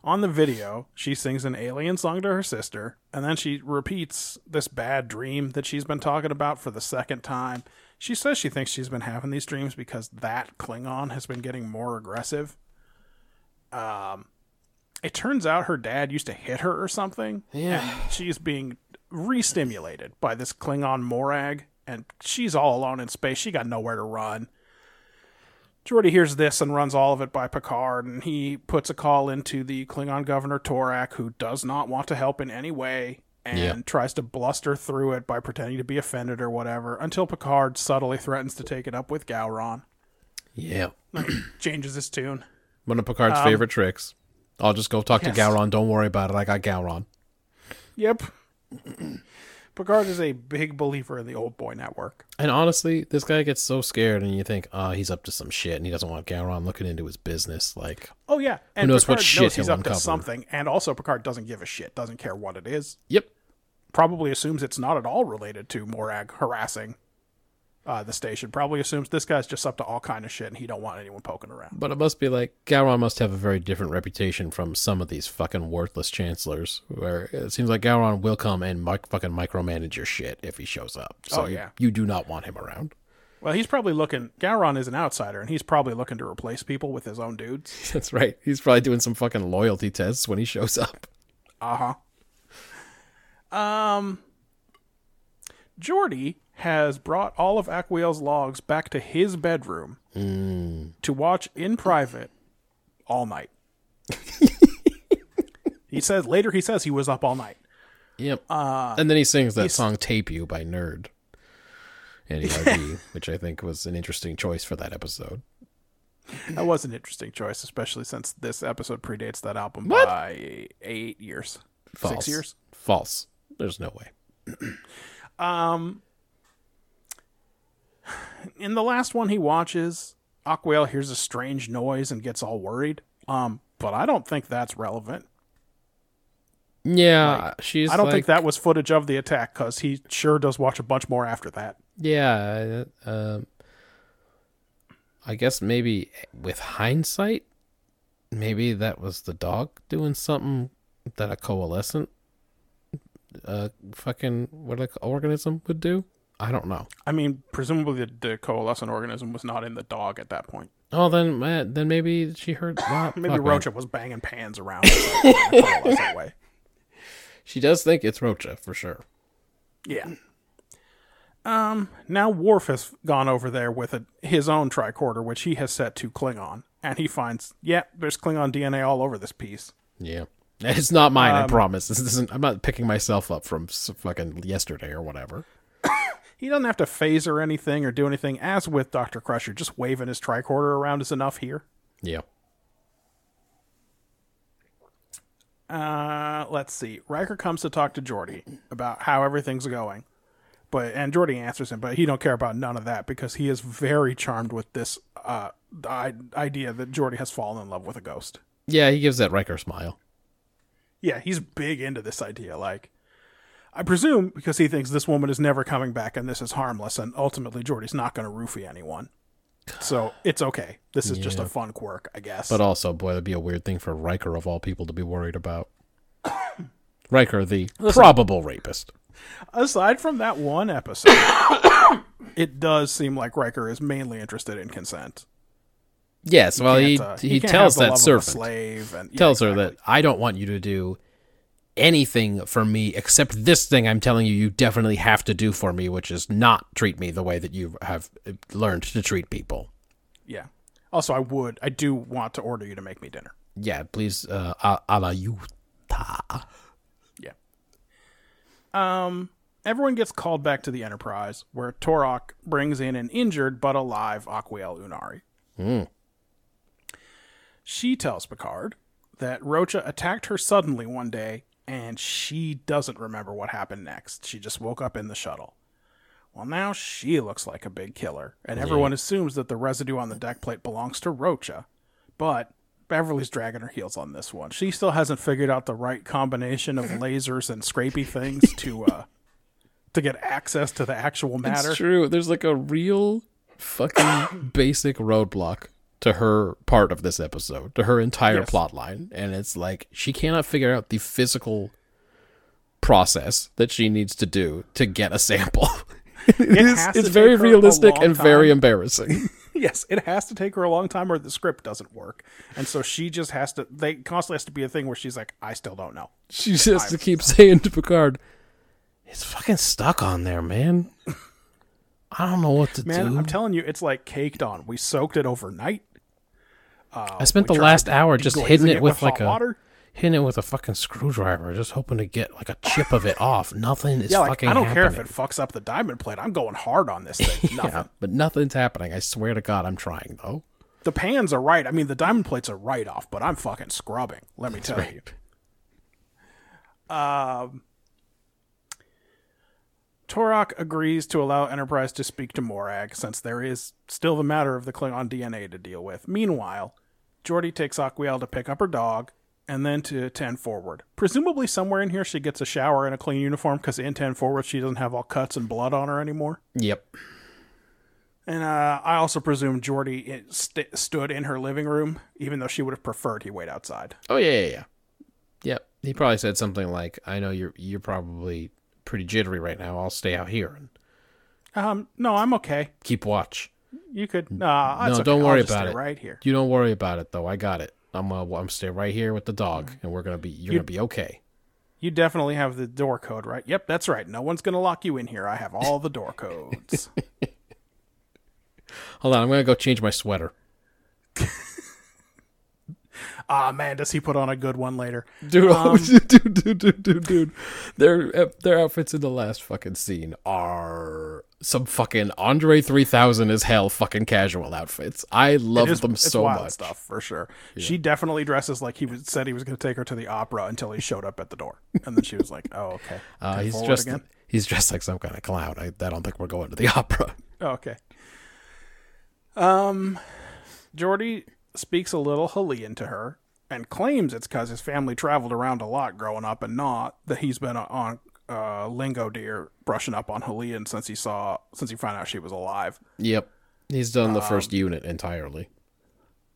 on the video, she sings an alien song to her sister, and then she repeats this bad dream that she's been talking about for the second time. She says she thinks she's been having these dreams because that Klingon has been getting more aggressive. Um, it turns out her dad used to hit her or something. Yeah. and she's being re-stimulated by this Klingon Morag, and she's all alone in space. She got nowhere to run. Geordi hears this and runs all of it by Picard, and he puts a call into the Klingon governor Torak, who does not want to help in any way, and Yeah. tries to bluster through it by pretending to be offended or whatever, until Picard subtly threatens to take it up with Gowron. Yeah. [CLEARS THROAT] Changes his tune. One of Picard's um, favorite tricks. I'll just go talk yes. to Gowron. Don't worry about it. I got Gowron. Yep. Picard is a big believer in the Old Boy Network. And honestly, this guy gets so scared, and you think, oh, he's up to some shit, and he doesn't want Gowron looking into his business. Like, Oh yeah, and knows Picard what shit knows he's he'll up to something, and also Picard doesn't give a shit, doesn't care what it is. yep, Probably assumes it's not at all related to Morag harassing uh, the station. Probably assumes this guy's just up to all kind of shit, and he don't want anyone poking around. but it must be like Gowron must have a very different reputation from some of these fucking worthless chancellors. Where it seems like Gowron will come and mic- fucking micromanage your shit if he shows up. So Oh, yeah. you, you do not want him around. Well, he's probably looking. Gowron is an outsider, and he's probably looking to replace people with his own dudes. [LAUGHS] That's right. He's probably doing some fucking loyalty tests when he shows up. Uh huh. Um, Geordi has brought all of Aquiel's logs back to his bedroom mm. to watch in private all night. [LAUGHS] he says later he says he was up all night. Yep. Uh, and then he sings that song "Tape You" by Nerd, N-E-R-D, [LAUGHS] which I think was an interesting choice for that episode. That was an interesting choice, especially since this episode predates that album What? by eight years. False. Six years? False. There's no way. [CLEARS THROAT] Um, In the last one he watches, Aquiel hears a strange noise and gets all worried. Um, but I don't think that's relevant. Yeah, she's. I don't like, think that was footage of the attack because he sure does watch a bunch more after that. Yeah. uh, Um. I guess maybe with hindsight, maybe that was the dog doing something that a coalescent, uh, fucking what like organism would do. I don't know. I mean, presumably the, the coalescent organism was not in the dog at that point. Oh, then uh, then maybe she heard. [LAUGHS] Well, Maybe fuck, man. Rocha was banging pans around in [LAUGHS] way. She does think it's Rocha for sure. Yeah. Um. Now Worf has gone over there with a, his own tricorder, which he has set to Klingon, and he finds, yeah, there's Klingon DNA all over this piece. Yeah. [LAUGHS] It's not mine, I Um, promise. This isn't. I'm not picking myself up from fucking yesterday or whatever. He doesn't have to phase or anything or do anything. As with Doctor Crusher, just waving his tricorder around is enough here. Yeah. Uh, let's see. Riker comes to talk to Geordi about how everything's going, but and Geordi answers him, but he don't care about none of that because he is very charmed with this uh idea that Geordi has fallen in love with a ghost. Yeah, he gives that Riker smile. Yeah, he's big into this idea. Like, I presume because he thinks this woman is never coming back and this is harmless, and ultimately Geordi's not going to roofie anyone. So it's okay. This is just a fun quirk, I guess. But also, boy, that'd be a weird thing for Riker of all people to be worried about. [COUGHS] Riker, the probable rapist. aside from that one episode, [COUGHS] it does seem like Riker is mainly interested in consent. Yes, well, he uh, he, can't tells that love of a servant, slave, and yeah, tells her that I don't want you to do anything for me except this thing I'm telling you you definitely have to do for me, which is not treat me the way that you have learned to treat people. yeah. Also, I would, I do want to order you to make me dinner. Yeah, please, uh, a, a la Utah. Yeah. Um, everyone gets called back to the Enterprise, where Torak brings in an injured but alive Aquiel Uhnari. She tells Picard that Rocha attacked her suddenly one day, and she doesn't remember what happened next. She just woke up in the shuttle. Well, now she looks like a big killer, and everyone assumes that the residue on the deck plate belongs to Rocha. But Beverly's dragging her heels on this one. She still hasn't figured out the right combination of [LAUGHS] lasers and scrapey things to uh to get access to the actual matter. It's true. There's like a real fucking [COUGHS] basic roadblock to her part of this episode, to her entire Yes. plot line. And it's like she cannot figure out the physical process that she needs to do to get a sample. [LAUGHS] it is, it's very take her a realistic and very embarrassing. [LAUGHS] Yes, it has to take her a long time or the script doesn't work. And so she just has to they constantly has to be a thing where she's like, I still don't know. she just has to keep saying to Picard, it's fucking stuck on there, man. I don't know what to Man, do. Man, I'm telling you, it's like caked on. We soaked it overnight. I spent the last hour just hitting it, it with, with like a water. hitting it with a fucking screwdriver, just hoping to get like a chip of it [LAUGHS] off. Nothing is Yeah, like fucking I don't care if it fucks up the diamond plate. I'm going hard on this thing. [LAUGHS] Nothing. yeah, but nothing's happening. I swear to God, I'm trying though. The pans are right. I mean, the diamond plates are right off, but I'm fucking scrubbing. Let me tell you. Um, Torak agrees to allow Enterprise to speak to Morag, since there is still the matter of the Klingon DNA to deal with. Meanwhile, Geordi takes Aquiel to pick up her dog, and then to 10 forward. Presumably, somewhere in here, she gets a shower and a clean uniform, because in 10 forward, she doesn't have all cuts and blood on her anymore. Yep. And uh, I also presume Geordi st- stood in her living room, even though she would have preferred he wait outside. Oh yeah, yeah, yeah. Yep. He probably said something like, "I know you're you're probably pretty jittery right now. I'll stay out here and Um, no, I'm okay. keep watch. You could. Nah, it's no, okay. don't I'll worry just about stay it. Right here. You don't worry about it though. I got it. I'm uh, I'm stay right here with the dog, and we're gonna be you're You- gonna be okay. You definitely have the door code, right? Yep, that's right. No one's gonna lock you in here. I have all the door [LAUGHS] codes. Hold on, I'm gonna go change my sweater. Ah man, does he put on a good one later? Dude, [LAUGHS] Um, dude, dude, dude, dude, dude. Their their outfits in the last fucking scene are some fucking Andre 3000 as hell fucking casual outfits. I love is- them it's so wild much. stuff for sure. She definitely dresses like he was, said he was going to take her to the opera until he showed up at the door, and then she was like, "Oh, okay." [LAUGHS] Uh, he's dressed again. he's dressed like some kind of clown. I, I don't think we're going to the [LAUGHS] opera. Oh, okay. Um, Geordi speaks a little Halian to her and claims it's because his family traveled around a lot growing up, and not that he's been on uh, LingoDeer brushing up on Halian since he saw since he found out she was alive. Yep. He's done the Um, first unit entirely.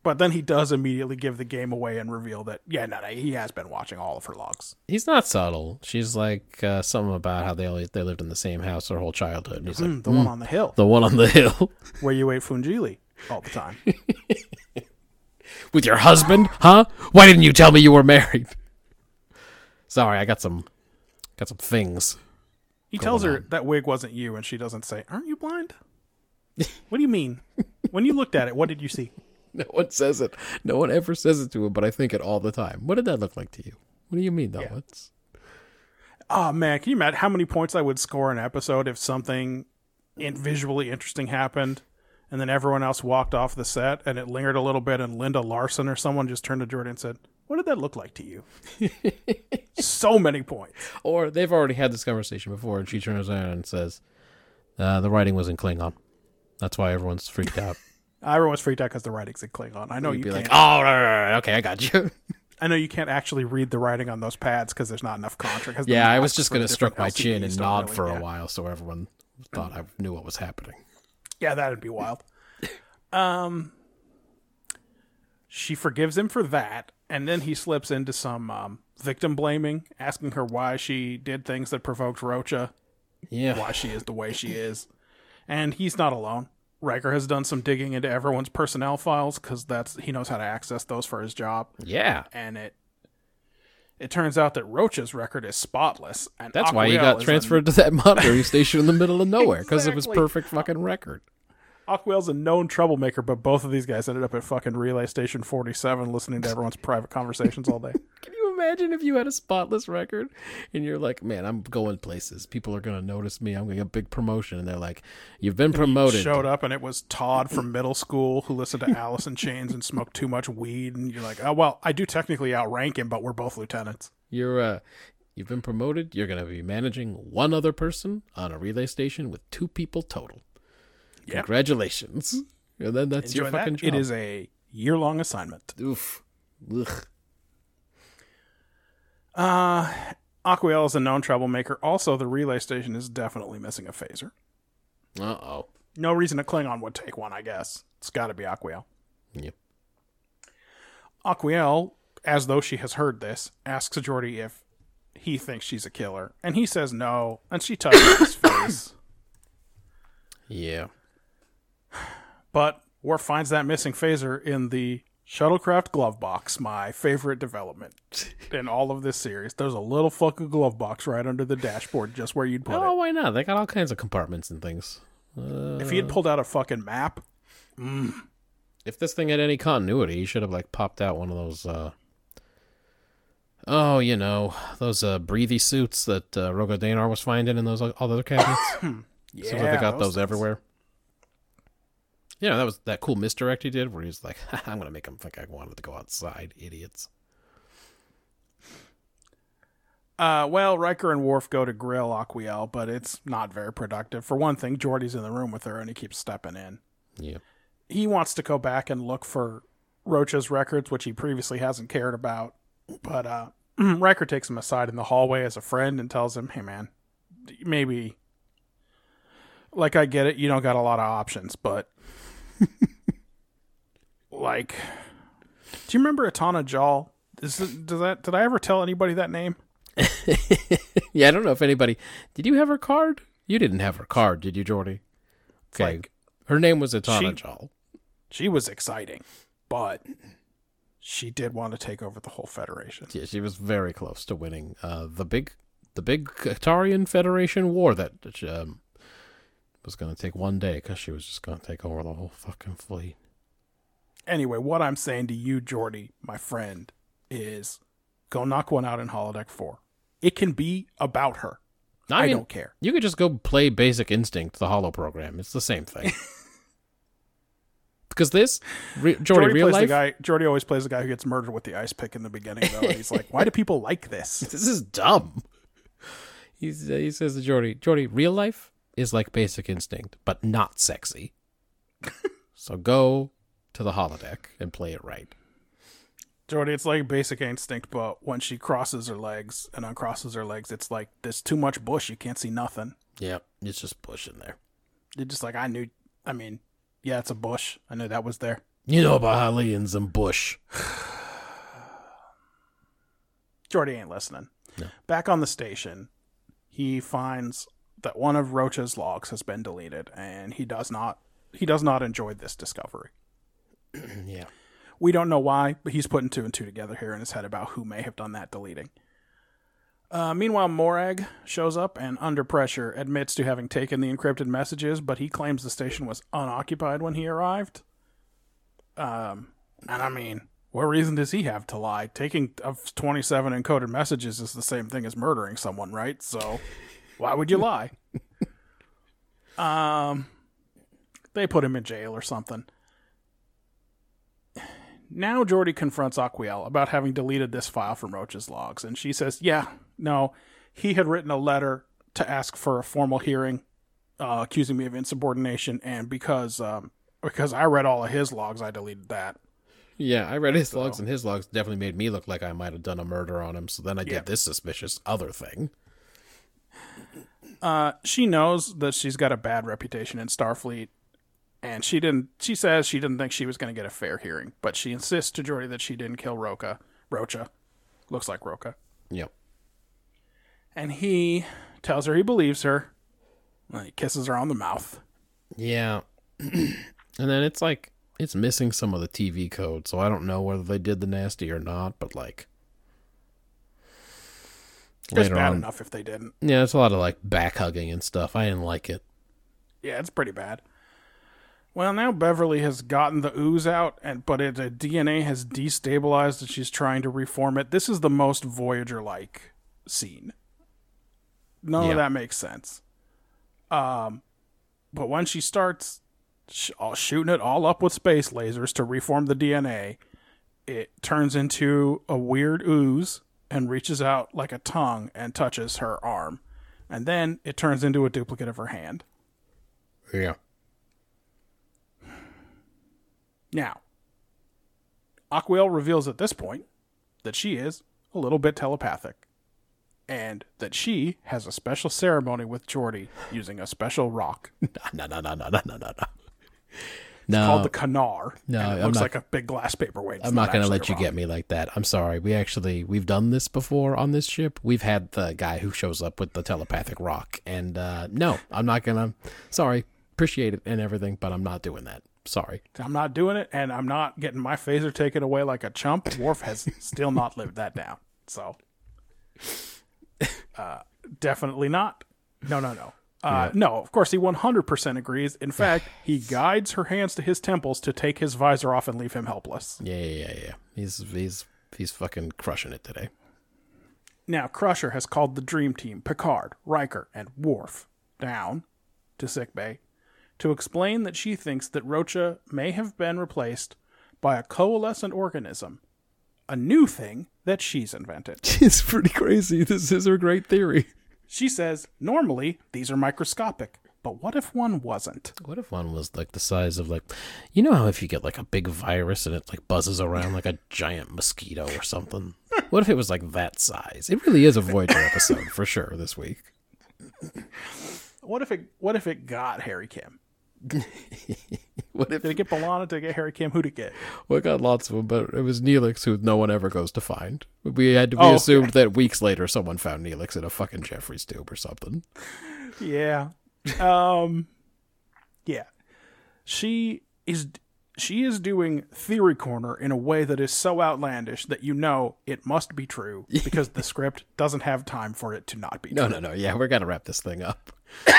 But then he does immediately give the game away and reveal that yeah, no, no, he has been watching all of her logs. He's not subtle. She's like uh, something about how they only, they lived in the same house their whole childhood. And he's like, Mm, the one on the hill the one on the hill [LAUGHS] where you ate fungili all the time. [LAUGHS] with your husband, huh? Why didn't you tell me you were married? Sorry, I got some got some things. He tells her on. that wig wasn't you, and she doesn't say, "Aren't you blind?" [LAUGHS] what do you mean? when you looked at it, what did you see? [LAUGHS] No one says it. No one ever says it to him, but I think it all the time. What did that look like to you? What do you mean, though? Yeah. What's Oh man, can you imagine how many points I would score an episode if something in visually interesting happened, and then everyone else walked off the set, and it lingered a little bit, and Linda Larson or someone just turned to Jordan and said, "What did that look like to you?" [LAUGHS] so many points. or they've already had this conversation before, and she turns around and says, uh, "The writing was in Klingon. That's why everyone's freaked out." [LAUGHS] Everyone's freaked out because the writing's in Klingon. I know You'd you be can't. like, "Oh, right, right, right, okay, I got you." [LAUGHS] I know you can't actually read the writing on those pads because there's not enough the yeah, I was just gonna stroke my chin and nod really- for yeah. a while, so everyone thought I knew what was happening. Yeah, that'd be wild. Um, she forgives him for that, and then he slips into some um, victim blaming, asking her why she did things that provoked Rocha, Yeah, why she is the way she is, and he's not alone. Riker has done some digging into everyone's personnel files because that's he knows how to access those for his job, yeah. and it it turns out that Rocha's record is spotless, and That's why he got is a- transferred to that monitoring station in the middle of [LAUGHS] nowhere because of his perfect fucking record. Aquiel's a known troublemaker, but both of these guys ended up at fucking Relay Station 47 listening to everyone's private conversations all day. [LAUGHS] You imagine if you had a spotless record and you're like, man, I'm going places. People are going to notice me. I'm going to get a big promotion. And they're like, you've been promoted. Showed up and it was Todd from middle school who listened to Alice in Chains and smoked too much weed. And you're like, oh, well, I do technically outrank him, but we're both lieutenants. You're, uh, you've been promoted. You're going to be managing one other person on a relay station with two people total. Yeah. Congratulations. And then that's Enjoy your fucking that. job. It is a year long assignment. Oof. Ugh. Uh, Aquiel is a known troublemaker. Also, the Relay Station is definitely missing a phaser. Uh-oh. No reason a Klingon would take one, I guess. It's got to be Aquiel. Yep. Aquiel, as though she has heard this, asks Geordi if he thinks she's a killer, and he says no, and she touches his [COUGHS] face. Yeah. But Worf finds that missing phaser in the shuttlecraft glove box, my favorite development in all of this series. There's a little fucking glove box right under the dashboard, just where you'd put it. Oh, it. why not? They got all kinds of compartments and things. Uh, If he had pulled out a fucking map, if this thing had any continuity, he should have like popped out one of those uh Oh, you know, those uh breathy suits that uh, Roga Danar was finding in those all the other cabinets. [COUGHS] yeah, Seems like they got those, things. everywhere. Yeah, that was that cool misdirect he did where he's like, [LAUGHS] I'm gonna make him think I wanted to go outside, idiots. Uh, well, Riker and Worf go to grill Aquiel, but it's not very productive. For one thing, Geordi's in the room with her, and he keeps stepping in. Yeah. he wants to go back and look for Rocha's records, which he previously hasn't cared about. But uh, [CLEARS THROAT] Riker takes him aside in the hallway as a friend and tells him, "Hey, man, maybe, like, I get it, you don't got a lot of options, but like, do you remember Atana Jal? Is it, does that did I ever tell anybody that name? [LAUGHS] Yeah, I don't know if anybody did you have her card? You didn't have her card, did you, Geordi? Okay. like- her name was Atana She- Jal. She was exciting, but she did want to take over the whole Federation. Yeah, she was very close to winning uh, the big, the big Qatarian Federation war that um, was going to take one day because she was just going to take over the whole fucking fleet. Anyway, what I'm saying to you, Geordi, my friend, is go knock one out in Holodeck 4. It can be about her. I, mean, don't care. You could just go play Basic Instinct, the Hollow program. It's the same thing. [LAUGHS] Because this, re- Geordi, Geordi real plays life, the guy. Geordi always plays the guy who gets murdered with the ice pick in the beginning, though. he's like, "Why do people like this?" [LAUGHS] this is dumb. He's, uh, he says to Geordi, Geordi, real life is like Basic Instinct, but not sexy. [LAUGHS] so go to the holodeck and play it right. Geordi, it's like Basic Instinct, but when she crosses her legs and uncrosses her legs, it's like there's too much bush. You can't see nothing. Yep, it's just bush in there. You're just like, I knew. I mean, yeah, it's a bush. I knew that was there. You know about Hylians and Bush. [SIGHS] Geordi ain't listening. No. Back on the station, he finds that one of Rocha's logs has been deleted, and he does not he does not enjoy this discovery. [CLEARS THROAT] yeah. We don't know why, but he's putting two and two together here in his head about who may have done that deleting. Uh, meanwhile, Morag shows up and, under pressure, admits to having taken the encrypted messages, but he claims the station was unoccupied when he arrived. Um, and I mean, what reason does he have to lie? Taking of 27 encoded messages is the same thing as murdering someone, right? So, why would you lie? [LAUGHS] um, they put him in jail or something. Now Geordi confronts Aquiel about having deleted this file from Roach's logs, and she says, "Yeah, no, he had written a letter to ask for a formal hearing, uh, accusing me of insubordination, and because um, because I read all of his logs, I deleted that." Yeah, I read his logs, and his logs definitely made me look like I might have done a murder on him. So then I Yeah. did this suspicious other thing. Uh, she knows that she's got a bad reputation in Starfleet, and she didn't. She says she didn't think she was going to get a fair hearing, but she insists to Geordi that she didn't kill Roca. Rocha, looks like Roca, Yep. and he tells her he believes her. And he kisses her on the mouth. Yeah. [CLEARS THROAT] and then it's like it's missing some of the TV code, so I don't know whether they did the nasty or not, but like It's bad on. enough if they didn't. Yeah, it's a lot of like back hugging and stuff. I didn't like it. Yeah, it's pretty bad. Well, now Beverly has gotten the ooze out, and but it, the DNA has destabilized, and she's trying to reform it. This is the most Voyager-like scene. None Yeah. of that makes sense. Um, but when she starts sh- all shooting it all up with space lasers to reform the DNA, it turns into a weird ooze and reaches out like a tongue and touches her arm, and then it turns into a duplicate of her hand. Yeah. Now, Aquiel reveals at this point that she is a little bit telepathic, and that she has a special ceremony with Geordi using a special rock No, no, no, no, no, no, no, no. No, called the Kanar. no, it I'm looks not- like a big glass paperweight. It's I'm not going to let you get me like that. I'm sorry. We actually we've done this before on this ship. We've had the guy who shows up with the telepathic rock, and uh, no, I'm not gonna. Sorry, appreciate it and everything, but I'm not doing that. Sorry. I'm not doing it, and I'm not getting my phaser taken away like a chump. Worf has still not [LAUGHS] lived that down. So, uh, definitely not. No, no, no. Uh, No, of course, he 100% agrees. In fact, [LAUGHS] he guides her hands to his temples to take his visor off and leave him helpless. Yeah, yeah, yeah, yeah. He's he's he's fucking crushing it today. Now, Crusher has called the Dream Team, Picard, Riker, and Worf down to sickbay to explain that she thinks that Rocha may have been replaced by a coalescent organism, a new thing that she's invented. [LAUGHS] It's pretty crazy. This is her great theory. She says, normally these are microscopic, but what if one wasn't? What if one was like the size of like, you know how if you get like a big virus and it like buzzes around like a giant mosquito or something? [LAUGHS] What if it was like that size? It really is a Voyager episode for sure this week. What if it what if it got Harry Kim? [LAUGHS] What if Did it get B'Elanna? Did it get Harry Kim? Who'd it get? Well, it got lots of them, but it was Neelix who no one ever goes to find. We had to, we Oh, okay. assumed that weeks later someone found Neelix in a fucking Jefferies tube or something. Yeah. Um yeah. She is she is doing Theory Corner in a way that is so outlandish that you know it must be true [LAUGHS] because the script doesn't have time for it to not be No, true. no, no. Yeah, we're gonna wrap this thing up. [LAUGHS]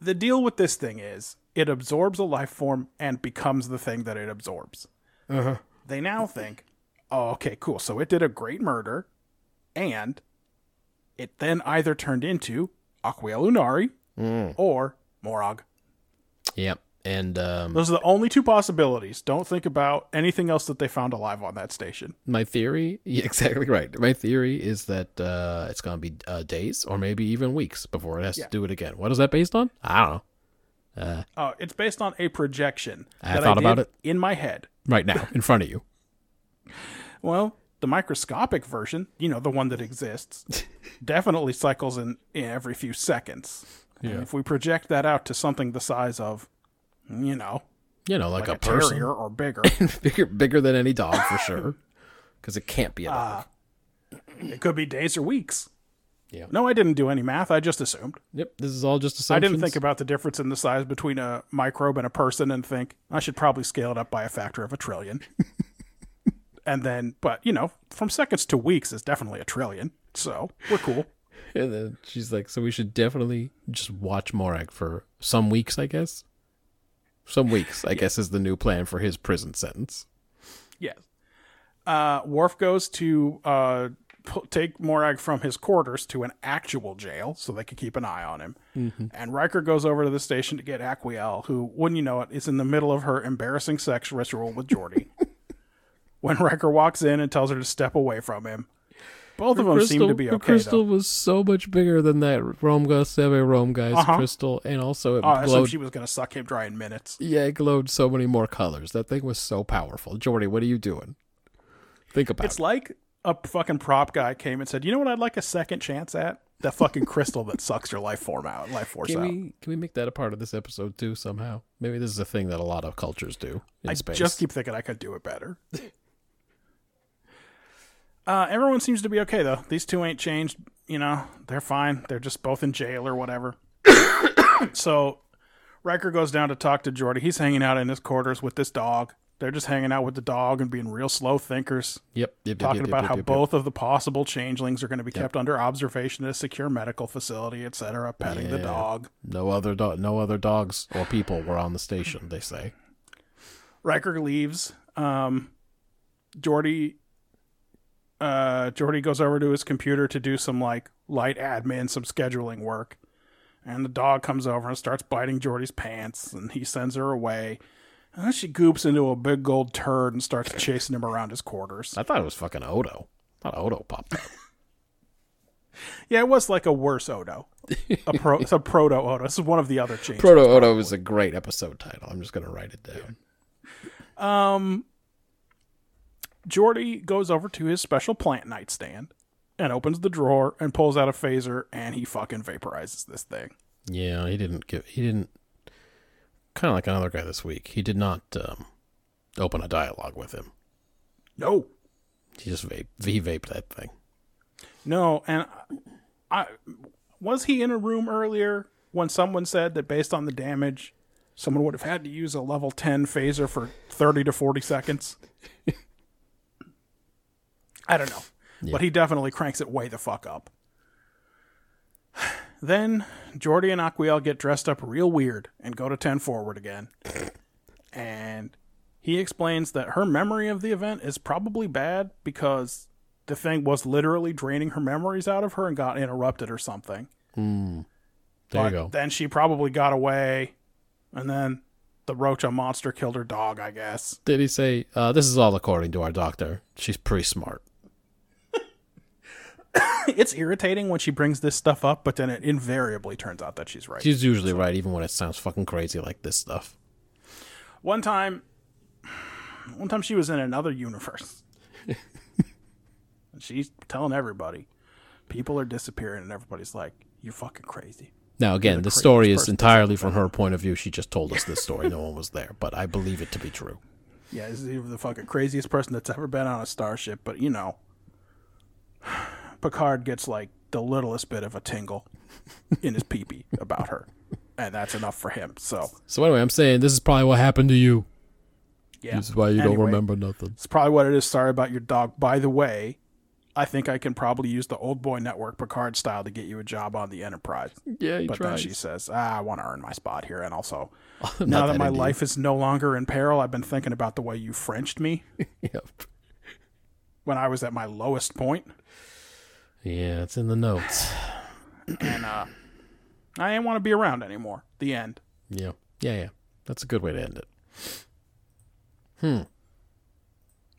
The deal with this thing is it absorbs a life form and becomes the thing that it absorbs. Uh-huh. They now think, oh, okay, cool. So it did a great murder, and it then either turned into Aquiel Uhnari mm. or Morag. Yep. And um, Those are the only two possibilities. Don't think about anything else that they found alive on that station. my theory, [LAUGHS] yeah, exactly right. My theory is that uh, it's gonna be uh, days or maybe even weeks before it has Yeah. to do it again. What is that based on? I don't know. Uh, it's based on a projection I that thought I about it. in my head. Right now, in front of you. [LAUGHS] Well, the microscopic version, you know, the one that exists, [LAUGHS] definitely cycles in, in every few seconds. And Yeah. if we project that out to something the size of, you know, You know, like, like, a, a, person, or bigger, [LAUGHS] bigger, bigger than any dog for sure, [LAUGHS] because it can't be a dog. Uh, it could be days or weeks. Yeah. No, I didn't do any math. I just assumed. yep, this is all just assumptions. I didn't think about the difference in the size between a microbe and a person and think I should probably scale it up by a factor of a trillion. [LAUGHS] and then, but you know, from seconds to weeks is definitely a trillion. So we're cool. And then she's like, "So we should definitely just watch Morag for some weeks, I guess. Some weeks, I guess, is the new plan for his prison sentence." Yes. Uh, Worf goes to uh, pu- take Morag from his quarters to an actual jail so they can keep an eye on him. And Riker goes over to the station to get Aquiel, who, wouldn't you know it, is in the middle of her embarrassing sex ritual with Geordi. [LAUGHS] when Riker walks in and tells her to step away from him, both of them seem to be the okay. crystal Though. was so much bigger than that Romga Seve Rome guy's Uh-huh. crystal, and also it Oh, I assumed glowed. she was going to suck him dry in minutes. Yeah, it glowed so many more colors. That thing was so powerful. Geordi, what are you doing? Think about It's it. It's like a fucking prop guy came and said, "You know what? I'd like a second chance at that fucking crystal that sucks your life form out, life force Can out." we can we make that a part of this episode too somehow? Maybe this is a thing that a lot of cultures do in I space. just keep thinking I could do it better. [LAUGHS] uh, everyone seems to be okay though. These two ain't changed. You know, they're fine. They're just both in jail or whatever. [COUGHS] so, Riker goes down to talk to Geordi. He's hanging out in his quarters with this dog. They're just hanging out with the dog and being real slow thinkers. Yep, yep, talking yep, about yep, how yep, yep. both of the possible changelings are going to be kept under observation at a secure medical facility, etc. Petting the dog. no other do- no other dogs or people were on the station. They say. Riker leaves. Um, Geordi, uh, Geordi goes over to his computer to do some like light admin, some scheduling work, and the dog comes over and starts biting Geordi's pants, and he sends her away. And then she goops into a big gold turd and starts chasing him around his quarters. I thought it was fucking Odo. I thought Odo popped up. [LAUGHS] Yeah, it was like a worse Odo, a pro, it's a proto Odo. This is one of the other changes. Proto Odo is a great episode title. I'm just gonna write it down. Um, Geordi goes over to his special plant nightstand and opens the drawer and pulls out a phaser and he fucking vaporizes this thing. Yeah, he didn't give. He didn't. Kind of like another guy this week. He did not um, open a dialogue with him. No, He just vape. He vaped that thing. no, and I was he in a room earlier when someone said that based on the damage, someone would have had to use a level ten phaser for thirty to forty seconds. [LAUGHS] I don't know, but he definitely cranks it way the fuck up. [SIGHS] Then Geordi and Aquiel get dressed up real weird and go to 10 forward again. [LAUGHS] And he explains that her memory of the event is probably bad because the thing was literally draining her memories out of her and got interrupted or something. There But you go. Then she probably got away, and then the Rocha monster killed her dog, I guess. Did he say, uh, "This is all according to our doctor"? She's pretty smart. [COUGHS] It's irritating when she brings this stuff up, but then it invariably turns out that she's right. She's usually right, even when it sounds fucking crazy like this stuff. One time, [SIGHS] one time she was in another universe. [LAUGHS] she's telling everybody, people are disappearing, and everybody's like, "You're fucking crazy." Now, again, the the story is entirely from her point of view. She just told us this story. no one was there, but I believe it to be true. Yeah, this is the fucking craziest person that's ever been on a starship, but you know, Picard gets like the littlest bit of a tingle in his peepee about her, and that's enough for him. So So anyway, I'm saying this is probably what happened to you. Yeah. This is why you don't remember nothing. It's probably what it is. Sorry about your dog. By the way, I think I can probably use the old boy network Picard style to get you a job on the Enterprise. Yeah, he But then she says, ah, I want to earn my spot here. And also, [LAUGHS] now that my into life is no longer in peril, I've been thinking about the way you Frenched me [LAUGHS] Yep. when I was at my lowest point. Yeah, it's in the notes. And uh, I didn't want to be around anymore. The end. Yeah, yeah, yeah. That's a good way to end it. Hmm.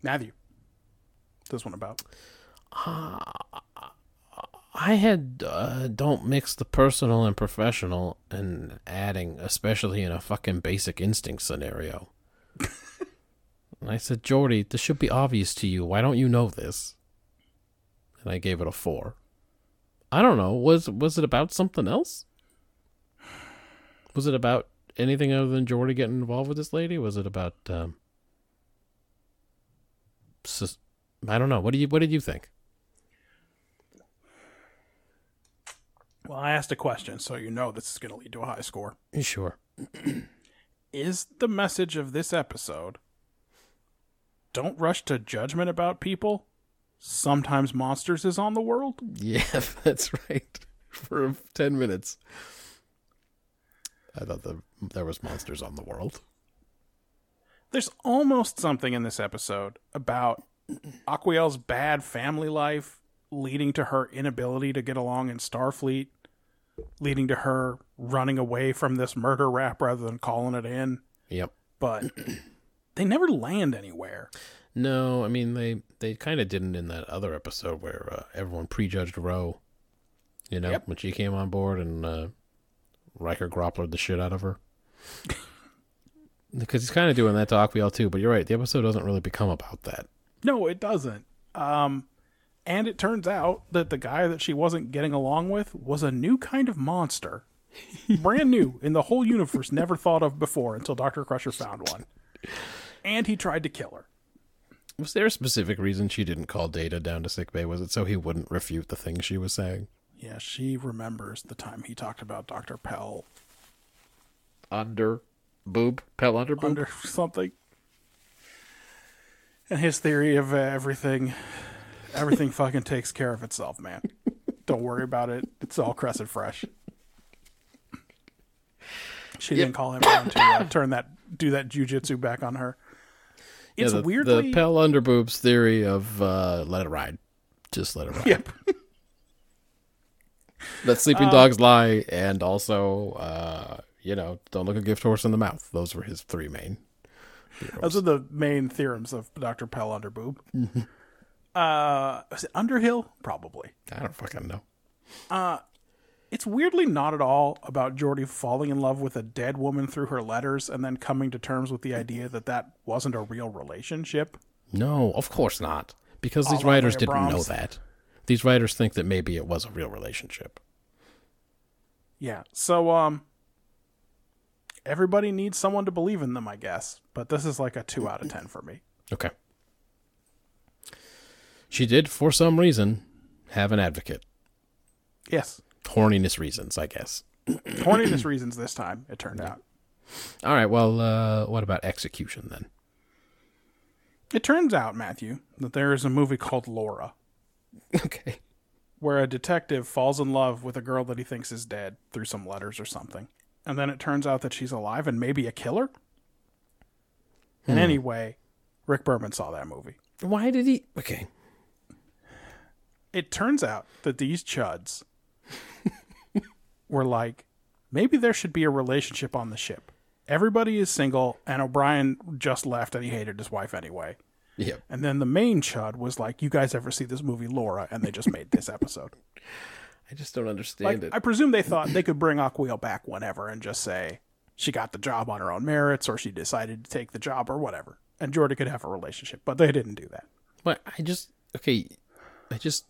Matthew. This one about. I had uh, don't mix the personal and professional, and adding, especially in a fucking basic instinct scenario. [LAUGHS] and I said, Geordi, this should be obvious to you. Why don't you know this? And I gave it a four. I don't know. Was was it about something else? Was it about anything other than Geordi getting involved with this lady? Was it about? Um, sus- I don't know. What do you What did you think? Well, I asked a question, so you know this is going to lead to a high score. Sure. [CLEARS THROAT] Is the message of this episode don't rush to judgment about people? Sometimes monsters is on the world? Yeah, [LAUGHS] that's right. [LAUGHS] For 10 minutes. I thought the, there was monsters on the world. There's almost something in this episode about Aquiel's bad family life leading to her inability to get along in Starfleet, leading to her running away from this murder rap rather than calling it in. Yep. But [CLEARS THROAT] they never land anywhere. No, I mean they they kind of didn't in that other episode where uh, everyone prejudged Roe. You know, Yep. when she came on board and uh, Riker gropplered the shit out of her. [LAUGHS] because he's kind of doing that to Aquiel too. But you're right, the episode doesn't really become about that. No, it doesn't. Um, and it turns out that the guy that she wasn't getting along with was a new kind of monster. [LAUGHS] Brand new in the whole universe, never thought of before until Dr. Crusher found one. And he tried to kill her. Was there a specific reason she didn't call Data down to sickbay? Was it so he wouldn't refute the things she was saying? Yeah, she remembers the time he talked about Dr. Pell Under boob, Pell under boob. under [LAUGHS] something. And his theory of uh, everything, everything [LAUGHS] fucking takes care of itself, man. Don't worry about it. It's all crescent fresh. She didn't call him around to uh, turn that, do that jujitsu back on her. It's yeah, the, weirdly, the Pell under boobs theory of uh, let it ride, just let it ride. yep. [LAUGHS] Let sleeping dogs lie, and also, uh, you know, don't look a gift horse in the mouth. Those were his three main. Those are the main theorems of Dr. Pell Underboob. Uh, was it Underhill? Probably. I don't fucking know. It's weirdly not at all about Geordi falling in love with a dead woman through her letters and then coming to terms with the idea that that wasn't a real relationship. No, of course not, because these la writers didn't know that. These writers think that maybe it was a real relationship. Yeah. So, um, everybody needs someone to believe in them, I guess. But this is like a two out of ten for me. Okay. She did, for some reason, have an advocate. Yes. Horniness reasons, I guess. Horniness [CLEARS THROAT] reasons this time, it turned out. All right. Well, uh, what about execution then? It turns out, Matthew, that there is a movie called Laura, [LAUGHS] Okay. where a detective falls in love with a girl that he thinks is dead through some letters or something. And then it turns out that she's alive and maybe a killer. And anyway, Rick Berman saw that movie. Why did he? Okay. It turns out that these chuds were like, maybe there should be a relationship on the ship. Everybody is single, and O'Brien just left and he hated his wife anyway. Yep. And then the main chud was like, You guys ever see this movie Laura? And they just made this episode. [LAUGHS] I just don't Like, understand it. I presume they thought they could bring Aquiel back whenever and just say she got the job on her own merits or she decided to take the job or whatever. And Geordi could have a relationship, but they didn't do that. But I just okay. I just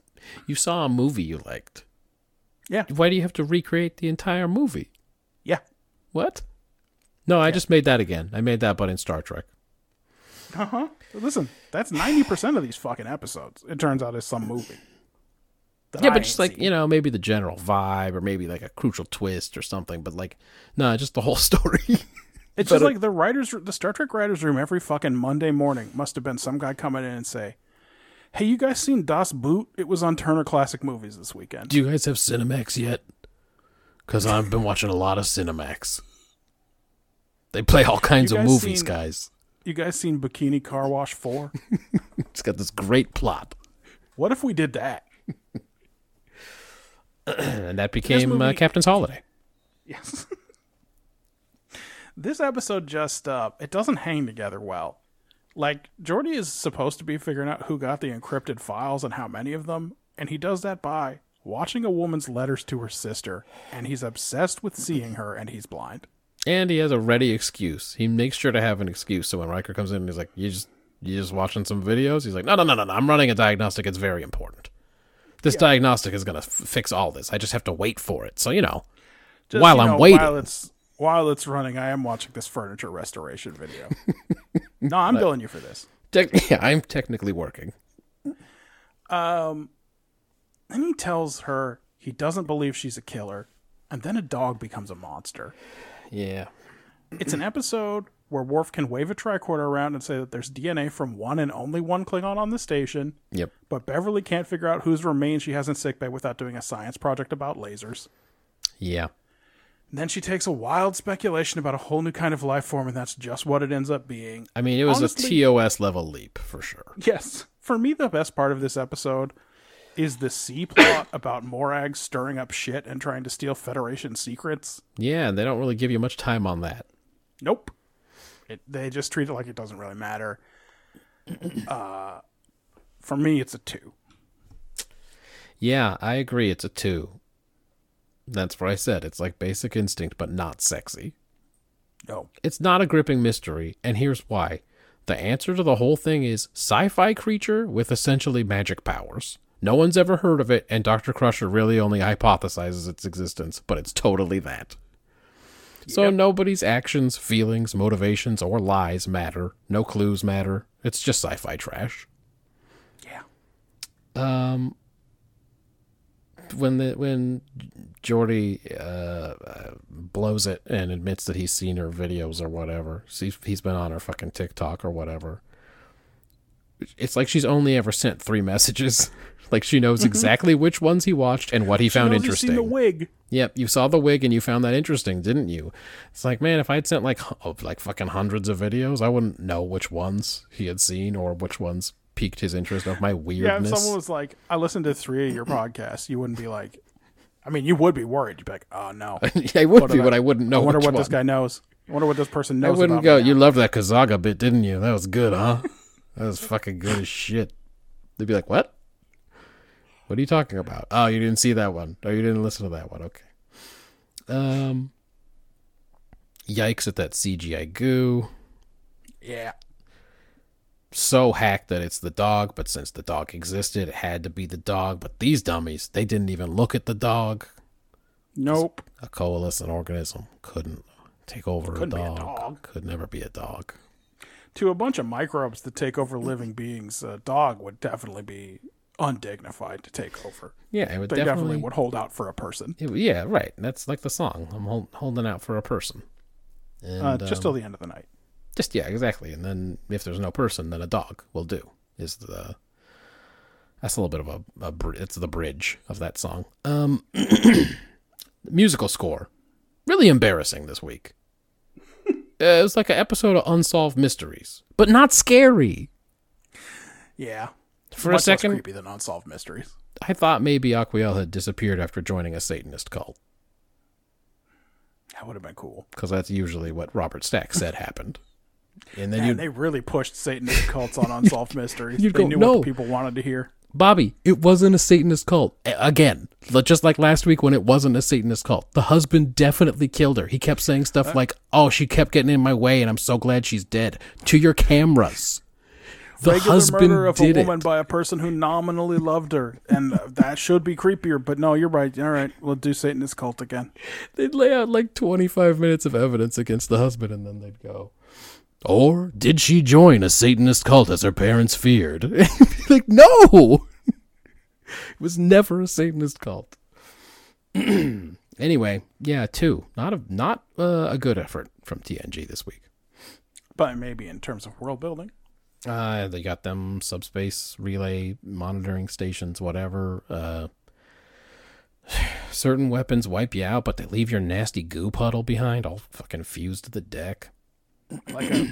you saw a movie you liked. Yeah. Why do you have to recreate the entire movie? Yeah. What? No, I just made that again. I made that, but in Star Trek. Uh huh. Listen, that's 90% of these fucking episodes. It turns out is some movie. yeah, I but just like seen. you know, maybe the general vibe, or maybe like a crucial twist or something. But like, no, just the whole [LAUGHS] story. It's just it- like the writers, the Star Trek writers' room every fucking Monday morning must have been some guy coming in and say, "Hey, you guys seen Das Boot? It was on Turner Classic Movies this weekend." Do you guys have Cinemax yet? Because I've been watching a lot of Cinemax. They play all kinds of movies, seen- guys. You guys seen Bikini Car Wash Four? [LAUGHS] It's got this great plot, what if we did that? [CLEARS THROAT] and that became uh, Captain's Holiday. Yes. [LAUGHS] this episode just uh it doesn't hang together well. Like Geordi is supposed to be figuring out who got the encrypted files and how many of them, and he does that by watching a woman's letters to her sister, and he's obsessed with seeing her and he's blind. And he has a ready excuse. He makes sure to have an excuse. So when Riker comes in and he's like, "You just you just watching some videos?" He's like, "No, no, no, no, no. I'm running a diagnostic. It's very important. This diagnostic is gonna f- fix all this. I just have to wait for it. So you know, Just, while you I'm waiting, While it's while it's running, I am watching this furniture restoration video. [LAUGHS] no, I'm billing you for this. tec- [LAUGHS] yeah, I'm technically working. Um, and he tells her he doesn't believe she's a killer, and then a dog becomes a monster. Yeah, It's an episode where Worf can wave a tricorder around and say that there's DNA from one and only one Klingon on the station, yep. but Beverly can't figure out whose remains she has in sickbay without doing a science project about lasers. Yeah. And then she takes a wild speculation about a whole new kind of life form, and that's just what it ends up being. I mean, it was Honestly- a TOS level leap for sure. Yes. For me, the best part of this episode is the C plot [COUGHS] about Morag stirring up shit and trying to steal Federation secrets. Yeah, and they don't really give you much time on that. Nope. It, they just treat it like it doesn't really matter. [COUGHS] Uh, for me, it's a two. Yeah, I agree. It's a two. That's what I said. It's like Basic Instinct, but not sexy. No. It's not a gripping mystery, and here's why. The answer to the whole thing is sci-fi creature with essentially magic powers. No one's ever heard of it, and Dr. Crusher really only hypothesizes its existence, but it's totally that. So nobody's actions, feelings, motivations, or lies matter. No clues matter. It's just sci-fi trash. Yeah. Um, when the when Geordi uh, blows it and admits that he's seen her videos or whatever, he's he's been on her fucking TikTok or whatever. It's like she's only ever sent three messages. [LAUGHS] like she knows exactly which ones he watched and what he found She knows he's interesting. seen the wig. Yep, you saw the wig and you found that interesting, didn't you? It's like, man, if I'd sent like oh, like fucking hundreds of videos, I wouldn't know which ones he had seen or which ones piqued his interest of my weirdness. [LAUGHS] Yeah, if someone was like, I listened to three of your podcasts, you wouldn't be like, I mean, you would be worried. You'd be like, oh no. [LAUGHS] I would What be, but I wouldn't know. I wonder what one. this guy knows. I wonder what this person knows. I wouldn't go. You loved that Kazaga bit, didn't you? That was good, huh? that was fucking good as shit. They'd be like, "What? What are you talking about? Oh, you didn't see that one. Oh, you didn't listen to that one. Okay." Um. Yikes at that CGI goo. Yeah. So hacked that it's the dog, but since the dog existed, it had to be the dog. But these dummies, they didn't even look at the dog. Nope. A coalescent organism couldn't take over Couldn't a be a dog. dog. Could never be a dog. To a bunch of microbes that take over living beings, a dog would definitely be undignified to take over. Yeah, it would They definitely, definitely would hold out for a person. It- yeah, right. That's like the song. I'm hold, holding out for a person. And, Uh, just till um, the end of the night. Just yeah, exactly. And then if there's no person, then a dog will do. Is the that's a little bit of a, a it's the bridge of that song. Um, [CLEARS THROAT] musical score, really embarrassing this week. [LAUGHS] uh, it was like an episode of Unsolved Mysteries, but not scary. Yeah. For Much a second, creepy than unsolved mysteries. I thought maybe Aquiel had disappeared after joining a Satanist cult. That would have been cool. because that's usually what Robert Stack said happened. And then Man, you, they really pushed Satanist cults on unsolved [LAUGHS] mysteries. they go, knew "No." what the people wanted to hear. Bobby, it wasn't a Satanist cult. Again, just like last week when it wasn't a Satanist cult. The husband definitely killed her. He kept saying stuff like, "Oh, she kept getting in my way, and I'm so glad she's dead." To your cameras, the Regular husband murder of did a woman it. by a person who nominally loved her, and uh, that should be creepier. But no, you're right. All right, we'll do Satanist cult again. They'd lay out like 25 minutes of evidence against the husband, and then they'd go, Or did she join a Satanist cult as her parents feared? [LAUGHS] like, no! it was never a Satanist cult. [CLEARS THROAT] Anyway, yeah, two. Not a not uh, a good effort from TNG this week. But maybe in terms of world building. Uh, they got them subspace relay monitoring stations, whatever. Uh, [SIGHS] certain weapons wipe you out, but they leave your nasty goo puddle behind, all fucking fused to the deck. Like a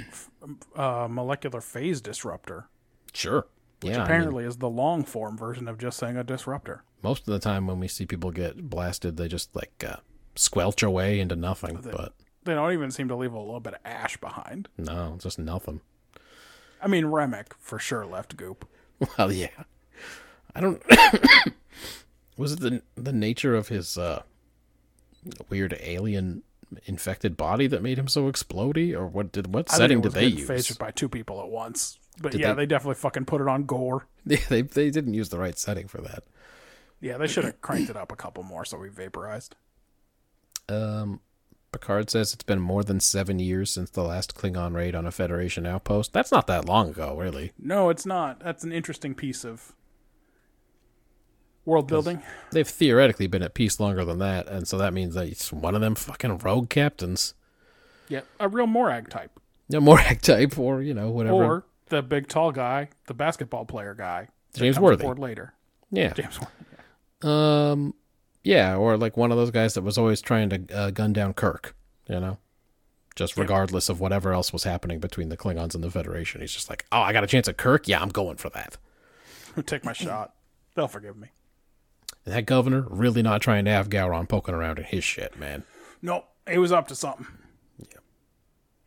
[CLEARS THROAT] uh, molecular phase disruptor, Sure. which yeah, I mean, apparently is the long form version of just saying a disruptor. most of the time when we see people get blasted, they just like uh, squelch away into nothing. But They don't even seem to leave a little bit of ash behind. no, just nothing. I mean, Remmick for sure left goop. Well, yeah. I don't. [COUGHS] was it the the nature of his uh, weird alien infected body that made him so explodey, or what did what I setting did they use? Phasered by two people at once. But Did yeah, they- they... definitely fucking put it on gore. [LAUGHS] They, they they didn't use the right setting for that. Yeah, they should have cranked it up a couple more so we vaporized. Um, Picard says it's been more than seven years since the last Klingon raid on a Federation outpost. That's not that long ago, really. No, it's not. That's an interesting piece of world building. They've theoretically been at peace longer than that, and so that means that it's one of them fucking rogue captains. Yeah, a real Morag type. No Morag [LAUGHS] type, or you know whatever. Or the big tall guy, the basketball player guy. James Worthy. later. yeah, James Worthy. Um, yeah, or like one of those guys that was always trying to uh, gun down Kirk, you know, just regardless of whatever else was happening between the Klingons and the Federation. He's just like, oh, I got a chance at Kirk. Yeah, I'm going for that. [LAUGHS] Take my shot. They'll forgive me. That governor really not trying to have Gowron poking around in his shit, man. Nope, he was up to something. Yeah.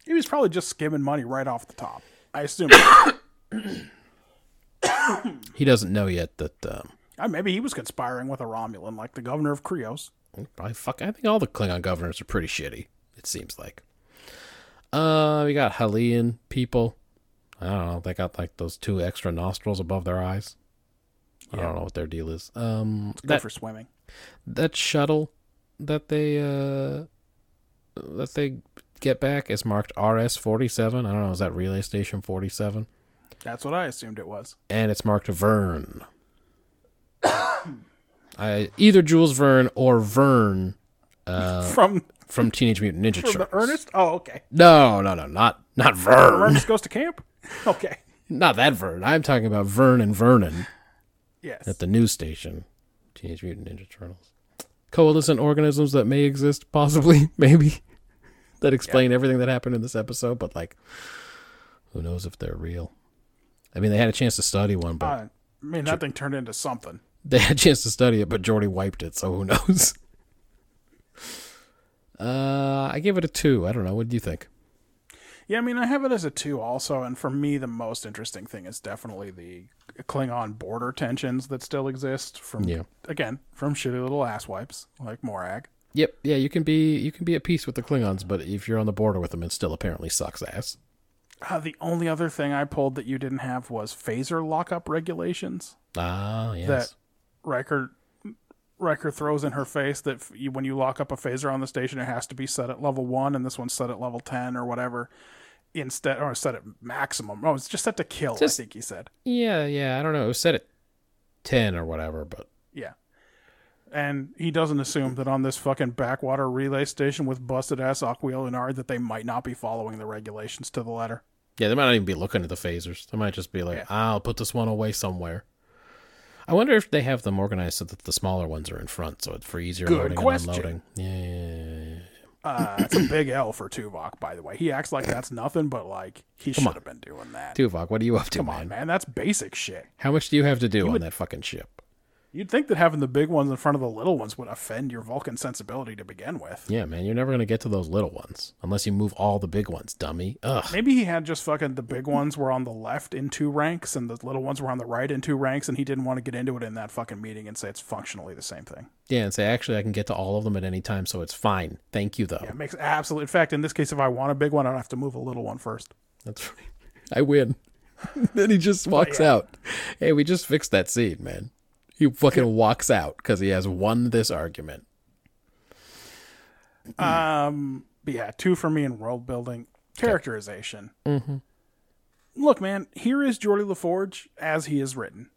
He was probably just skimming money right off the top. I assume. He [COUGHS] doesn't know yet that. Um, Uh, maybe he was conspiring with a Romulan, like the governor of Krios. probably fuck. I think all the Klingon governors are pretty shitty. It seems like. Uh, we got Halian people. I don't know. They got like those two extra nostrils above their eyes. I don't know what their deal is. Um, Good that for swimming. that shuttle that they uh that they get back is marked RS forty seven. I don't know. Is that relay station forty seven? That's what I assumed it was. And it's marked Vern. [COUGHS] I either Jules Verne or Vern from [LAUGHS] from Teenage Mutant Ninja from Turtles. Ernest? Oh, okay. No, no, no, not not Vern. Ernest goes to camp? [LAUGHS] Okay. Not that Vern. I'm talking about Vern and Vernon Yes. at the news station. Teenage Mutant Ninja Turtles. Coalescent organisms that may exist, possibly, [LAUGHS] maybe, that explain everything that happened in this episode, but like, who knows if they're real? I mean, they had a chance to study one, but Uh, I mean, that thing turned into something. they had a chance to study it, but Geordi wiped it, so who knows? [LAUGHS] Uh, I give it a two. I don't know. What do you think? Yeah, I mean, I have it as a two also, and for me, the most interesting thing is definitely the Klingon border tensions that still exist from, Yeah. again, from shitty little asswipes like Morag. Yep. Yeah, you can be you can be at peace with the Klingons, but if you're on the border with them, it still apparently sucks ass. Uh, the only other thing I pulled that you didn't have was phaser lockup regulations Ah, yes. that Riker Riker throws in her face that you, when you lock up a phaser on the station, it has to be set at level one, and this one's set at level ten or whatever. Instead, or set at maximum. Oh, it's just set to kill. Just- I think he said. Yeah, yeah. I don't know. It was set at ten or whatever, but Yeah. And he doesn't assume that on this fucking backwater relay station with busted ass Aquiel Uhnari that they might not be following the regulations to the letter. yeah, they might not even be looking at the phasers. They might just be like, Yeah. "I'll put this one away somewhere." I wonder if they have them organized so that the smaller ones are in front, so it's for easier Good loading question. and unloading. Yeah. Uh, it's a big L for Tuvok, by the way. He acts like that's nothing, but like he should have been doing that. Tuvok, what are you up to, Come man? on, man. That's basic shit. How much do you have to do on would- that fucking ship? You'd think that having the big ones in front of the little ones would offend your Vulcan sensibility to begin with. Yeah, man, you're never gonna get to those little ones unless you move all the big ones, dummy. Ugh. Maybe he had just fucking the big ones were on the left in two ranks and the little ones were on the right in two ranks, and he didn't want to get into it in that fucking meeting and say it's functionally the same thing. Yeah, and say actually I can get to all of them at any time, so it's fine. Thank you though. Yeah, it makes absolute. In fact, in this case, if I want a big one, I don't have to move a little one first. That's right. I win. [LAUGHS] then he just walks yeah. out. Hey, we just fixed that scene, man. He fucking walks out because he has won this argument. Um, but yeah, two for me in world building, characterization. Mm-hmm. Look, man, here is Geordi La Forge as he is written.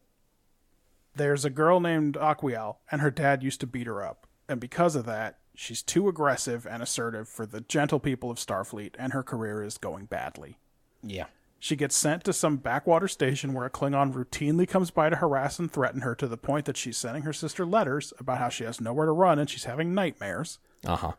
There's a girl named Aquiel, and her dad used to beat her up, and because of that, She's too aggressive and assertive for the gentle people of Starfleet, and her career is going badly. Yeah. She gets sent to some backwater station where a Klingon routinely comes by to harass and threaten her to the point that she's sending her sister letters about how she has nowhere to run and she's having nightmares. Uh huh.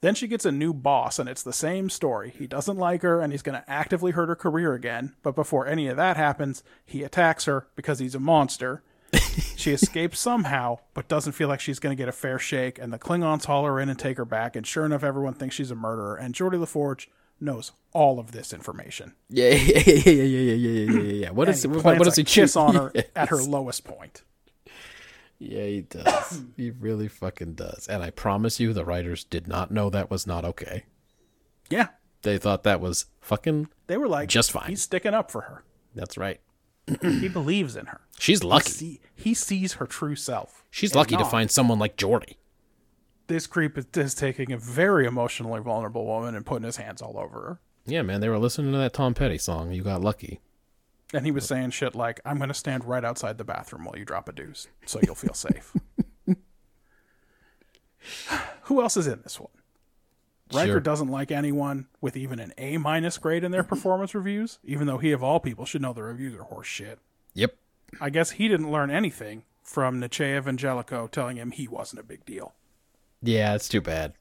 Then she gets a new boss, and it's the same story. He doesn't like her, and he's going to actively hurt her career again. But before any of that happens, he attacks her because he's a monster. [LAUGHS] she escapes somehow, but doesn't feel like she's going to get a fair shake. And the Klingons haul her in and take her back. And sure enough, everyone thinks she's a murderer. And Geordi La Forge knows all of this information. [LAUGHS] Yeah, yeah, yeah, yeah, yeah, yeah, yeah, yeah. What is what, does he kiss on her yes. [LAUGHS] at her lowest point? Yeah, he does. [COUGHS] he really fucking does. And I promise you, the writers did not know that was not okay. Yeah, they thought that was fucking. They were like, just fine. He's sticking up for her. That's right. he believes in her. She's lucky. He, see, he sees her true self. She's lucky not. to find someone like Geordi this creep is, taking a very emotionally vulnerable woman and putting his hands all over her. Yeah, man, they were listening to that Tom Petty song. You got lucky. And he was saying shit like, I'm going to stand right outside the bathroom while you drop a deuce so you'll feel safe. [LAUGHS] Who else is in this one? Riker Sure. doesn't like anyone with even an A minus grade in their performance reviews, even though he of all people should know the reviews are horse shit. Yep. I guess he didn't learn anything from Nietzsche Evangelico telling him he wasn't a big deal. Yeah, it's too bad.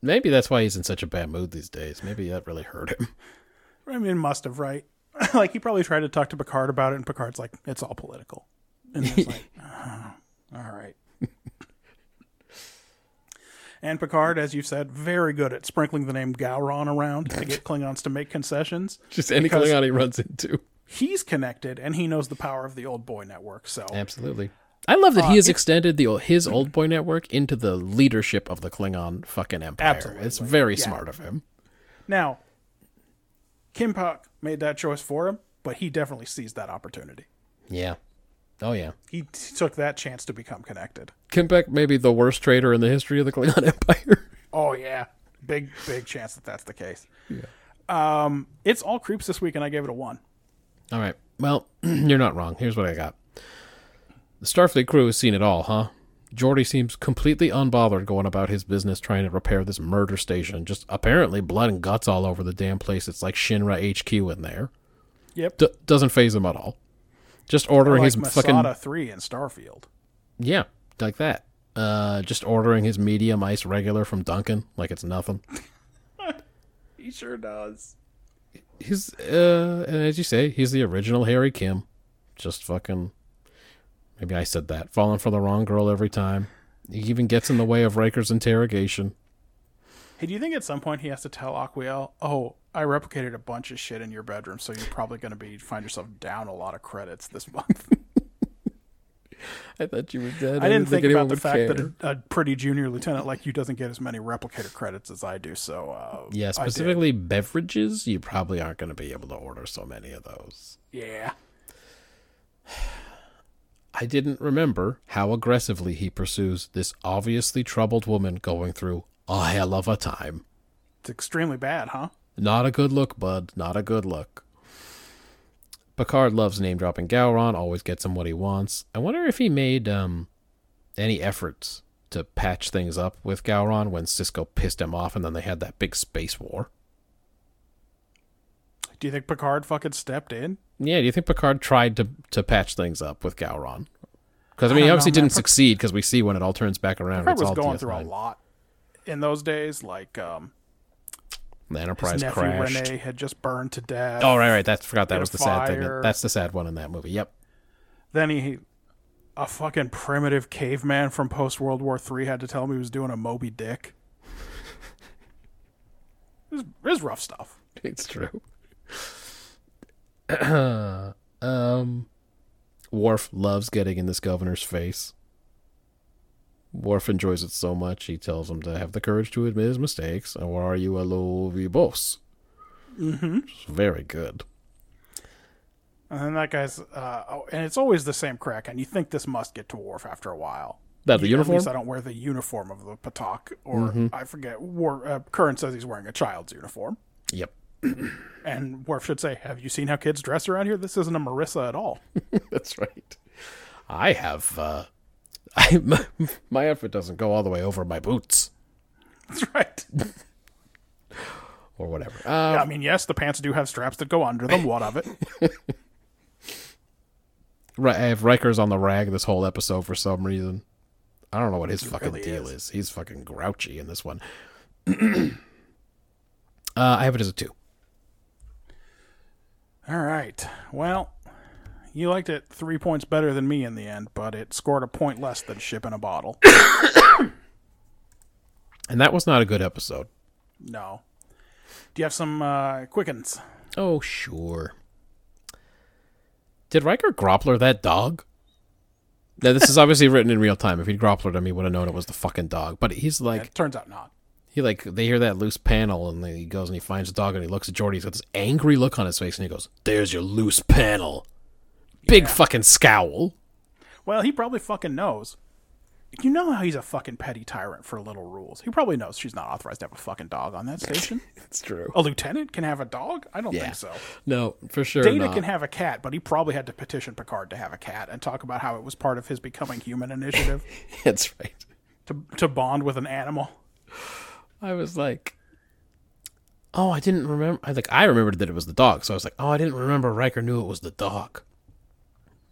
Maybe that's why he's in such a bad mood these days. Maybe that really hurt him. [LAUGHS] I mean, must have, right? [LAUGHS] like, he probably tried to talk to Picard about it, and Picard's like, it's all political. And he's like, "Oh, [LAUGHS] all right. and Picard, as you said, very good at sprinkling the name Gowron around to get Klingons to make concessions. Just any Klingon he runs into. He's connected, and he knows the power of the old boy network. So, Absolutely. I love that Uh, he has extended the his old boy network into the leadership of the Klingon fucking empire. Absolutely. It's very Yeah. smart of him. now, K'mpec made that choice for him, but he definitely seized that opportunity. Yeah. Oh yeah. He t- took that chance to become connected. K'mpec may be the worst traitor in the history of the Klingon [LAUGHS] Empire. Oh yeah, big big chance that that's the case. Yeah. Um, it's all creeps this week, and I gave it a one. All right. Well, [CLEARS THROAT] you're not wrong. Here's what I got. The Starfleet crew has seen it all, huh? Geordi seems completely unbothered going about his business trying to repair this murder station. Just apparently blood and guts all over the damn place. It's like Shinra HQ in there. Yep, D- doesn't phase him at all. Just ordering like his Masada fucking three in Starfield. yeah, like that. Uh, just ordering his medium ice regular from Dunkin' like it's nothing. [LAUGHS] He sure does. He's uh, and as you say, he's the original Harry Kim. Just fucking. Maybe I said that. Falling for the wrong girl every time. He even gets in the way of Riker's interrogation. Hey, do you think at some point he has to tell Aquiel, "Oh, I replicated a bunch of shit in your bedroom, so you're probably going to be find yourself down a lot of credits this month." [LAUGHS] I thought you were dead. I didn't think, about the fact that a, a pretty junior lieutenant like you doesn't get as many replicator credits as I do. So, uh, yeah, specifically beverages, you probably aren't going to be able to order so many of those. yeah. I didn't remember how aggressively he pursues this obviously troubled woman going through a hell of a time. It's extremely bad, huh? Not a good look, bud. Not a good look. Picard loves name dropping Gowron, always gets him what he wants. I wonder if he made um, any efforts to patch things up with Gowron when Sisko pissed him off and then they had that big space war. Do you think Picard fucking stepped in? Yeah, do you think Picard tried to, to patch things up with Gowron? Because, I mean, I he obviously know, didn't Pic- succeed because we see when it all turns back around. Picard it's was going DS9. through a lot in those days. Like, um, The his Enterprise nephew crashed. Rene had just burned to death. Oh, right, right. That's forgot that was the sad thing. That's the sad one in that movie. Yep. Then he, a fucking primitive caveman from post World War Three, had to tell him he was doing a Moby Dick. [LAUGHS] It was, rough stuff. [LAUGHS] It's true. [COUGHS] um, Worf loves getting in this governor's face. Worf enjoys it so much he tells him to have the courage to admit his mistakes, or are you a low boss? Mm-hmm. Very good. And then that guy's, uh, oh, and it's always the same crack. And you think this must get to Worf after a while. That the At uniform? least I don't wear the uniform of the Patak, or Mm-hmm. I forget. War, uh, Curran says he's wearing a child's uniform, Yep. [COUGHS] and Worf should say, "Have you seen how kids dress around here? This isn't a Marissa at all." [LAUGHS] That's right. I have. uh [LAUGHS] I my, my outfit doesn't go all the way over my boots. That's right. [LAUGHS] or whatever. Yeah, Uh, I mean, yes, the pants do have straps that go under them. What of it? Ri- I have Riker's on the rag this whole episode for some reason. I don't know what his fucking really deal is. is. He's fucking grouchy in this one. [CLEARS THROAT] uh, I have it as a two. All right. Well, you liked it three points better than me in the end, but it scored a point less than ship in a bottle. [COUGHS] And that was not a good episode. no. Do you have some uh, quickens? Oh, sure. Did Riker Groppler that dog? Now, this is obviously written in real time. If he'd Gropplered him, he would have known it was the fucking dog. But he's like, it turns out not. He like, they hear that loose panel, and then he goes and he finds the dog, and he looks at Geordi. He's got this angry look on his face, and he goes, "There's your loose panel." Big fucking scowl. Well, he probably fucking knows. You know how he's a fucking petty tyrant for little rules. He probably knows she's not authorized to have a fucking dog on that station. [LAUGHS] It's true. a lieutenant can have a dog? I don't Yeah. think so. No, for sure. Data not. can have a cat, but he probably had to petition Picard to have a cat and talk about how it was part of his becoming human initiative [LAUGHS] That's right. to to bond with an animal. I was like, oh, I didn't remember. I like, I remembered that it was the dog, so I was like, oh, I didn't remember Riker knew it was the dog.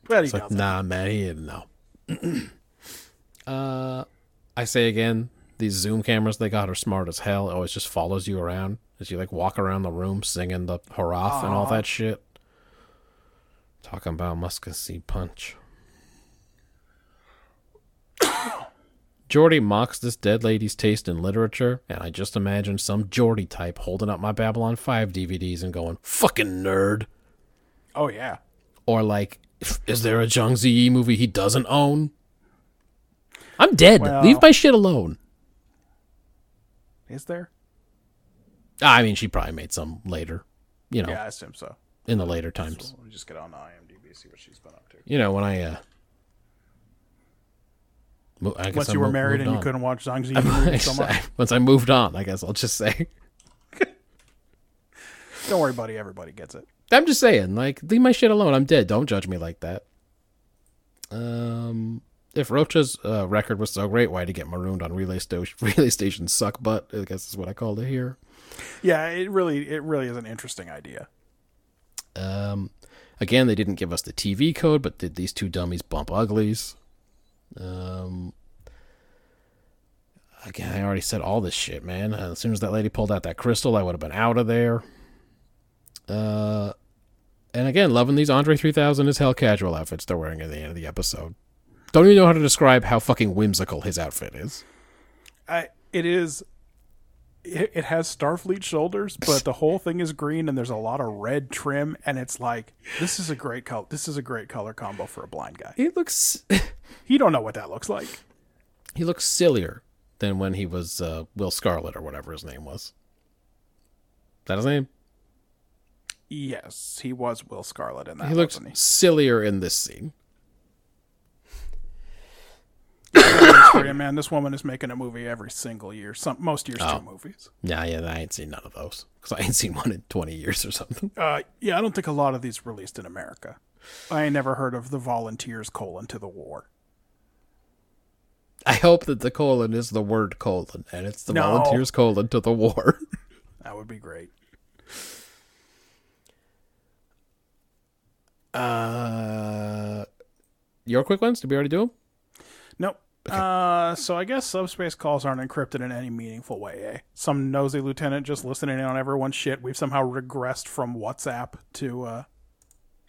He It's like, nah, man, he didn't know. [CLEARS THROAT] uh, I say again, these Zoom cameras they got are smart as hell. It always just follows you around as you like walk around the room singing the Harath and all that shit. Talking about Muscasy Punch. Geordi mocks this dead lady's taste in literature, and I just imagine some Geordi type holding up my Babylon 5 DVDs and going, fucking nerd. Oh yeah. Or like, is there a Zhang Ziyi movie he doesn't own? I'm dead. Well- Leave my shit alone. Is there? I mean, she probably made some later, you know, Yeah, I assume so. in the later times. Let me just get on IMDb see what she's been up to. You know, when I, uh, I guess Once I you were mo- married and you couldn't watch Zhang Ziyi [LAUGHS] movies so much. [LAUGHS] Once I moved on, I guess I'll just say. [LAUGHS] Don't worry, buddy. Everybody gets it. I'm just saying, like, leave my shit alone. I'm dead. Don't judge me like that. Um, if Rocha's uh, record was so great, why did he get marooned on Relay Station? Relay Station suck butt. I guess is what I called it here. Yeah, it really, it really is an interesting idea. Um, again, they didn't give us the TV code, but did these two dummies bump uglies? Um, again, I already said all this shit, man. As soon as that lady pulled out that crystal, I would have been out of there. Uh, and again, loving these Andre 3000 is hell casual outfits they're wearing at the end of the episode. Don't even know how to describe how fucking whimsical his outfit is. I, it is. It, it has Starfleet shoulders, but the whole thing is green, and there's a lot of red trim, and it's like this is a great color. This is a great color combo for a blind guy. He looks [LAUGHS] You don't know what that looks like. he looks sillier than when he was uh, Will Scarlet or whatever his name was. Is that his name? Yes, he was Will Scarlet in that. he looks sillier in this scene. [COUGHS] [COUGHS] [COUGHS] For you, [COUGHS] man, this woman is making a movie every single year. Some most years, Oh. two movies. Yeah, yeah, I ain't seen none of those because I ain't seen one in twenty years or something. Uh, yeah, I don't think a lot of these released in America. I ain't never heard of the Volunteers colon to the war. I hope that the colon is the word colon and it's the No. volunteers colon to the war. [LAUGHS] That would be great. Uh, your quick ones? Did we already do them? Nope. [LAUGHS] Uh, so I guess subspace calls aren't encrypted in any meaningful way. Eh? Some nosy lieutenant just listening in on everyone's shit. We've somehow regressed from WhatsApp to uh,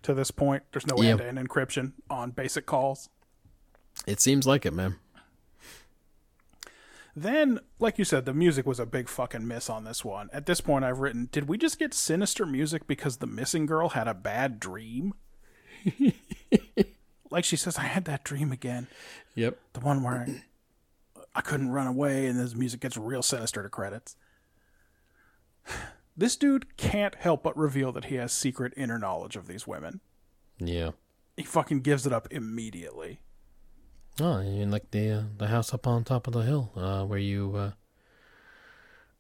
to this point. There's no Yeah. end-to-end encryption on basic calls. It seems like it, man. Then, like you said, the music was a big fucking miss on this one. At this point, I've written, did we just get sinister music because the missing girl had a bad dream? [LAUGHS] like she says, I had that dream again. Yep. The one where I, I couldn't run away, and this music gets real sinister to credits. This dude can't help but reveal that he has secret inner knowledge of these women. Yeah. He fucking gives it up immediately. Oh, you mean like the uh, the house up on top of the hill, uh, where you uh,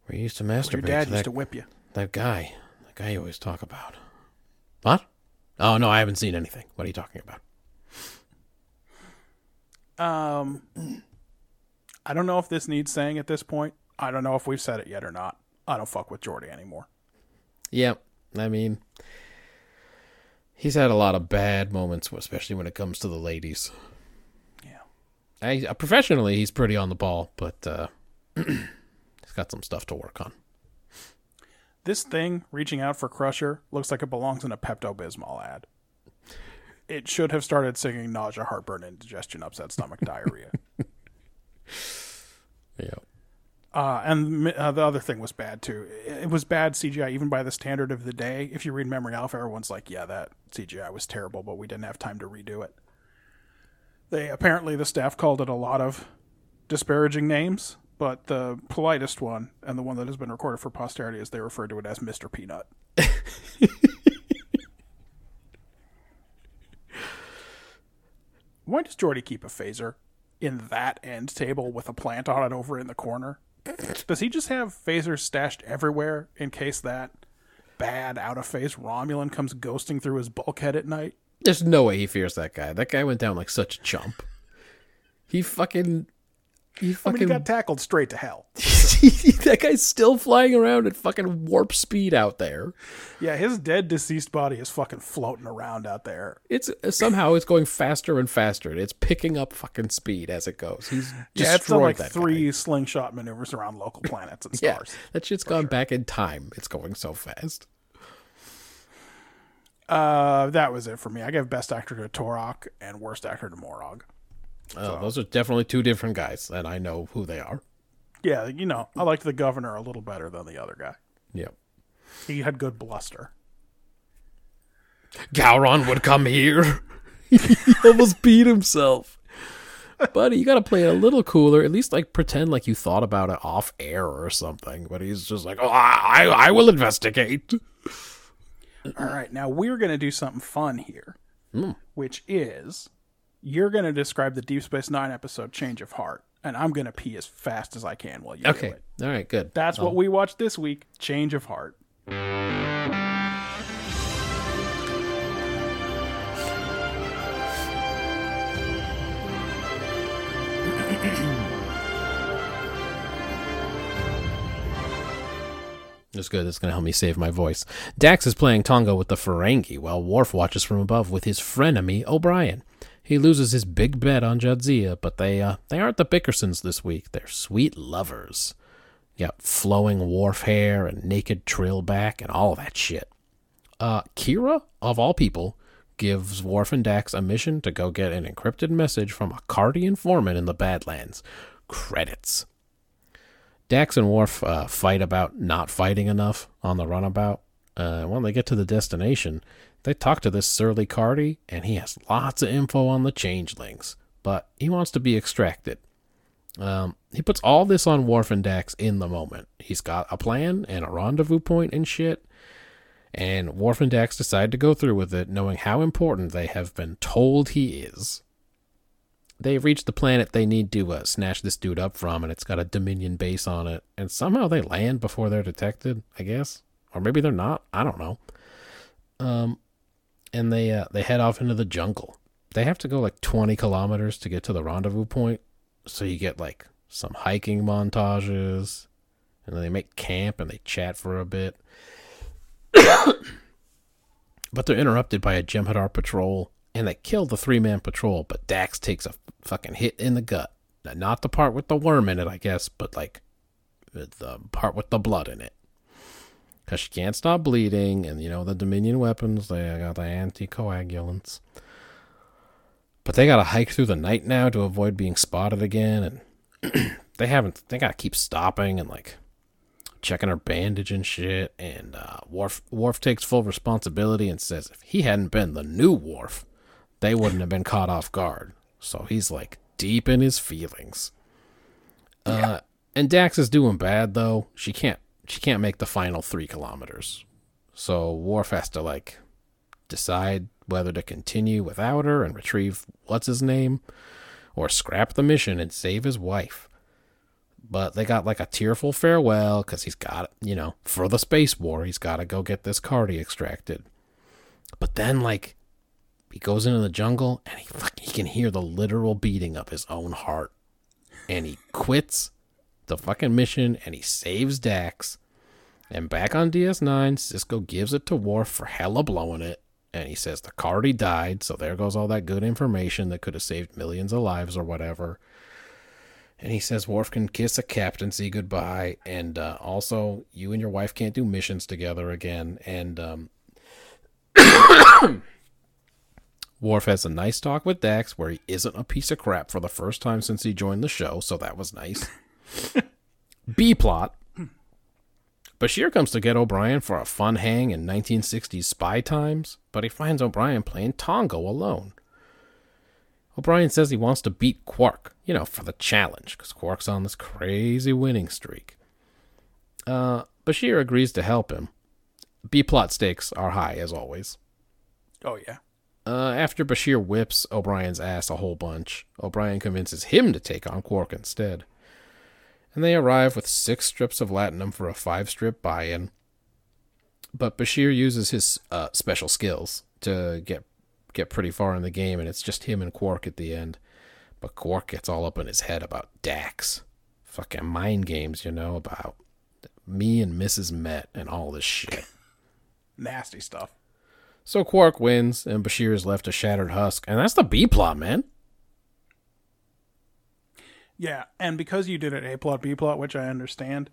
where you used to masturbate Your dad to used that, to whip you. that guy, that guy you always talk about. What? Oh no, I haven't seen anything. What are you talking about? Um, I don't know if this needs saying at this point. I don't know if we've said it yet or not. I don't fuck with Geordi anymore. Yep. I mean, he's had a lot of bad moments, especially when it comes to the ladies. Yeah. I, uh, professionally, he's pretty on the ball, but uh, [CLEARS THROAT] he's got some stuff to work on. This thing reaching out for Crusher looks like it belongs in a Pepto Bismol ad. It should have started singing nausea, heartburn, indigestion, upset stomach, diarrhea. [LAUGHS] Yeah. Uh, and uh, the other thing was bad too. It was bad CGI even by the standard of the day. If you read Memory Alpha, everyone's like, "Yeah, that CGI was terrible, but we didn't have time to redo it." They apparently the staff called it a lot of disparaging names, but the politest one and the one that has been recorded for posterity is they referred to it as Mr. Peanut. [LAUGHS] Why does Geordi keep a phaser in that end table with a plant on it over in the corner? Does he just have phasers stashed everywhere in case that bad out of phase Romulan comes ghosting through his bulkhead at night? There's no way he fears that guy. That guy went down like such a chump. He fucking. He I mean, fucking. he got tackled straight to hell. [LAUGHS] that guy's still flying around at fucking warp speed out there. Yeah, his dead deceased body is fucking floating around out there. It's somehow it's going faster and faster. It's picking up fucking speed as it goes. He's Yeah, it's done like three guy. slingshot maneuvers around local [LAUGHS] planets and Yeah, stars. that shit's gone back in time. It's going so fast. Uh, that was it for me. I gave best actor to Torak and worst actor to Morag. Oh, those are definitely two different guys, and I know who they are. Yeah, you know, I liked the governor a little better than the other guy. Yep. He had good bluster. Gowron would come here. [LAUGHS] he almost beat himself. Buddy, you gotta play it a little cooler. At least like pretend like you thought about it off air or something. But he's just like, oh, I, I will investigate. All right, now we're going to do something fun here, hmm. which is you're going to describe the Deep Space Nine episode Change of Heart, and I'm going to pee as fast as I can while you do Okay, it. all right, good. That's what we watched this week Change of Heart. That's good. That's going to help me save my voice. Dax is playing Tongo with the Ferengi while Worf watches from above with his frenemy O'Brien. He loses his big bet on Jadzia, but they uh, they aren't the Bickersons this week. They're sweet lovers. Got flowing Worf hair and naked Trill back and all that shit. Uh, Kira, of all people, gives Worf and Dax a mission to go get an encrypted message from a Cardi informant in the Badlands. Credits. Dax and Worf uh, fight about not fighting enough on the runabout. Uh, when they get to the destination, they talk to this surly Cardi, and he has lots of info on the changelings, but he wants to be extracted. Um, he puts all this on Worf and Dax in the moment. He's got a plan and a rendezvous point and shit, and Worf and Dax decide to go through with it, knowing how important they have been told he is they've reached the planet they need to uh, snatch this dude up from, and it's got a Dominion base on it. And somehow they land before they're detected, I guess, or maybe they're not. I don't know. Um, and they uh, they head off into the jungle. They have to go like twenty kilometers to get to the rendezvous point, so you get like some hiking montages, and then they make camp and they chat for a bit. [COUGHS] but they're interrupted by a Jem'Hadar patrol and they kill the three man patrol, but Dax takes a fucking hit in the gut. Now, not the part with the worm in it, I guess, but like the part with the blood in it. Because she can't stop bleeding, and you know, the Dominion weapons, they got the anticoagulants. But they gotta hike through the night now to avoid being spotted again, and [CLEARS THROAT] they haven't, they gotta keep stopping and like checking her bandage and shit. And uh, Worf, Worf takes full responsibility and says if he hadn't been the new Worf, they wouldn't have been caught off guard. So he's like deep in his feelings. Uh, and Dax is doing bad though. She can't she can't make the final three kilometers. So Worf has to like decide whether to continue without her and retrieve what's his name, or scrap the mission and save his wife. But they got like a tearful farewell because he's got you know for the space war he's got to go get this Cardi extracted. But then like he goes into the jungle and he he can hear the literal beating of his own heart, and he quits the fucking mission and he saves Dax. And back on DS9, Sisko gives it to Worf for hella blowing it. And he says the car already died, so there goes all that good information that could have saved millions of lives or whatever. And he says Worf can kiss a captain, say goodbye, and uh, also you and your wife can't do missions together again. And um, [COUGHS] Worf has a nice talk with Dax where he isn't a piece of crap for the first time since he joined the show, so that was nice. [LAUGHS] B plot. Bashir comes to get O'Brien for a fun hang in 1960s spy times, but he finds O'Brien playing Tongo alone. O'Brien says he wants to beat Quark, you know, for the challenge, because Quark's on this crazy winning streak. Uh, Bashir agrees to help him. B plot stakes are high, as always. Oh yeah. Uh, after Bashir whips O'Brien's ass a whole bunch, O'Brien convinces him to take on Quark instead. And they arrive with six strips of latinum for a five strip buy in. But Bashir uses his uh, special skills to get get pretty far in the game, and it's just him and Quark at the end. But Quark gets all up in his head about Dax. Fucking mind games, you know, about me and Mrs. Met and all this shit. [LAUGHS] Nasty stuff. So Quark wins, and Bashir is left a shattered husk, and that's the B plot, man. Yeah, and because you did an A plot B plot, which I understand,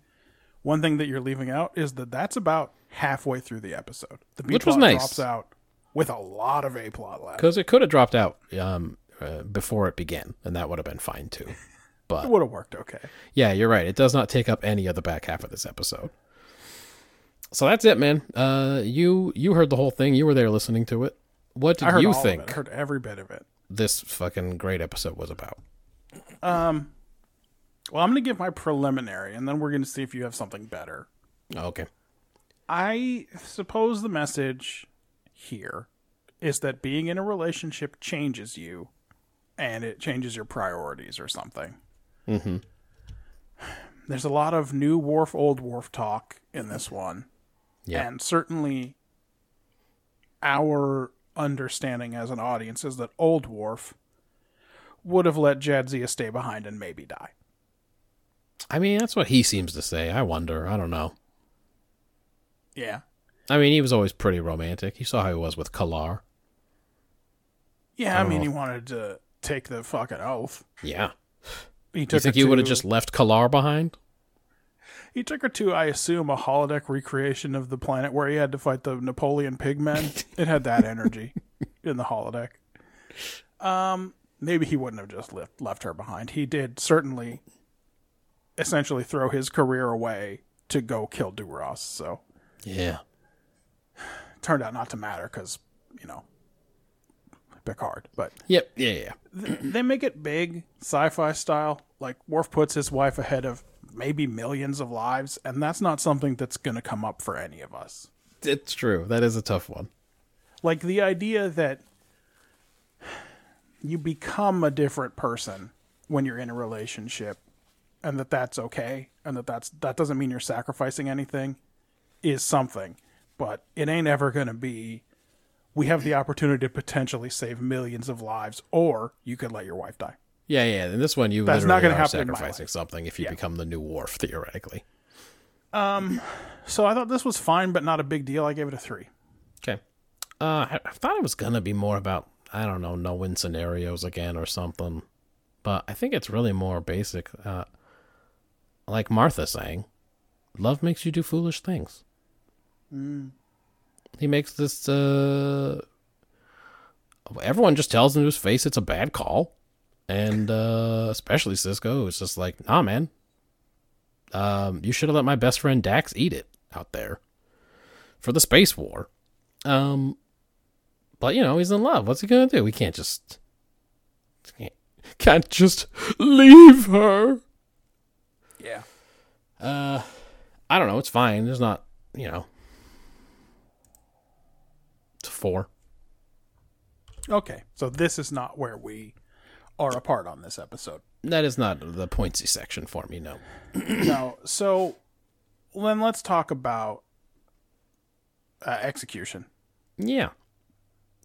one thing that you're leaving out is that that's about halfway through the episode. The B Which was plot nice. drops out with a lot of A plot left. Because it could have dropped out um, uh, before it began, and that would have been fine too. [LAUGHS] But it would have worked okay. yeah, you're right. It does not take up any of the back half of this episode. So that's it, man. Uh, you you heard the whole thing. You were there listening to it. What did you think it. I heard every bit of it. this fucking great episode was about? Um, well, I'm going to give my preliminary, and then we're going to see if you have something better. Okay. I suppose the message here is that being in a relationship changes you, and it changes your priorities or something. Mm-hmm. There's a lot of new Worf, old Worf talk in this one. Yeah. And certainly our understanding as an audience is that old Worf would have let Jadzia stay behind and maybe die. I mean, that's what he seems to say. I wonder. I don't know. Yeah. I mean, he was always pretty romantic. You saw how he was with K'Ehleyr. Yeah, I I, mean, he wanted to take the fucking oath. Yeah. He took You think he would have just left K'Ehleyr behind? He took her to, I assume, a holodeck recreation of the planet where he had to fight the Napoleon pigmen. [LAUGHS] it had that energy in the holodeck. Um, maybe he wouldn't have just left left her behind. He did certainly, essentially, throw his career away to go kill Duras. So Yeah. turned out not to matter because you know Picard. But Yep. Yeah. Yeah. th- they make it big, sci-fi style. Like Worf puts his wife ahead of maybe millions of lives, and that's not something that's going to come up for any of us. It's true. That is a tough one. Like the idea that you become a different person when you're in a relationship, and that that's okay, and that that's that doesn't mean you're sacrificing anything, is something. But it ain't ever going to be. We have the opportunity to potentially save millions of lives, or you could let your wife die. Yeah, yeah. In this one, you That's not gonna are happen sacrificing something if you Yeah. become the new Worf, [LAUGHS] theoretically. um So I thought this was fine, but not a big deal. I gave it a three. Okay. Uh, I, I thought it was gonna be more about I don't know, no win scenarios again or something, but I think it's really more basic. Uh, like Martha saying, "Love makes you do foolish things." He makes this. Uh, everyone just tells him to his face it's a bad call, and uh, especially Sisko, it's just like, "Nah, man. Um, you should have let my best friend Dax eat it out there for the space war." Um, but you know he's in love. What's he gonna do? We can't just can't, can't just leave her. Uh, I don't know. It's fine. There's not, you know, it's four. Okay. So this is not where we are apart on this episode. That is not the pointsy section for me. No. [CLEARS THROAT] no. So then let's talk about uh, execution. Yeah.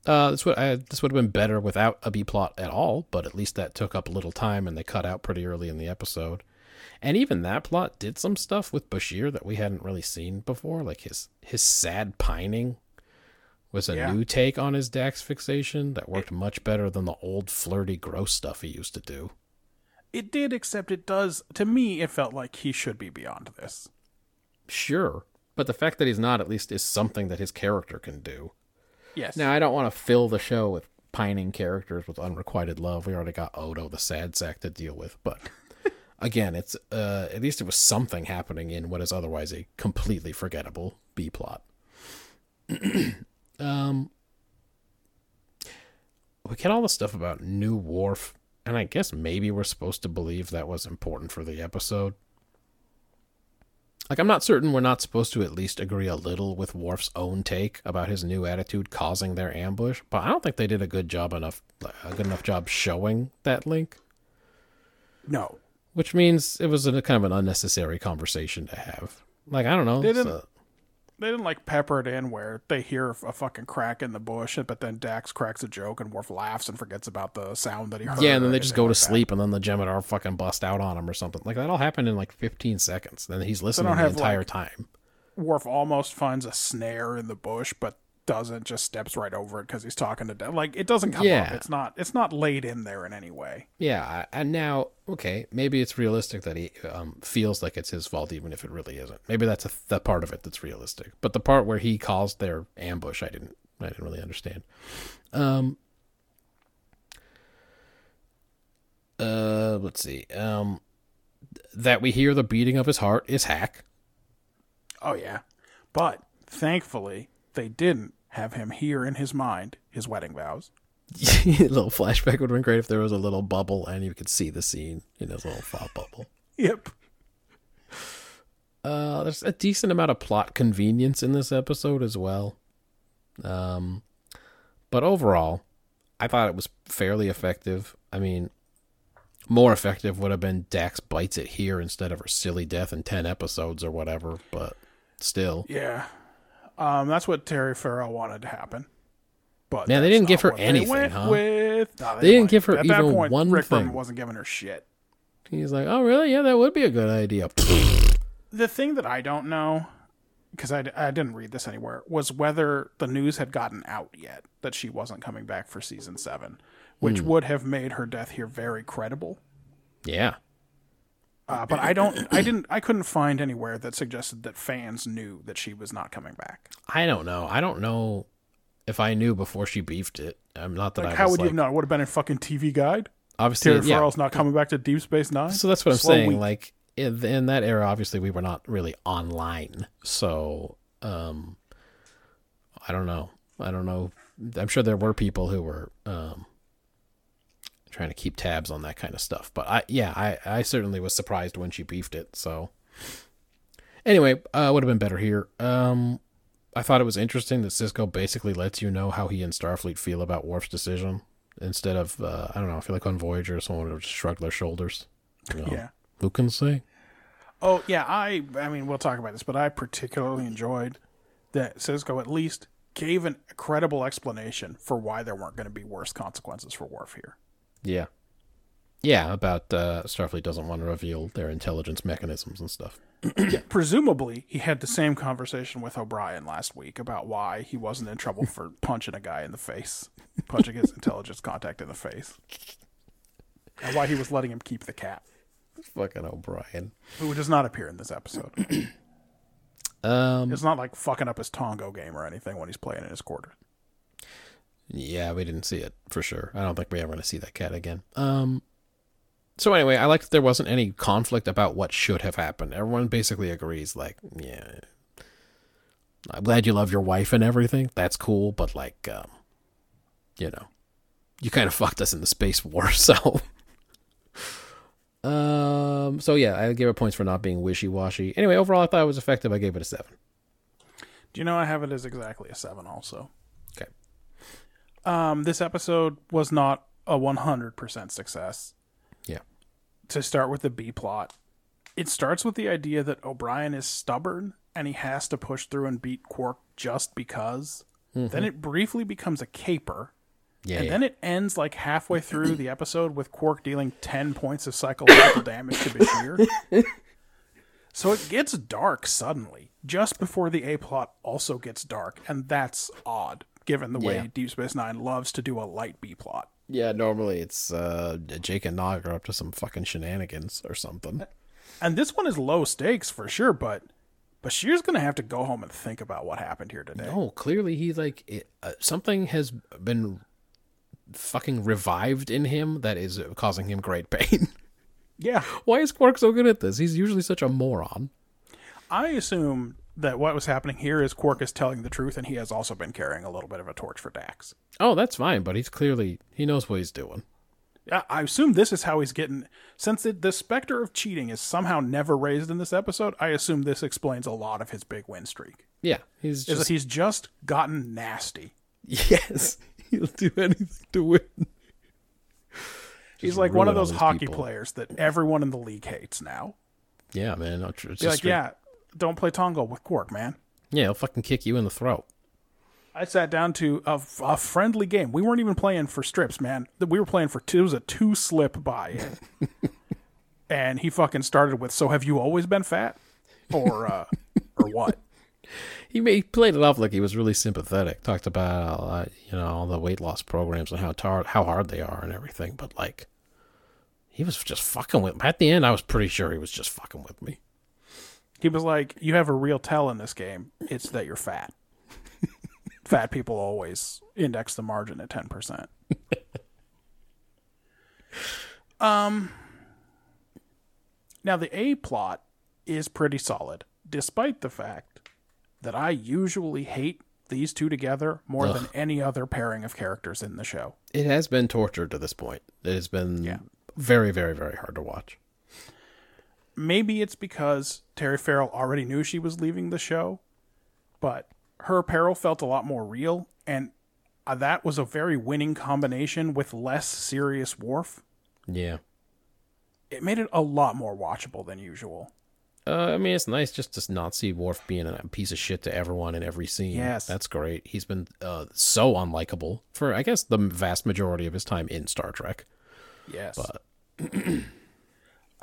Uh, this would uh, this would have been better without a B plot at all, but at least that took up a little time and they cut out pretty early in the episode. And even that plot did some stuff with Bashir that we hadn't really seen before. Like his his sad pining was a Yeah. new take on his Dax fixation that worked much better than the old flirty gross stuff he used to do. It did, except it does. To me, it felt like he should be beyond this. Sure. But the fact that he's not at least is something that his character can do. Yes. Now I don't want to fill the show with pining characters with unrequited love. We already got Odo the sad sack to deal with, but again, it's uh at least it was something happening in what is otherwise a completely forgettable B plot. [CLEARS THROAT] um we get all the stuff about New Worf, and I guess maybe we're supposed to believe that was important for the episode. Like, I'm not certain we're not supposed to at least agree a little with Worf's own take about his new attitude causing their ambush, but I don't think they did a good job enough, a good enough job showing that link. no. Which means it was a kind of an unnecessary conversation to have. Like, I don't know. They didn't- a- They didn't like pepper it in where they hear a fucking crack in the bush, but then Dax cracks a joke and Worf laughs and forgets about the sound that he heard. yeah, and then they just go to that. sleep, and then the Jem'Hadar fucking bust out on him or something. Like that all happened in like 15 seconds. Then he's listening the entire like- time. Worf almost finds a snare in the bush, but doesn't. Just steps right over it because he's talking to Dax. Like it doesn't come up. Yeah. It's not. It's not laid in there in any way. Yeah, and now okay, maybe it's realistic that he um, feels like it's his fault, even if it really isn't. Maybe that's a the part of it that's realistic. But the part where he caused their ambush, I didn't, I didn't really understand. Um. Uh, let's see. Um, that we hear the beating of his heart is hack. Oh yeah, but thankfully they didn't have him hear in his mind his wedding vows. [LAUGHS] a little flashback would have been great if there was a little bubble and you could see the scene in his little thought bubble. Yep. Uh, there's a decent amount of plot convenience in this episode as well. Um, but overall, I thought it was fairly effective. I mean, more effective would have been Dax bites it here instead of her silly death in ten episodes or whatever. But still, Yeah. Um, that's what Terry Farrell wanted to happen. But Man, they didn't give her they anything, huh? With. No, They didn't weren't. give her At that even point, one Rick thing. Berman wasn't giving her shit. he's like, "Oh, really? Yeah, that would be a good idea." [LAUGHS] The thing that I don't know, because I, I didn't read this anywhere, was whether the news had gotten out yet that she wasn't coming back for season seven, which Hmm. would have made her death here very credible. yeah, Uh, but I don't, I didn't, I couldn't find anywhere that suggested that fans knew that she was not coming back. I don't know. I don't know if I knew before she beefed it. I'm not that Like, I how would you like, have known? It would have been in fucking TV Guide. obviously, Terry yeah. Farrell's not coming back to Deep Space Nine. So that's what I'm Slow saying. week. Like in, in that era, obviously we were not really online. So um, I don't know. I don't know. I'm sure there were people who were um, trying to keep tabs on that kind of stuff. But I, yeah, I, I certainly was surprised when she beefed it. So anyway, uh, would have been better here. Um, I thought it was interesting that Sisko basically lets you know how he and Starfleet feel about Worf's decision instead of uh, I don't know. I feel like on Voyager, someone would have just shrugged their shoulders. You know, Yeah. Who can say? Oh yeah, I I mean we'll talk about this, but I particularly enjoyed that Sisko at least gave an credible explanation for why there weren't going to be worse consequences for Worf here. Yeah. Yeah, about uh, Starfleet doesn't want to reveal their intelligence mechanisms and stuff. Presumably, he had the same conversation with O'Brien last week about why he wasn't in trouble for [LAUGHS] punching a guy in the face, punching his intelligence contact in the face, and why he was letting him keep the cat, Fucking O'Brien. who does not appear in this episode. [CLEARS THROAT] Um, It's not like fucking up his Tongo game or anything when he's playing in his quarters. Yeah, we didn't see it for sure. I don't think we're ever going to see that cat again. Um, so anyway, I like that there wasn't any conflict about what should have happened. Everyone basically agrees, like, yeah, I'm glad you love your wife and everything. That's cool, but like, um, you know, you kind of fucked us in the space war, [LAUGHS] so. um. So yeah, I give it points for not being wishy washy. Anyway, overall, I thought it was effective. I gave it a seven. Do you know I have it as exactly a seven also? Um, this episode was not a 100% success. Yeah. To start with the B plot, it starts with the idea that O'Brien is stubborn and he has to push through and beat Quark just because. Then it briefly becomes a caper. Yeah, and yeah. then it ends like halfway through the episode with Quark dealing 10 points of psychological damage to Bashir. [LAUGHS] so it gets dark suddenly, just before the A plot also gets dark, and that's odd, given the way Yeah. Deep Space Nine loves to do a light B plot. yeah. Normally it's uh, Jake and Nog are up to some fucking shenanigans or something. And this one is low stakes for sure, but Bashir's going to have to go home and think about what happened here today. No, clearly he like it, uh, something has been fucking revived in him that is causing him great pain. [LAUGHS] Yeah. Why is Quark so good at this? He's usually such a moron. I assume that what was happening here is Quark is telling the truth, and he has also been carrying a little bit of a torch for Dax. Oh, that's fine, but he's clearly he knows what he's doing. Yeah, I assume this is how he's getting. Since the, the specter of cheating is somehow never raised in this episode, I assume this explains a lot of his big win streak. Yeah, he's just he's just gotten nasty. yes, [LAUGHS] he'll do anything to win. He's like one of those hockey people. players that everyone in the league hates now. Yeah, man. It's just like, yeah, don't play Tongo with Quark, man. yeah, he'll fucking kick you in the throat. I sat down to a, a friendly game. We weren't even playing for strips, man. We were playing for two. It was a two slip buy [LAUGHS] and he fucking started with, "So have you always been fat, or uh, [LAUGHS] or what?" He, made, he played it off like he was really sympathetic. Talked about uh, you know all the weight loss programs and how tar- how hard they are and everything. But like, he was just fucking with. Me. At the end, I was pretty sure he was just fucking with me. He was like, "You have a real tell in this game. It's that you're fat. [LAUGHS] fat people always index the margin at ten percent." [LAUGHS] um. Now the A plot is pretty solid, despite the fact that I usually hate these two together more than any other pairing of characters in the show. It has been torture to this point. It has been Yeah. very, very, very hard to watch. Maybe it's because Terry Farrell already knew she was leaving the show, but her peril felt a lot more real, and uh, that was a very winning combination with less serious Worf. Yeah. It made it a lot more watchable than usual. Uh, I mean, it's nice just to not see Worf being a piece of shit to everyone in every scene. Yes. That's great. He's been uh, so unlikable for, I guess, the vast majority of his time in Star Trek. Yes. But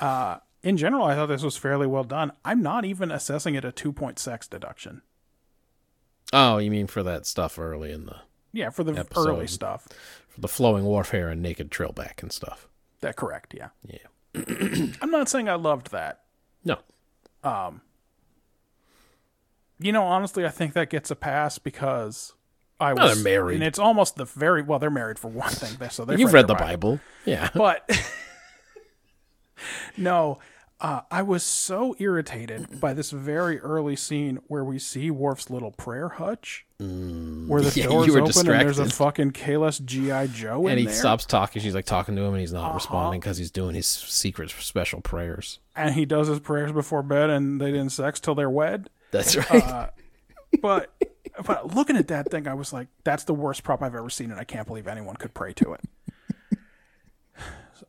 [CLEARS THROAT] uh, in general, I thought this was fairly well done. I'm not even assessing it a two point sex deduction. oh, you mean for that stuff early in the Yeah, for the Episode. early stuff. for the flowing warfare and naked trillback and stuff. That correct, yeah. Yeah. [CLEARS THROAT] I'm not saying I loved that. No. Um. You know, honestly, I think that gets a pass because I was they're married. and it's almost the very well. They're married for one thing, so You've read the Bible. Yeah. But [LAUGHS] [LAUGHS] no, uh, I was so irritated by this very early scene where we see Worf's little prayer hutch, where the Mm. [LAUGHS] Yeah, doors open and there's a fucking Kahless GI Joe in and he there, stops talking. She's like talking to him, and he's Uh-huh. not responding because he's doing his secret special prayers. and he does his prayers before bed, and they didn't sex till they're wed. That's right. [LAUGHS] But but looking at that thing, I was like, that's the worst prop I've ever seen, and I can't believe anyone could pray to it.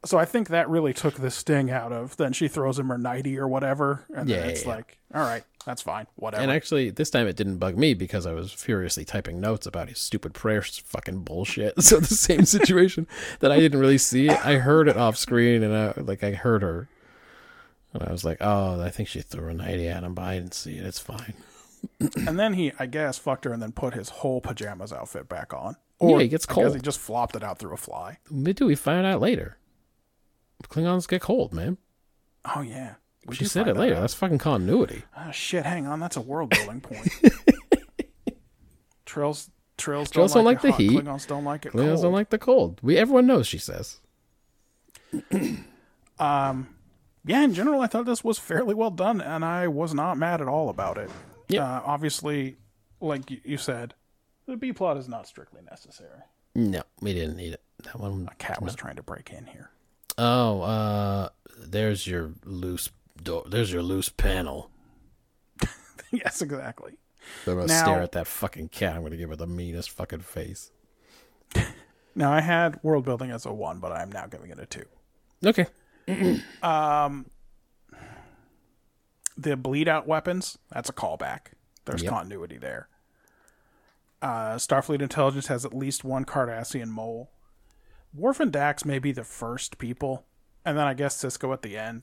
So I think that really took the sting out of. Then she throws him her nighty or whatever, and Yeah, then it's yeah, like, all right, that's fine, whatever. and actually, this time it didn't bug me because I was furiously typing notes about his stupid prayers fucking bullshit. [LAUGHS] So the same [LAUGHS] situation that I didn't really see. I heard it off screen, and I like I heard her, and I was like, oh, I think she threw a nighty at him, but I didn't see it. It's fine. [CLEARS THROAT] And then he, I guess, fucked her and then put his whole pajamas outfit back on. Yeah, he gets guess he just flopped it out through a fly. We do. We find out later. Klingons get cold, man. Oh yeah, we She said it later. That's fucking continuity. Ah, shit, hang on, that's a world building point. [LAUGHS] Trails, trills, Trills don't like the it hot, heat. Klingons don't like it Klingons cold. don't like the cold. We everyone knows. She says. [CLEARS THROAT] um, yeah, in general, I thought this was fairly well done, and I was not mad at all about it. Yep. Uh, obviously, like you said, the B plot is not strictly necessary. No, we didn't need it. That one. A cat was trying to break in here. Oh, uh, there's your loose door. There's your loose panel. [LAUGHS] yes, exactly. I'm gonna Now- stare at that fucking cat. I'm gonna give her the meanest fucking face. [LAUGHS] Now, I had world building as a one, but I am now giving it a two. Okay. [CLEARS THROAT] um, The bleed out weapons, that's a callback. There's Yep. continuity there. Uh, Starfleet intelligence has at least one Cardassian mole. Worf and Dax may be the first people, and then I guess Sisko at the end,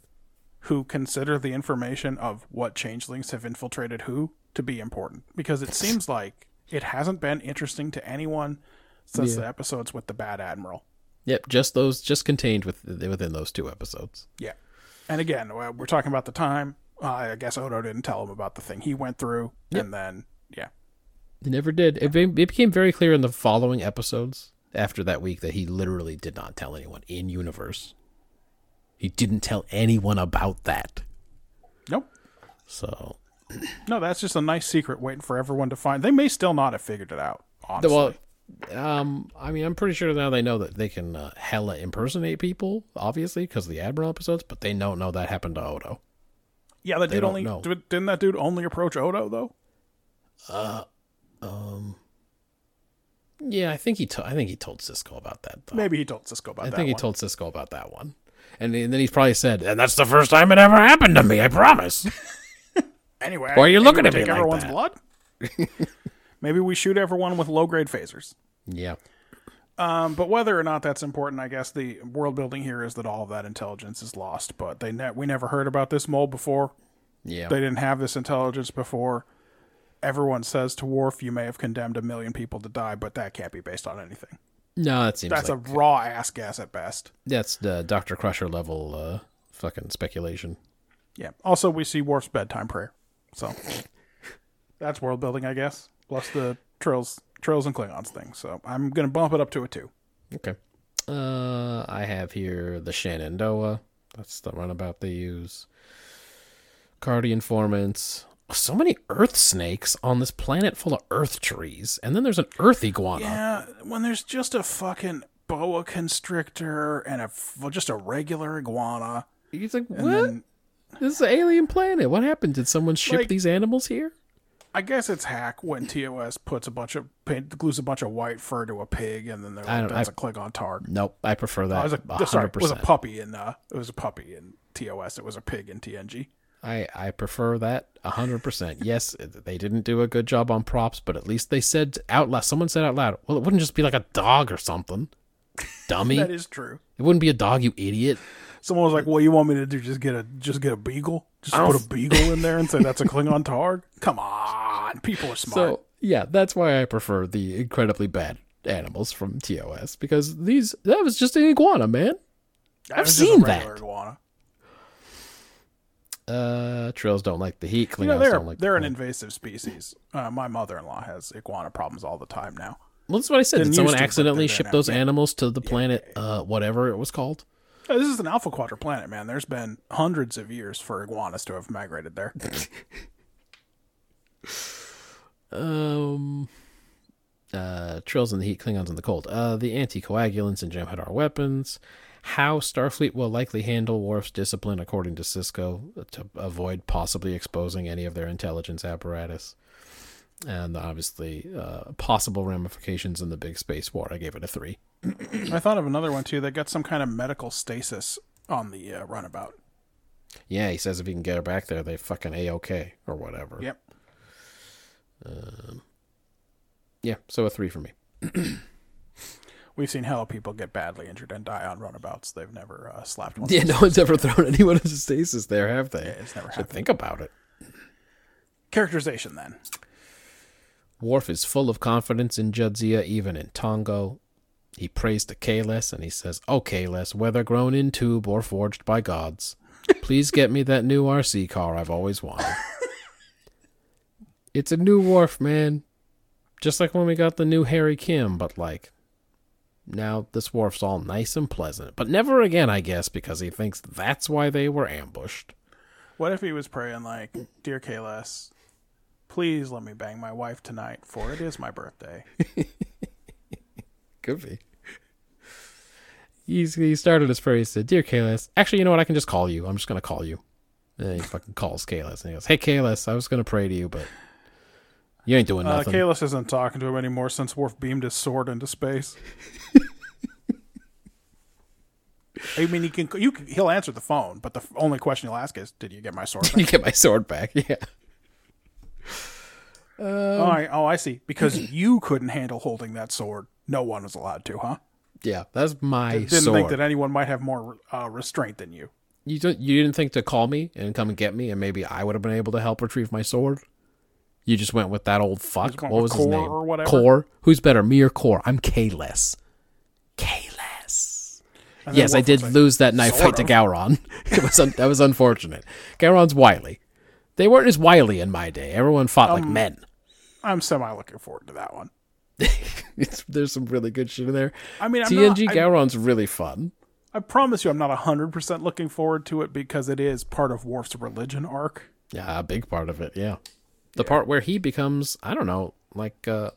who consider the information of what changelings have infiltrated who to be important. Because it seems [LAUGHS] like it hasn't been interesting to anyone since Yeah. the episodes with the Bad Admiral. Yep, just those, just contained with within those two episodes. Yeah. And again, we're talking about the time. Uh, I guess Odo didn't tell him about the thing he went through. And then, yeah. He never did. It, be- it became very clear in the following episodes after that week that he literally did not tell anyone in universe. He didn't tell anyone about that. Nope. So, No, that's just a nice secret waiting for everyone to find. They may still not have figured it out, honestly. well, um, I mean, I'm pretty sure now they know that they can uh, hella impersonate people, obviously, because of the Admiral episodes, but they don't know that happened to Odo. yeah, that they dude don't only know. did- didn't that dude only approach Odo though? Yeah, I think he. To- I think he told Sisko about that. Though. Maybe he told Sisko about I that. think he one. told Sisko about that one, and, and then he's probably said, "And that's the first time it ever happened to me. I promise." [LAUGHS] Anyway, Why are you looking at me like everyone's that? blood. [LAUGHS] maybe we shoot everyone with low grade phasers. yeah. Um, but whether or not that's important, I guess the world building here is that all of that intelligence is lost. But they ne- we never heard about this mole before. Yeah. They didn't have this intelligence before. Everyone says to Worf, "You may have condemned a million people to die, but that can't be based on anything." no, that seems That's like a raw ass guess at best. that's the Doctor Crusher level uh, fucking speculation. Yeah. Also, we see Worf's bedtime prayer, so [LAUGHS] that's world building, I guess. Plus the Trills, Trills and Klingons thing. So I'm gonna bump it up to a two. Okay. Uh, I have here the Shenandoah. That's the runabout they use. Cardi informants. So many earth snakes on this planet full of earth trees, and then there's an earth iguana. Yeah, when there's just a fucking boa constrictor and a f- just a regular iguana, He's like, what? then this is an alien planet. What happened? Did someone ship Like- these animals here? I guess it's hack when TOS puts a bunch of paint, glues a bunch of white fur to a pig, and then they're I like, don't- "That's I- a Klingon targ." Nope, I prefer that. I was a, a sorry, it was a puppy in uh, it was a puppy in TOS. It was a pig in TNG. I I prefer that a hundred percent. Yes, they didn't do a good job on props, but at least they said out loud. Someone said out loud, "Well, it wouldn't just be like a dog or something." Dummy, [LAUGHS] That it is true. wouldn't be a dog, you idiot. Someone was like, "What you want me to do? Just get a just get a beagle? Just put a beagle in there and say that's a [LAUGHS] Klingon targ? Come on, people are smart." So yeah, that's why I prefer the incredibly bad animals from TOS because these that was just an iguana, man. That I've was just a seen that. Iguana. Uh, Trills don't like the heat. Klingons You know, they're don't like. they're the an invasive species. Uh, my mother-in-law has iguana problems all the time now. Well, that's what I said. Didn't Did someone used to, but accidentally ship those Yeah. animals to the planet, uh, whatever it was called? Uh, This is an alpha quadrant planet, man. There's been hundreds of years for iguanas to have migrated there. [LAUGHS] Um, uh, Trills in the heat, Klingons in the cold. Uh, the anticoagulants and Jem'Hadar weapons. How Starfleet will likely handle Worf's discipline, according to Sisko, to avoid possibly exposing any of their intelligence apparatus. And obviously, uh, possible ramifications in the big space war. I gave it a three. I thought of another one too. They got some kind of medical stasis on the uh, runabout. Yeah, he says if he can get her back there, they fucking a okay or whatever. Yep. Yeah, so a three for me. [CLEARS THROAT] We've seen hella people get badly injured and die on runabouts. They've never uh, slapped one. Yeah, no one's ever thrown anyone into stasis there, have they? Yeah, it's never Should happened. think about it. Characterization then. Worf is full of confidence in Jadzia, even in Tongo. He prays to Kahless and he says, Oh, Kahless, whether grown in tube or forged by gods, please get me that new RC car I've always wanted. [LAUGHS] it's a new Worf, man. Just like when we got the new Harry Kim, but like, now this Worf's all nice and pleasant. But never again, I guess, because he thinks that's why they were ambushed. What if he was praying like, "Dear Kahless, please let me bang my wife tonight, for it is my birthday." [LAUGHS] Could be. He's, he started his prayer. He said, Dear Kahless, actually, you know what? I can just call you. I'm just going to call you. And he fucking calls Kahless. And he goes, Hey, Kahless, I was going to pray to you, but you ain't doing Uh, nothing. Kahless isn't talking to him anymore since Worf beamed his sword into space. [LAUGHS] I mean, he can. You can, he'll answer the phone, but the only question he'll ask is, "Did you get my sword?" [LAUGHS] Did you get my sword back. [LAUGHS] Yeah. oh, I, oh, I see. Because [CLEARS THROAT] you couldn't handle holding that sword, no one was allowed to, huh? Yeah, that's my Didn't sword. think that anyone might have more uh, restraint than you. you don't, you didn't think to call me and come and get me, and maybe I would have been able to help retrieve my sword. You just went with that old fuck. What was his name? or whatever? Kor. Who's better, me or Kor? I'm K-less. K-less. Yes, I did like, lose that knife "Sort fight to of." Gowron. [LAUGHS] it was un- that was unfortunate. Gowron's wily. They weren't as wily in my day. Everyone fought Um, like men. I'm semi looking forward to that one. [LAUGHS] There's some really good shit in there. I mean, I'm TNG not, I, Gowron's really fun. I promise you, I'm not 100% looking forward to it because it is part of Worf's religion arc. Yeah, a big part of it. Yeah, the part where he becomes I don't know, like uh,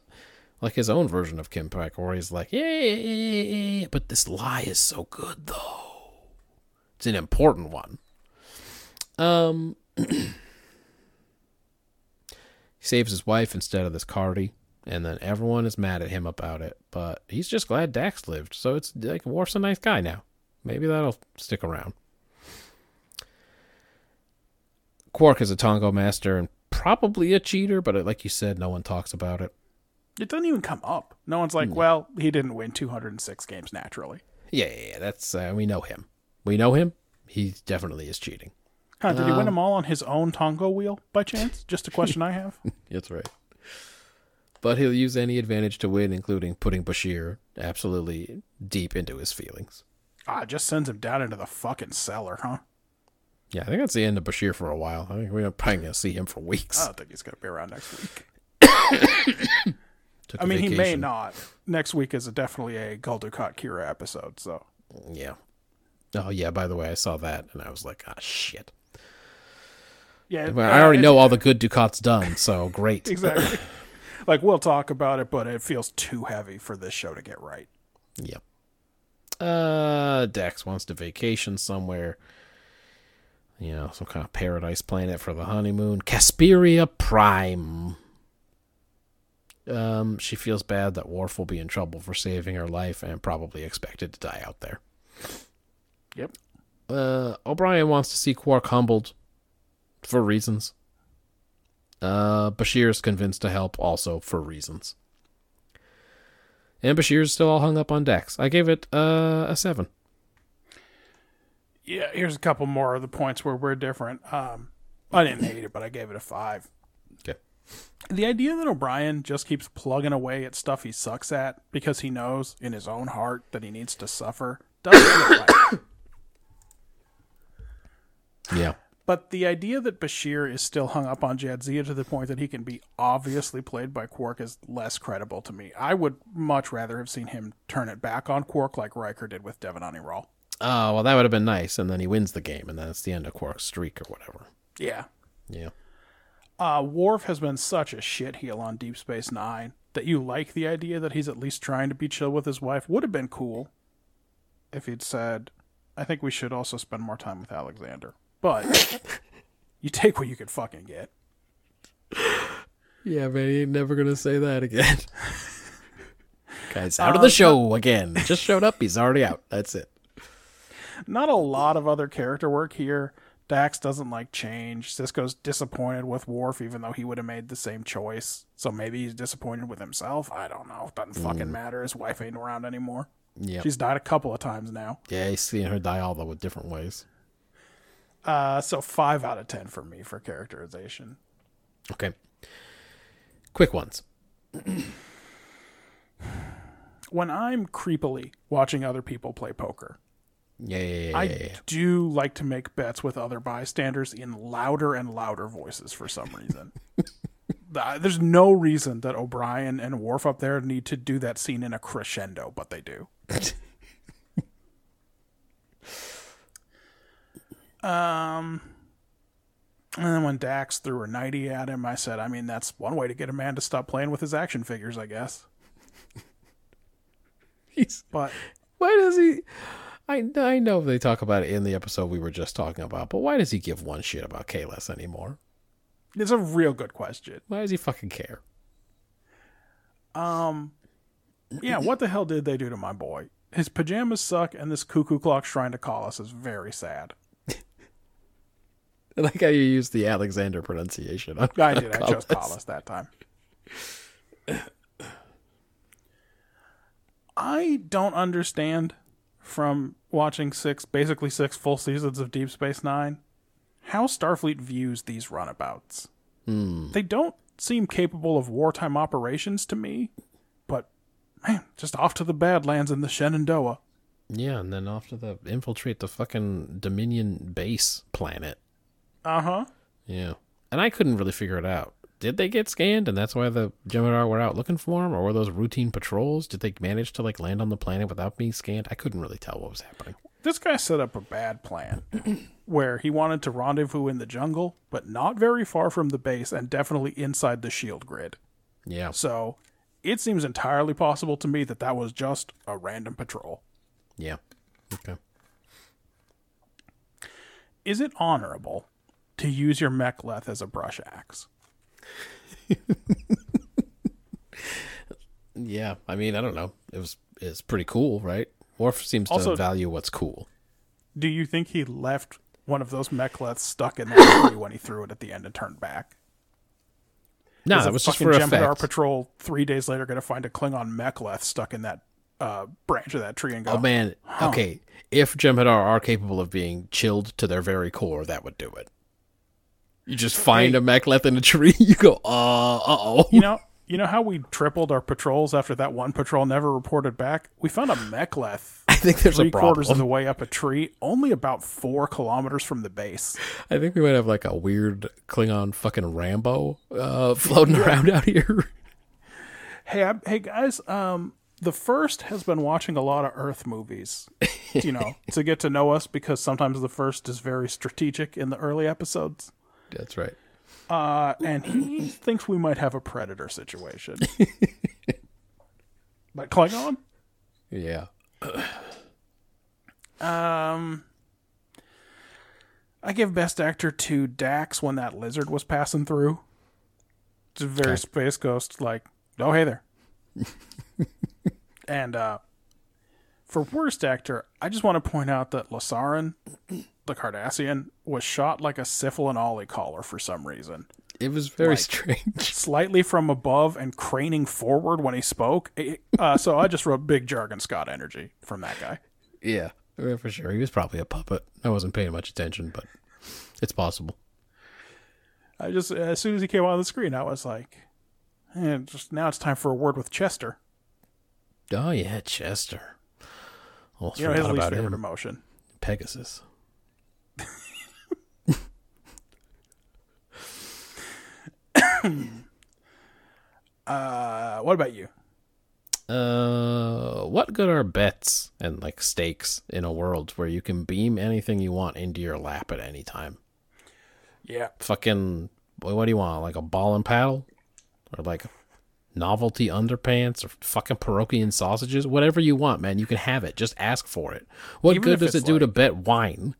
like his own version of Kim Peck, where he's like, yeah, yeah, yeah, yeah, yeah, but this lie is so good though. It's an important one. Um, [CLEARS THROAT] he saves his wife instead of this Cardi, and then everyone is mad at him about it. But he's just glad Dax lived, so it's like Worf's a nice guy now. Maybe that'll stick around. Quark is a Tongo master and probably a cheater, but like you said, no one talks about it. It doesn't even come up. No one's Hmm. like, well, he didn't win 206 games naturally. Yeah, yeah, yeah that's uh, we know him. We know him. He definitely is cheating. Huh, did he Um, win them all on his own Tongo wheel by chance? [LAUGHS] Just a question I have. [LAUGHS] That's right. But he'll use any advantage to win, including putting Bashir absolutely deep into his feelings. Ah, just sends him down into the fucking cellar, huh? Yeah, I think that's the end of Bashir for a while. I think we're probably gonna see him for weeks. I don't think he's going to be around next week. [COUGHS] I mean, he may not. Next week is a, definitely a Gul Dukat Kira episode, so. Yeah. Oh yeah. By the way, I saw that and I was like, ah, shit. Yeah, Well, I already it- know all the good Dukat's done, so [LAUGHS] great. Exactly. [LAUGHS] like, we'll talk about it, but it feels too heavy for this show to get right. Yep. Uh, Dax wants to vacation somewhere. You know, some kind of paradise planet for the honeymoon. Casperia Prime. Um, she feels bad that Worf will be in trouble for saving her life and probably expected to die out there. Yep. Uh, O'Brien wants to see Quark humbled for reasons. Uh, Bashir is convinced to help also for reasons. And Bashir's still all hung up on Dax. I gave it uh, a seven. Yeah, here's a couple more of the points where we're different. Um, I didn't hate it, but I gave it a five. Okay. The idea that O'Brien just keeps plugging away at stuff he sucks at because he knows in his own heart that he needs to suffer doesn't feel right. Yeah. But the idea that Bashir is still hung up on Jadzia to the point that he can be obviously played by Quark is less credible to me. I would much rather have seen him turn it back on Quark like Riker did with Devon Rawl. Oh, well, that would have been nice. And then he wins the game, and then it's the end of Quark's streak or whatever. Yeah. Yeah. Uh, Worf has been such a shitheel on Deep Space Nine that you like the idea that he's at least trying to be chill with his wife. Would have been cool if he'd said, I think we should also spend more time with Alexander. But [LAUGHS] you take what you can fucking get. Yeah, man, he ain't never going to say that again. [LAUGHS] Guy's out of the show again. Just showed up. He's already out. That's it. Not a lot of other character work here. Dax doesn't like change. Sisko's disappointed with Worf, even though he would have made the same choice. So maybe he's disappointed with himself. I don't know. Doesn't fucking matter. His wife ain't around anymore. Yeah. She's died a couple of times now. Yeah, he's seeing her die all the different ways. Uh, so five out of ten for me for characterization. Okay. Quick ones. When I'm creepily watching other people play poker, Yeah, yeah, yeah, I yeah, do like to make bets with other bystanders in louder and louder voices for some reason. [LAUGHS] There's no reason that O'Brien and Worf up there need to do that scene in a crescendo, but they do. [LAUGHS] um, and then when Dax threw her 90 at him, I said, I mean, that's one way to get a man to stop playing with his action figures, I guess. [LAUGHS] He's, But why does he? I I know they talk about it in the episode we were just talking about, but why does he give one shit about Kahless anymore? it's a real good question. Why does he fucking care? Um, yeah, what the hell did they do to my boy? His pajamas suck, and this cuckoo clock trying to call us is very sad. I [LAUGHS] like how you used the Alexander pronunciation. on- I [LAUGHS] did. I chose. Collis that time. [LAUGHS] I don't understand from watching six, basically six full seasons of Deep Space Nine, how Starfleet views these runabouts. They don't seem capable of wartime operations to me, but man, just off to the Badlands in the Shenandoah. Yeah, and then off to the infiltrate the fucking Dominion base planet. Uh huh. Yeah. And I couldn't really figure it out. Did they get scanned and that's why the Jem'Hadar were out looking for them? Or were those routine patrols? Did they manage to like land on the planet without being scanned? I couldn't really tell what was happening. This guy set up a bad plan [CLEARS THROAT] where he wanted to rendezvous in the jungle, but not very far from the base and definitely inside the shield grid. Yeah. So it seems entirely possible to me that that was just a random patrol. Yeah. Okay. Is it honorable to use your mek'leth as a brush axe? [LAUGHS] Yeah. I mean, I don't know. It was it's pretty cool, right? Worf seems Also- to value what's cool. Do you think he left one of those mek'leths stuck in that tree when he threw it at the end and turned back? No, Is that was just for effect. patrol three days later going to find a Klingon mek'leth stuck in that uh, branch of that tree and go, Oh man. Okay. If Jem'Hadar are capable of being chilled to their very core, that would do it. You just find Hey. a mek'leth in a tree. [LAUGHS] You go, uh, uh oh. you know, you know how we tripled our patrols after that one patrol never reported back? We found a mek'leth [LAUGHS] I think there's three a quarters of the way up a tree, only about four kilometers from the base. I think we might have like a weird Klingon fucking Rambo uh, floating around out here. [LAUGHS] Hey, I, hey guys, um, the first has been watching a lot of Earth movies, you know, to get to know us because sometimes the first is very strategic in the early episodes. That's right. Uh, and he thinks we might have a predator situation. [LAUGHS] but Klingon? Yeah. [CLEARS THROAT] Um, I give best actor to Dax when that lizard was passing through. It's a very Okay. space ghost, like, oh hey there. [LAUGHS] and uh, for worst actor, I just want to point out that Lasaran, the Cardassian, was shot like a Syphil and Ollie collar for some reason. It was very Like- strange. [LAUGHS] Slightly from above and craning forward when he spoke. Uh, so I just wrote big jargon Scott energy from that guy. Yeah. for sure. He was probably a puppet. I wasn't paying much attention, but it's possible. I just as soon as he came on the screen, I was like, eh, just now it's time for a word with Chester. Oh yeah, Chester. Almost You know his least about favorite him. emotion. Pegasus. [COUGHS] Uh, what about you? Uh, what good are bets and like stakes in a world where you can beam anything you want into your lap at any time? Yeah, Fucking, what do you want? Like a ball and paddle, or like novelty underpants, or fucking parochian sausages? Whatever you want, man, you can have it. Just ask for it. What Even good does it do to bet wine?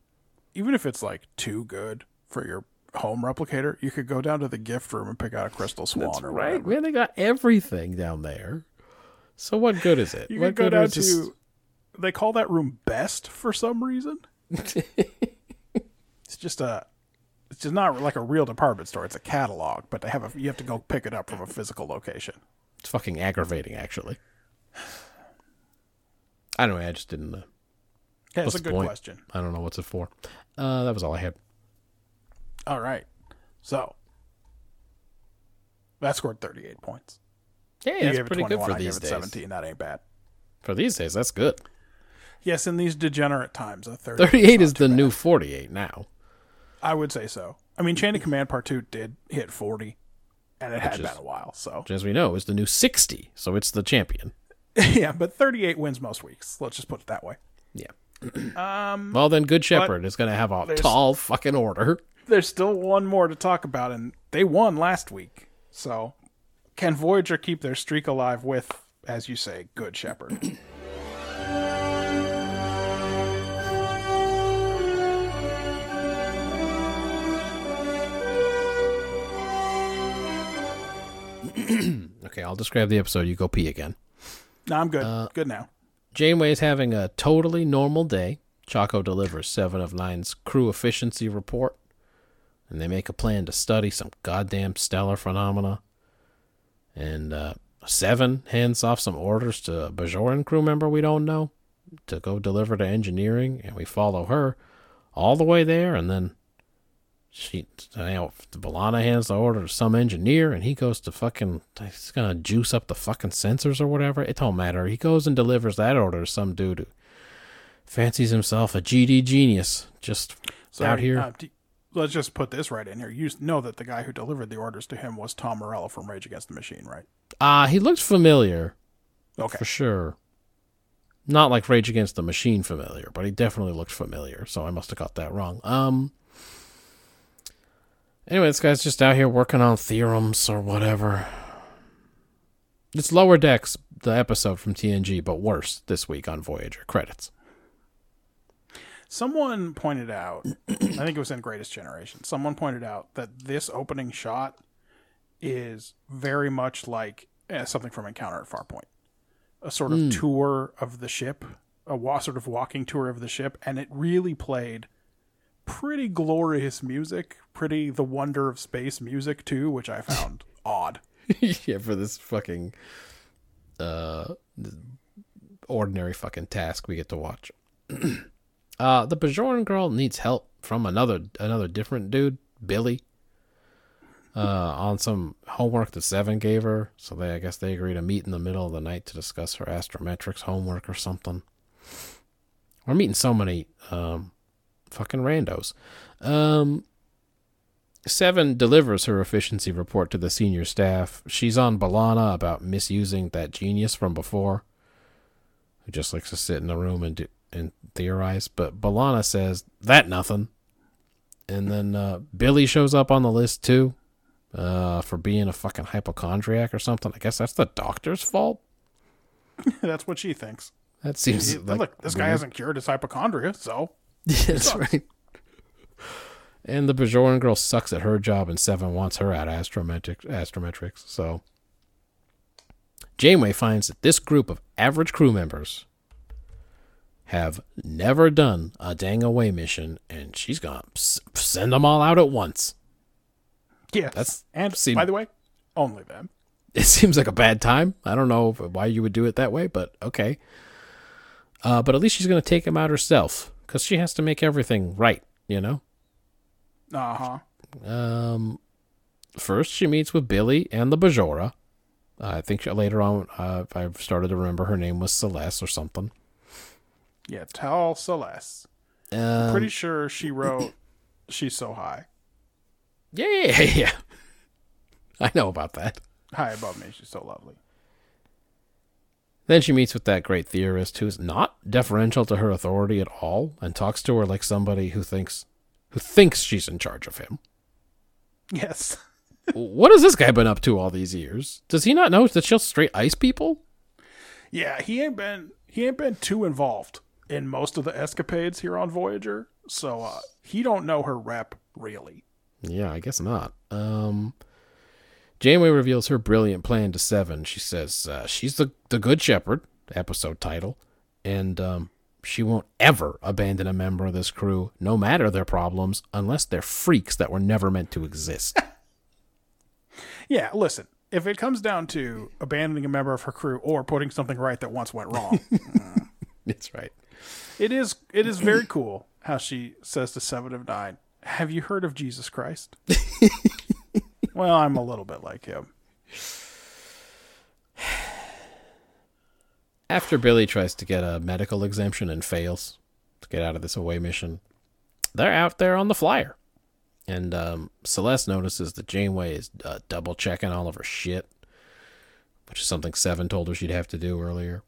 even if it's like too good for your home replicator, you could go down to the gift room and pick out a crystal swan That's or right, whatever. man. They got everything down there. So what good is it? You what could go down is just- to. They call that room best for some reason. [LAUGHS] it's just a. It's just not like a real department store. It's a catalog, but they have a. You have to go pick it up from a physical location. It's fucking aggravating, actually. I don't know. I just didn't. Uh, Yeah, What's it's a good point? question. I don't know what's it for. Uh, that was all I had. All right, so that scored thirty-eight points. Yeah, You that's pretty good for I these days. Seventeen, that ain't bad. For these days, that's good. Yes, in these degenerate times, a 38, Thirty-eight not is the bad. new forty-eight now. I would say so. I mean, Chain of Command Part Two did hit forty, and it had is- been a while. So as we know, is the new sixty. So it's the champion. [LAUGHS] yeah, but thirty-eight wins most weeks. Let's just put it that way. Yeah. Um, Well, then, Good Shepherd is going to have a tall fucking order. There's still one more to talk about, and they won last week. So, can Voyager keep their streak alive with, as you say, Good Shepherd? [CLEARS THROAT] [CLEARS THROAT] Okay, I'll describe the episode. You go pee again. no, I'm good. Uh, good now. Janeway's having a totally normal day. Chaco delivers Seven of Nine's crew efficiency report, and they make a plan to study some goddamn stellar phenomena. And uh, Seven hands off some orders to a Bajoran crew member we don't know to go deliver to engineering, and we follow her all the way there, and then she, you know, B'Elanna hands the order to some engineer, and he goes to fucking, he's gonna juice up the fucking sensors or whatever. It don't matter. He goes and delivers that order to some dude who fancies himself a GD genius, just Sorry, out here. uh, d- let's just put this right in here. You know that the guy who delivered the orders to him was Tom Morello from Rage Against the Machine, right? Ah, he looked familiar Okay. for sure. Not like Rage Against the Machine familiar, but he definitely looked familiar. So I must have got that wrong. Um. Anyway, this guy's just out here working on theorems or whatever. It's Lower Decks, the episode from TNG, but worse this week on Voyager. Credits. Someone pointed out, I think it was in Greatest Generation, someone pointed out that this opening shot is very much like eh, something from Encounter at Farpoint. A sort of tour of the ship, a wa- sort of walking tour of the ship, and it really played pretty glorious music, pretty the wonder of space music too, which I found [LAUGHS] odd. yeah, for this fucking uh ordinary fucking task we get to watch. [CLEARS THROAT] uh the Bajoran girl needs help from another another different dude, Billy. Uh on some homework that Seven gave her. So they I guess they agree to meet in the middle of the night to discuss her astrometrics homework or something. We're meeting so many um fucking randos. Um Seven delivers her efficiency report to the senior staff. She's on B'Elanna about misusing that genius from before, who just likes to sit in the room and do, and theorize. But B'Elanna says that nothing. And then uh, Billy shows up on the list too, uh, for being a fucking hypochondriac or something. I guess that's the doctor's fault. [LAUGHS] That's what she thinks. That seems like Look, this guy hasn't cured his hypochondria, so [LAUGHS] That's right. And the Bajoran girl sucks at her job, and Seven wants her out of astrometrics. astrometrics. So Janeway finds that this group of average crew members have never done a dang away mission, and she's gonna send them all out at once. yes. That's- and seem- by the way, only them. It seems like a bad time. I don't know why you would do it that way, but okay. Uh, but at least she's gonna take them out herself, because she has to make everything right, you know. Uh huh. Um, first, she meets with Billy and the Bajora. I think she, later on, uh, I've started to remember her name was Celeste or something. Yeah, tell Celeste. Um, Pretty sure she [CLEARS THROAT] wrote She's So High. yeah, yeah, yeah, yeah. I know about that. High above me, she's so lovely. Then she meets with that great theorist who's not deferential to her authority at all and talks to her like somebody who thinks who thinks she's in charge of him. Yes. [LAUGHS] what has this guy been up to all these years? Does he not know that she'll straight ice people? Yeah, he ain't been he ain't been too involved in most of the escapades here on Voyager, so uh, he don't know her rep really. Yeah, I guess not. Um, Janeway reveals her brilliant plan to Seven. She says uh, she's the the Good Shepherd, episode title, and um, she won't ever abandon a member of this crew, no matter their problems, unless they're freaks that were never meant to exist. [LAUGHS] Yeah, listen, if it comes down to abandoning a member of her crew or putting something right that once went wrong, [LAUGHS] That's right. It is it is very cool how she says to Seven of Nine, "Have you heard of Jesus Christ?" [LAUGHS] well, I'm a little bit like him. After Billy tries to get a medical exemption and fails to get out of this away mission, they're out there on the flyer. And um, Celeste notices that Janeway is uh, double checking all of her shit, which is something Seven told her she'd have to do earlier.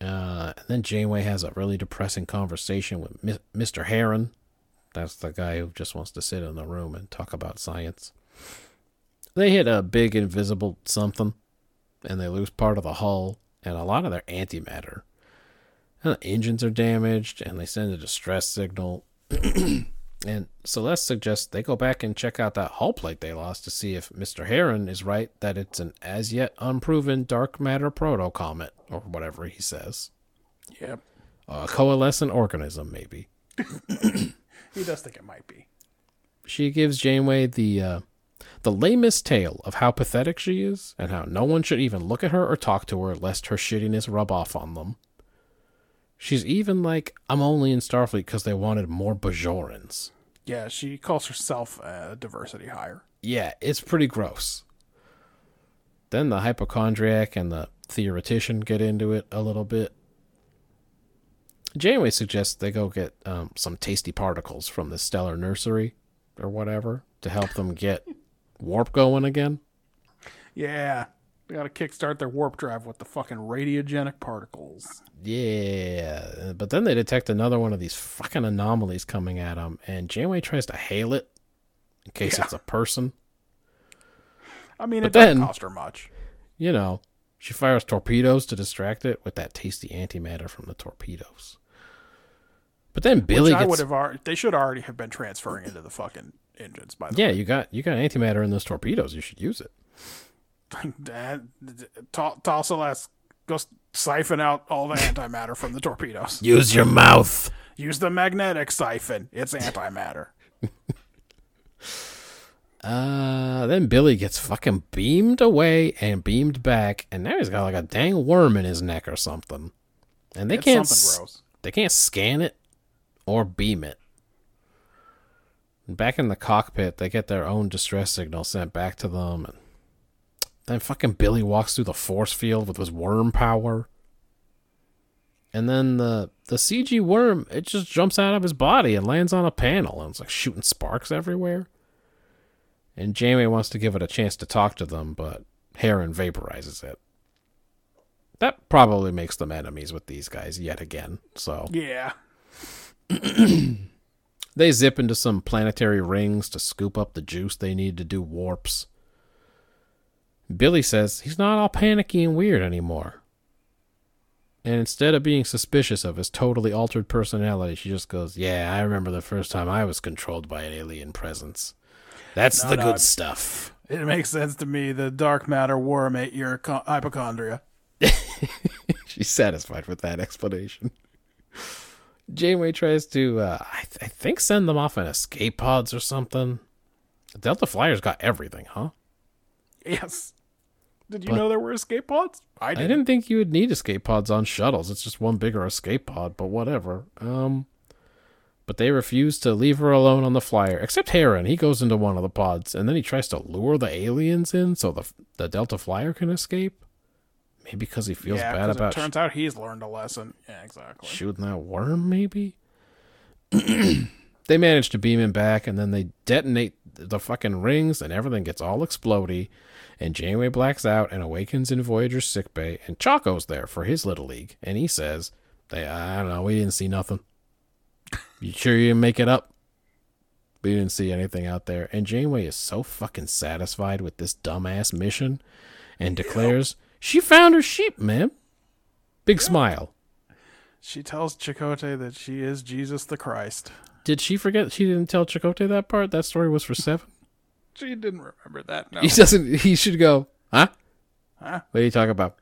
Uh, and then Janeway has a really depressing conversation with Mi- Mr. Harren. That's the guy who just wants to sit in the room and talk about science. They hit a big invisible something, and they lose part of the hull and a lot of their antimatter. And the engines are damaged, and they send a distress signal. [CLEARS THROAT] and Celeste suggests they go back and check out that hull plate they lost to see if Mr. Harren is right that it's an as yet unproven dark matter proto comet, or whatever he says. Yep, A coalescent organism, maybe. he does think it might be. She gives Janeway the uh, the lamest tale of how pathetic she is and how no one should even look at her or talk to her lest her shittiness rub off on them. She's even like, I'm only in Starfleet because they wanted more Bajorans. Yeah, she calls herself a diversity hire. Yeah, it's pretty gross. Then the hypochondriac and the theoretician get into it a little bit. Janeway suggests they go get um, some tasty particles from the stellar nursery or whatever to help them get warp going again. Yeah, they got to kickstart their warp drive with the fucking radiogenic particles. Yeah, but then they detect another one of these fucking anomalies coming at them, and Janeway tries to hail it in case Yeah. it's a person. I mean, But it doesn't cost her much. You know, she fires torpedoes to distract it with that tasty antimatter from the torpedoes. But then Billy Which I gets would have already. They should already have been transferring into the fucking engines by the yeah. way. You got you got antimatter in those torpedoes. You should use it. [LAUGHS] Dad, to- toss a less. Go siphon out all the antimatter from the torpedoes. Use your mouth. Use the magnetic siphon. It's antimatter. [LAUGHS] Uh, then Billy gets fucking beamed away and beamed back, and now he's got like a dang worm in his neck or something. And they It's can't something s- gross. they can't scan it or beam it. Back in the cockpit, they get their own distress signal sent back to them, and then fucking Billy walks through the force field with his worm power. And then the the CG worm it just jumps out of his body and lands on a panel, and it's like shooting sparks everywhere. And Janeway wants to give it a chance to talk to them, but Harren vaporizes it. That probably makes them enemies with these guys yet again. So Yeah. [CLEARS THROAT] they zip into some planetary rings to scoop up the juice they need to do warps. Billy says he's not all panicky and weird anymore. And instead of being suspicious of his totally altered personality, she just goes, Yeah, I remember the first time I was controlled by an alien presence. That's No, the no, good it's- stuff. It makes sense to me. The dark matter worm ate your hypochondria. [LAUGHS] She's satisfied with that explanation. Janeway tries to, uh, I, th- I think, send them off in escape pods or something. Delta Flyers got everything, huh? Yes. Did you But- know there were escape pods? I I didn't. didn't think you would need escape pods on shuttles. It's just one bigger escape pod, but whatever. Um, but they refuse to leave her alone on the flyer, except Harren. He goes into one of the pods, and then he tries to lure the aliens in so the the Delta Flyer can escape. Maybe because he feels yeah, bad about it turns out he's learned a lesson. Yeah, exactly. shooting that worm, maybe? [CLEARS THROAT] they manage to beam him back, and then they detonate the fucking rings, and everything gets all explodey. And Janeway blacks out and awakens in Voyager's sickbay, and Chaco's there for his little league, and he says, "They, I don't know, we didn't see nothing. You sure you didn't make it up? We didn't see anything out there." And Janeway is so fucking satisfied with this dumbass mission, and declares she found her sheep, man. Big smile. She tells Chakotay that she is Jesus the Christ. Did she forget she didn't tell Chakotay that part? That story was for seven. She didn't remember that. No. He doesn't. He should go. Huh? Huh? What are you talking about?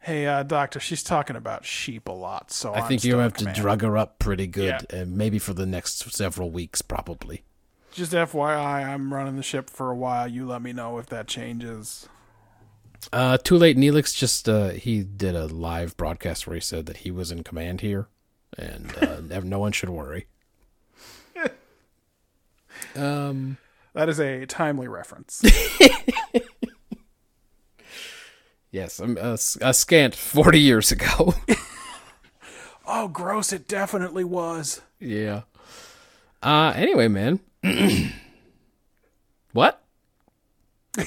Hey, uh, doctor, she's talking about sheep a lot, so I I'm think you have to command. drug her up pretty good, Yeah. and maybe for the next several weeks, probably. Just FYI, I'm running the ship for a while. You let me know if that changes. Uh, too late. Neelix just uh, he did a live broadcast where he said that he was in command here, and uh, nev- [LAUGHS] no one should worry. [LAUGHS] Um. That is a timely reference. [LAUGHS] Yes, a, a, s- a scant forty years ago. [LAUGHS] oh, gross! It definitely was. yeah. Uh. Anyway, man. [CLEARS THROAT] what? [LAUGHS]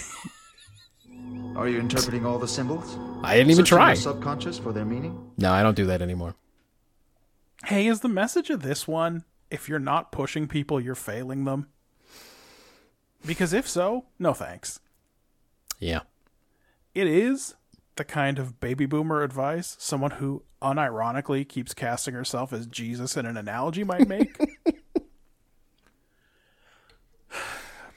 Are you interpreting all the symbols? I didn't even Searching try. your subconscious for their meaning? No, I don't do that anymore. Hey, is the message of this one? If you're not pushing people, you're failing them. Because if so, no thanks. Yeah. It is the kind of baby boomer advice someone who unironically keeps casting herself as Jesus in an analogy might make. [LAUGHS]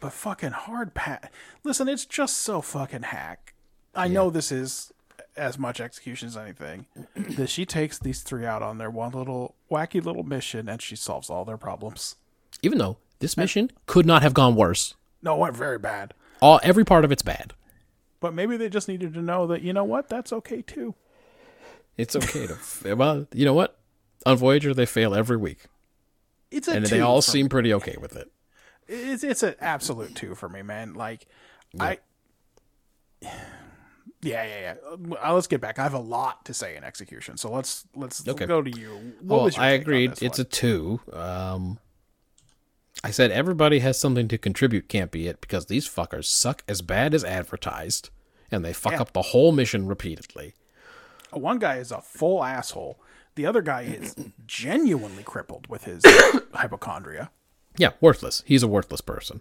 but fucking hard pat. Listen, it's just so fucking hack. I know this is as much execution as anything. that she takes these three out on their one little wacky little mission and she solves all their problems. Even though this mission could not have gone worse. No, it went very bad. All every part of it's bad. But maybe they just needed to know that you know what, that's okay too. It's okay to [LAUGHS] well, you know what? On Voyager they fail every week, It's a and they all seem pretty okay with it. it's it's an absolute two for me, man. Like I [SIGHS] Yeah, yeah, yeah. Uh, let's get back. I have a lot to say in execution, so let's let's Okay. go to you. What well, I agreed. It's one? a two. Um, I said everybody has something to contribute. Can't be it because these fuckers suck as bad as advertised, and they fuck Yeah. up the whole mission repeatedly. one guy is a full asshole. The other guy is [CLEARS THROAT] genuinely crippled with his [COUGHS] hypochondria. Yeah, worthless. He's a worthless person.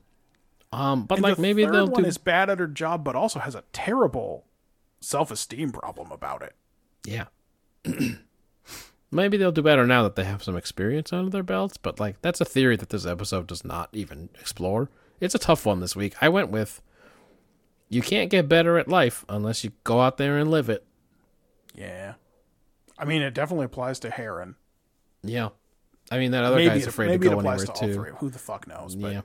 Um, but And like the maybe third they'll one do. is bad at her job, but also has a terrible self-esteem problem about it. Yeah. [CLEARS THROAT] maybe they'll do better now that they have some experience under their belts. But like that's a theory that this episode does not even explore. It's a tough one this week. I went with. You can't get better at life unless you go out there and live it. Yeah, I mean, it definitely applies to Harren. Yeah. I mean, that other maybe guy's it, afraid to go anywhere to too. three. Who the fuck knows? But Yeah.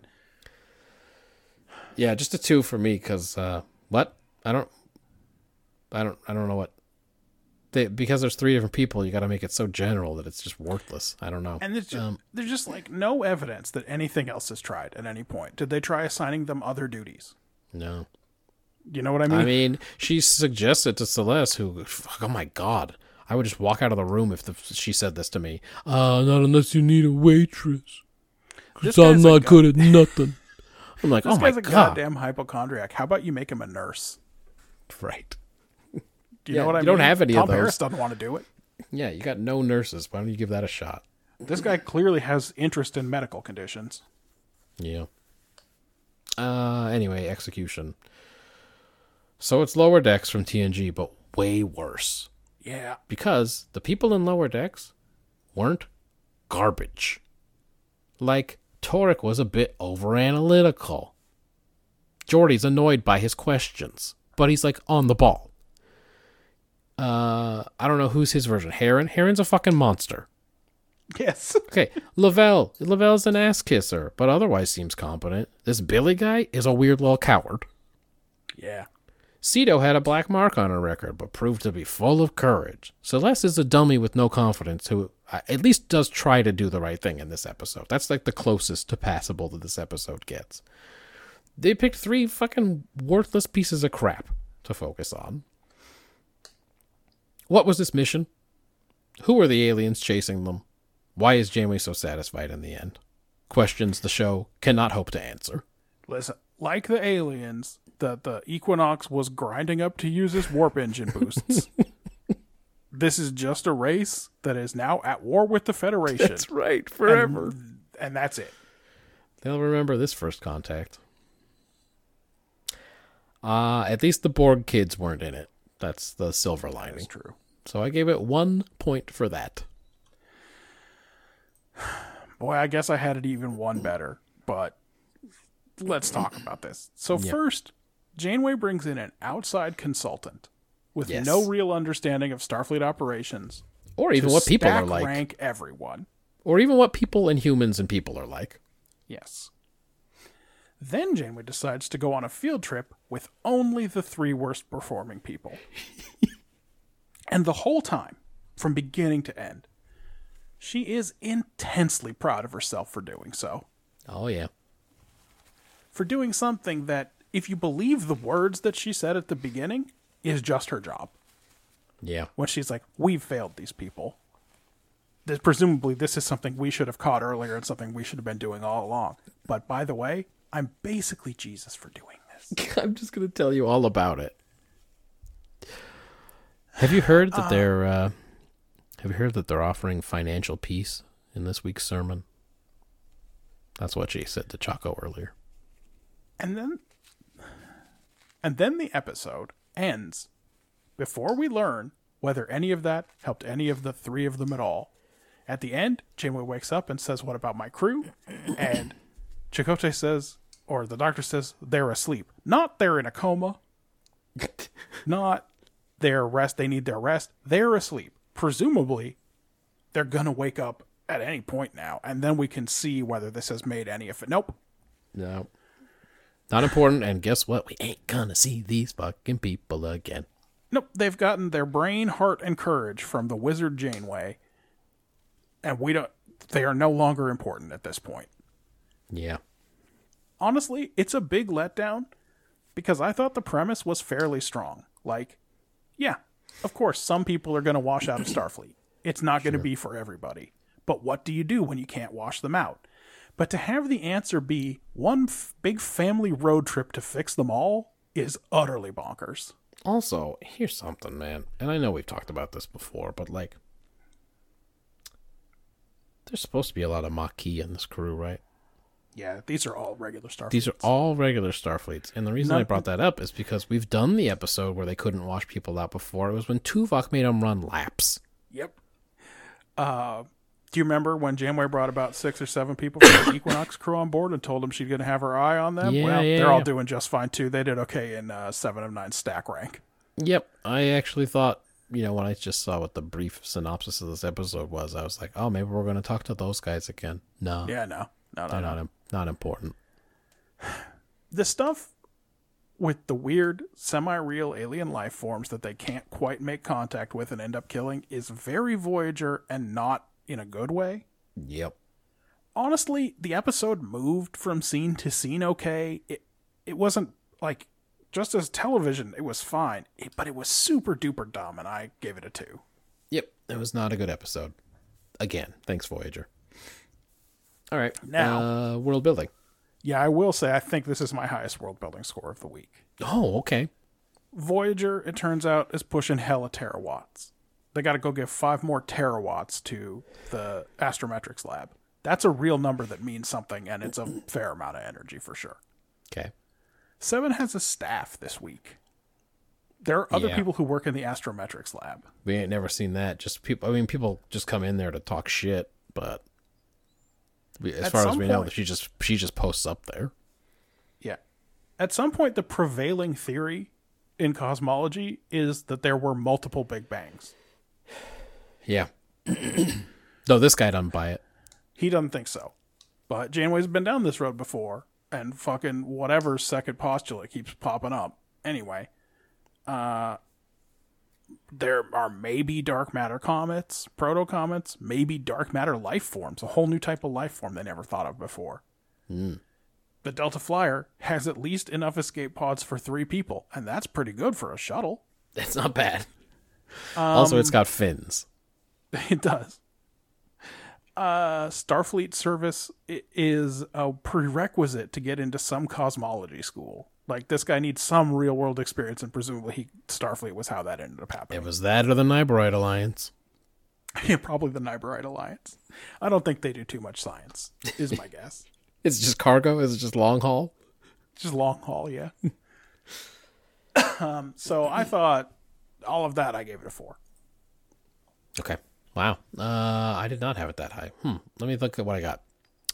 Yeah, just a two for me because uh, what? I don't, I don't, I don't know what. They, because there's three different people, you got to make it so general that it's just worthless. I don't know. And there's just, Um, there's just like no evidence that anything else is tried at any point. Did they try assigning them other duties? no, You know what I mean? I mean, she suggested to Celeste, who, fuck, oh my god, I would just walk out of the room if the, she said this to me. Uh, not unless you need a waitress, because I'm not good at nothing. I'm like, this oh my a god, goddamn hypochondriac. How about you make him a nurse? right? Do you Yeah, know what I mean? you don't have any of Tom Paris those. doesn't want to do it. Yeah, you got no nurses. Why don't you give that a shot? This guy clearly has interest in medical conditions. Yeah. Uh anyway, execution. So it's lower decks from TNG, but way worse. Yeah. Because the people in lower decks weren't garbage. Like, Taurik was a bit over analytical. Geordi's annoyed by his questions, but he's like on the ball. Uh I don't know who's his version. Harren? Harren's a fucking monster. Yes. [LAUGHS] Okay, Lavelle. Lavelle's an ass kisser, but otherwise seems competent. This Billy guy is a weird little coward. Yeah. Sito had a black mark on her record, but proved to be full of courage. Celeste is a dummy with no confidence who uh, at least does try to do the right thing in this episode. That's like the closest to passable that this episode gets. They picked three fucking worthless pieces of crap to focus on. What was this mission? Who were the aliens chasing them? Why is Janeway so satisfied in the end? Questions the show cannot hope to answer. Listen, like the aliens, the the Equinox was grinding up to use its warp engine boosts. [LAUGHS] this is just a race that is now at war with the Federation. That's right, And, and that's it. They'll remember this first contact. Uh, at least the Borg kids weren't in it. That's the silver lining. That's true. So I gave it one point for that. Boy, I guess I had it even one better, but let's talk about this. So Yeah. first, Janeway brings in an outside consultant with Yes. no real understanding of Starfleet operations. Or even what people are like. rank everyone. Or even what people and humans and people are like. Yes. Then Janeway decides to go on a field trip with only the three worst performing people. [LAUGHS] and the whole time, from beginning to end, she is intensely proud of herself for doing so. Oh, yeah. For doing something that, if you believe the words that she said at the beginning, is just her job. Yeah. When she's like, We've failed these people. This, presumably, this is something we should have caught earlier and something we should have been doing all along. But by the way, I'm basically Jesus for doing this. [LAUGHS] I'm just going to tell you all about it. Have you heard that they're uh, have you heard that they're offering financial peace in this week's sermon? That's what she said to Chaco earlier. And then and then the episode ends before we learn whether any of that helped any of the three of them at all. At the end, Janeway wakes up and says, What about my crew? And Chakotay says, or the doctor says, they're asleep. Not they're in a coma. [LAUGHS] Not they're rest they need their rest. They're asleep. Presumably, they're gonna wake up at any point now, and then we can see whether this has made any effect. Nope. No. Not important, and guess what? We ain't gonna see these fucking people again. Nope, they've gotten their brain, heart, and courage from the wizard Janeway, and we don't. They are no longer important at this point. Yeah. Honestly, it's a big letdown because I thought the premise was fairly strong. Like, yeah, of course, some people are going to wash out of Starfleet. It's not going to be for everybody. But what do you do when you can't wash them out? But to have the answer be one f- big family road trip to fix them all is utterly bonkers. Also, here's something, man. And I know we've talked about this before, but like, there's supposed to be a lot of Maquis in this crew, right? Yeah, these are all regular Starfleet. These are all regular Starfleets. And the reason I brought that up is because we've done the episode where they couldn't wash people out before. It was when Tuvok made them run laps. Yep. Uh, do you remember when Janeway brought about six or seven people from the [COUGHS] Equinox crew on board and told them she's going to have her eye on them? Yeah, well, yeah, they're all doing just fine too. They did okay in uh, seven of nine stack rank. Yep. I actually thought, you know, when I just saw what the brief synopsis of this episode was, I was like, oh, maybe we're going to talk to those guys again. No, Yeah, no, no, no, they're no. not, not important. [SIGHS] the stuff with the weird semi-real alien life forms that they can't quite make contact with and end up killing is very Voyager and not in a good way. Yep. Honestly, the episode moved from scene to scene okay. It it wasn't like just as television, it was fine, it, but it was super duper dumb, and I gave it a two. Yep. It was not a good episode. Again, thanks, Voyager. All right. Now- uh, world building. Yeah, I will say I think this is my highest world building score of the week. Oh, okay. Voyager, it turns out, is pushing hella terawatts. They got to go give five more terawatts to the astrometrics lab. That's a real number that means something, and it's a fair amount of energy for sure. Okay. Seven has a staff this week. There are other Yeah. people who work in the astrometrics lab. We ain't never seen that. Just people. I mean, people just come in there to talk shit, but as At far as we know, she just she just posts up there. Yeah. At some point, the prevailing theory in cosmology is that there were multiple Big Bangs. Yeah. [COUGHS] no, this guy doesn't buy it. He doesn't think so. But Janeway's been down this road before, and fucking whatever second postulate keeps popping up. Anyway, uh, there are maybe dark matter comets, proto comets, maybe dark matter life forms, a whole new type of life form they never thought of before. The Delta Flyer has at least enough escape pods for three people, and that's pretty good for a shuttle. That's not bad. also, it's got fins. [LAUGHS] It does. Uh, Starfleet service is a prerequisite to get into some cosmology school. Like this guy needs some real world experience, and presumably he Starfleet was how that ended up happening. It was that or the Nyberrite Alliance. [LAUGHS] yeah, probably the Nyberrite Alliance. I don't think they do too much science. Is my [LAUGHS] guess. It's just cargo. Is it just long haul? Just long haul, yeah. [LAUGHS] um, so I thought all of that I gave it a four. Okay. Wow. Uh, I did not have it that high. Hmm. Let me look at what I got.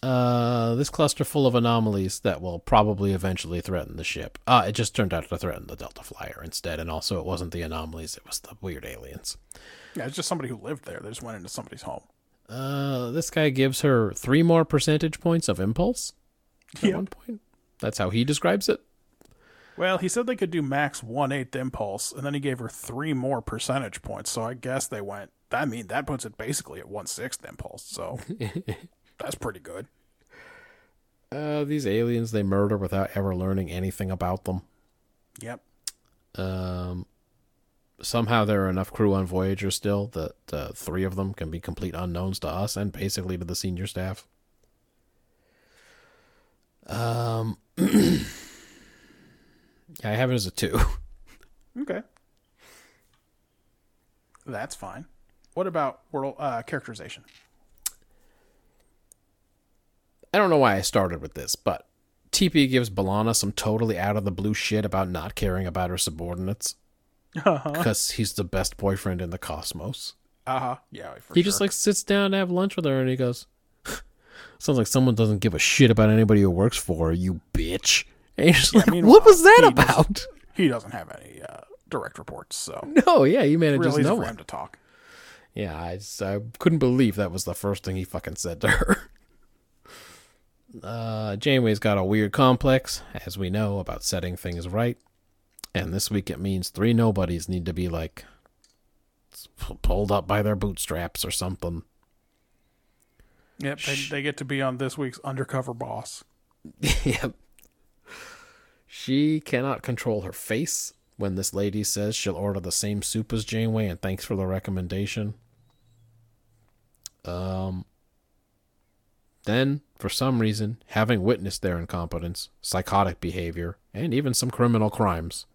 Uh, this cluster full of anomalies that will probably eventually threaten the ship. Ah, it just turned out to threaten the Delta Flyer instead, and also it wasn't the anomalies; it was the weird aliens. Yeah, it's just somebody who lived there. They just went into somebody's home. Uh, this guy gives her three more percentage points of impulse. At Yep. one point, that's how he describes it. Well, he said they could do max one eighth impulse, and then he gave her three more percentage points. So I guess they went. I mean, that puts it basically at one sixth impulse. So [LAUGHS] that's pretty good. Uh, these aliens they murder without ever learning anything about them. Yep. Um, somehow there are enough crew on Voyager still that uh, three of them can be complete unknowns to us and basically to the senior staff. Um, [CLEARS THROAT] yeah, I have it as a two. [LAUGHS] Okay. That's fine. What about world uh, characterization? I don't know why I started with this, but TP gives B'Elanna some totally out of the blue shit about not caring about her subordinates because he's the best boyfriend in the cosmos. Uh huh. Yeah. He sure. just like sits down to have lunch with her and he goes [LAUGHS] sounds like someone doesn't give a shit about anybody who works for her you bitch and just like what was that he about he doesn't have any uh, direct reports, so [LAUGHS] no yeah he manages really no one to talk. yeah I, just, I couldn't believe that was the first thing he fucking said to her Uh, Janeway's got a weird complex, as we know, about setting things right. And this week it means three nobodies need to be like pulled up by their bootstraps or something. Yep, they, they get to be on this week's undercover boss. [LAUGHS] yep. She cannot control her face when this lady says she'll order the same soup as Janeway and thanks for the recommendation. Um then, for some reason, having witnessed their incompetence, psychotic behavior, and even some criminal crimes,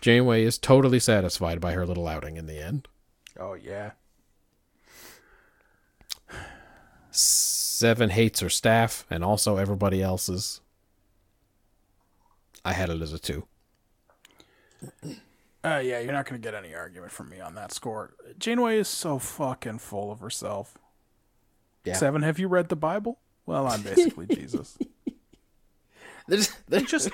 Janeway is totally satisfied by her little outing in the end. Oh yeah. Seven hates her staff and also everybody else's. I had it as a two. Uh, yeah, you're not going to get any argument from me on that score. Janeway is so fucking full of herself. Yeah. Seven, have you read the Bible? Well, I'm basically [LAUGHS] Jesus. There's, there's Just,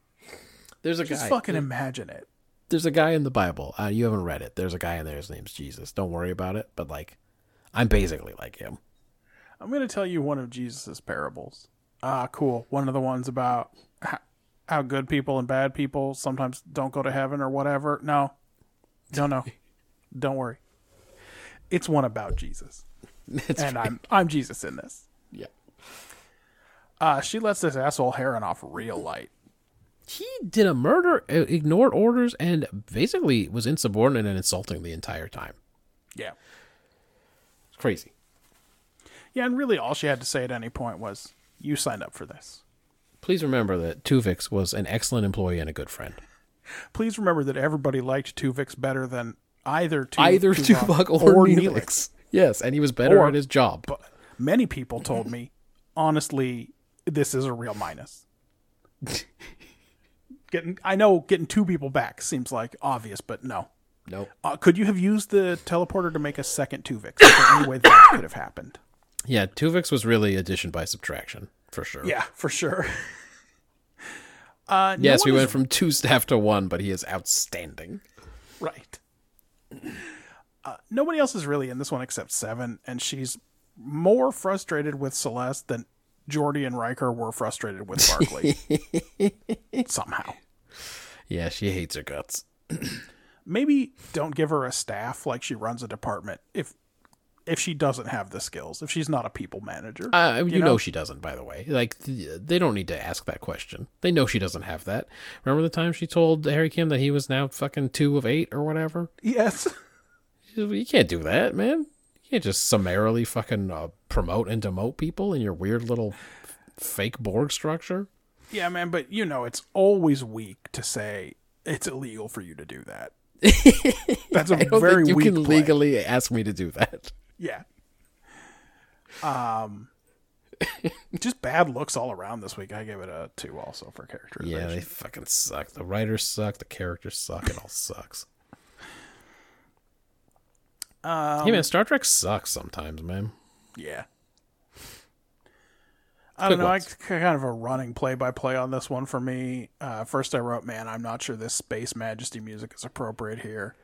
[LAUGHS] there's a just guy. fucking imagine it. there's a guy in the Bible. Uh, you haven't read it. There's a guy in there. His name's Jesus. Don't worry about it. But like, I'm basically like him. I'm going to tell you one of Jesus' parables. Ah, cool. One of the ones about how, how good people and bad people sometimes don't go to heaven or whatever. No, no, no. [LAUGHS] don't worry. It's one about Jesus, [LAUGHS] And I'm I'm Jesus in this. yeah. Uh, she lets this asshole Harren off real light. He did a murder, uh, ignored orders, and basically was insubordinate and insulting the entire time. Yeah. It's crazy. Yeah, and really all she had to say at any point was, "You signed up for this." Please remember that Tuvix was an excellent employee and a good friend. Please remember that everybody liked Tuvix better than either Tu- Either Tuvok Tuvok or, Neelix. Neelix. Yes, and he was better Or- at his job. But many people told me, honestly, this is a real minus. [LAUGHS] getting, I know getting two people back seems like obvious, but no. Nope. Uh, could you have used the teleporter to make a second Tuvix? Is there any way that could have happened? Yeah, Tuvix was really addition by subtraction for sure. Yeah, for sure. [LAUGHS] Uh, no Yes, we one went from two staff to one, but he is outstanding. Right. Uh, nobody else is really in this one except Seven, and she's more frustrated with Celeste than Geordi and Riker were frustrated with Barkley. [LAUGHS] Somehow. Yeah, she hates her guts. [CLEARS THROAT] Maybe don't give her a staff like she runs a department if if she doesn't have the skills, if she's not a people manager. Uh, you, know? know? she doesn't, by the way. Like, th- they don't need to ask that question. They know she doesn't have that. Remember the time she told Harry Kim that he was now fucking two of eight or whatever? yes. [LAUGHS] You can't do that, man. You can't just summarily fucking uh, promote and demote people in your weird little fake Borg structure. Yeah, man, but you know, it's always weak to say it's illegal for you to do that. [LAUGHS] That's a I don't very think you weak can play. legally ask me to do that. Yeah. Um, just bad looks all around this week. I give it a two also for characterization. Yeah, they fucking suck. The writers suck. The characters suck. It all sucks. Um, hey man, Star Trek sucks sometimes, man. Yeah. I don't know. I kind of a running play by play on this one for me. Uh, first, I wrote, "Man, I'm not sure this Space Majesty music is appropriate here,"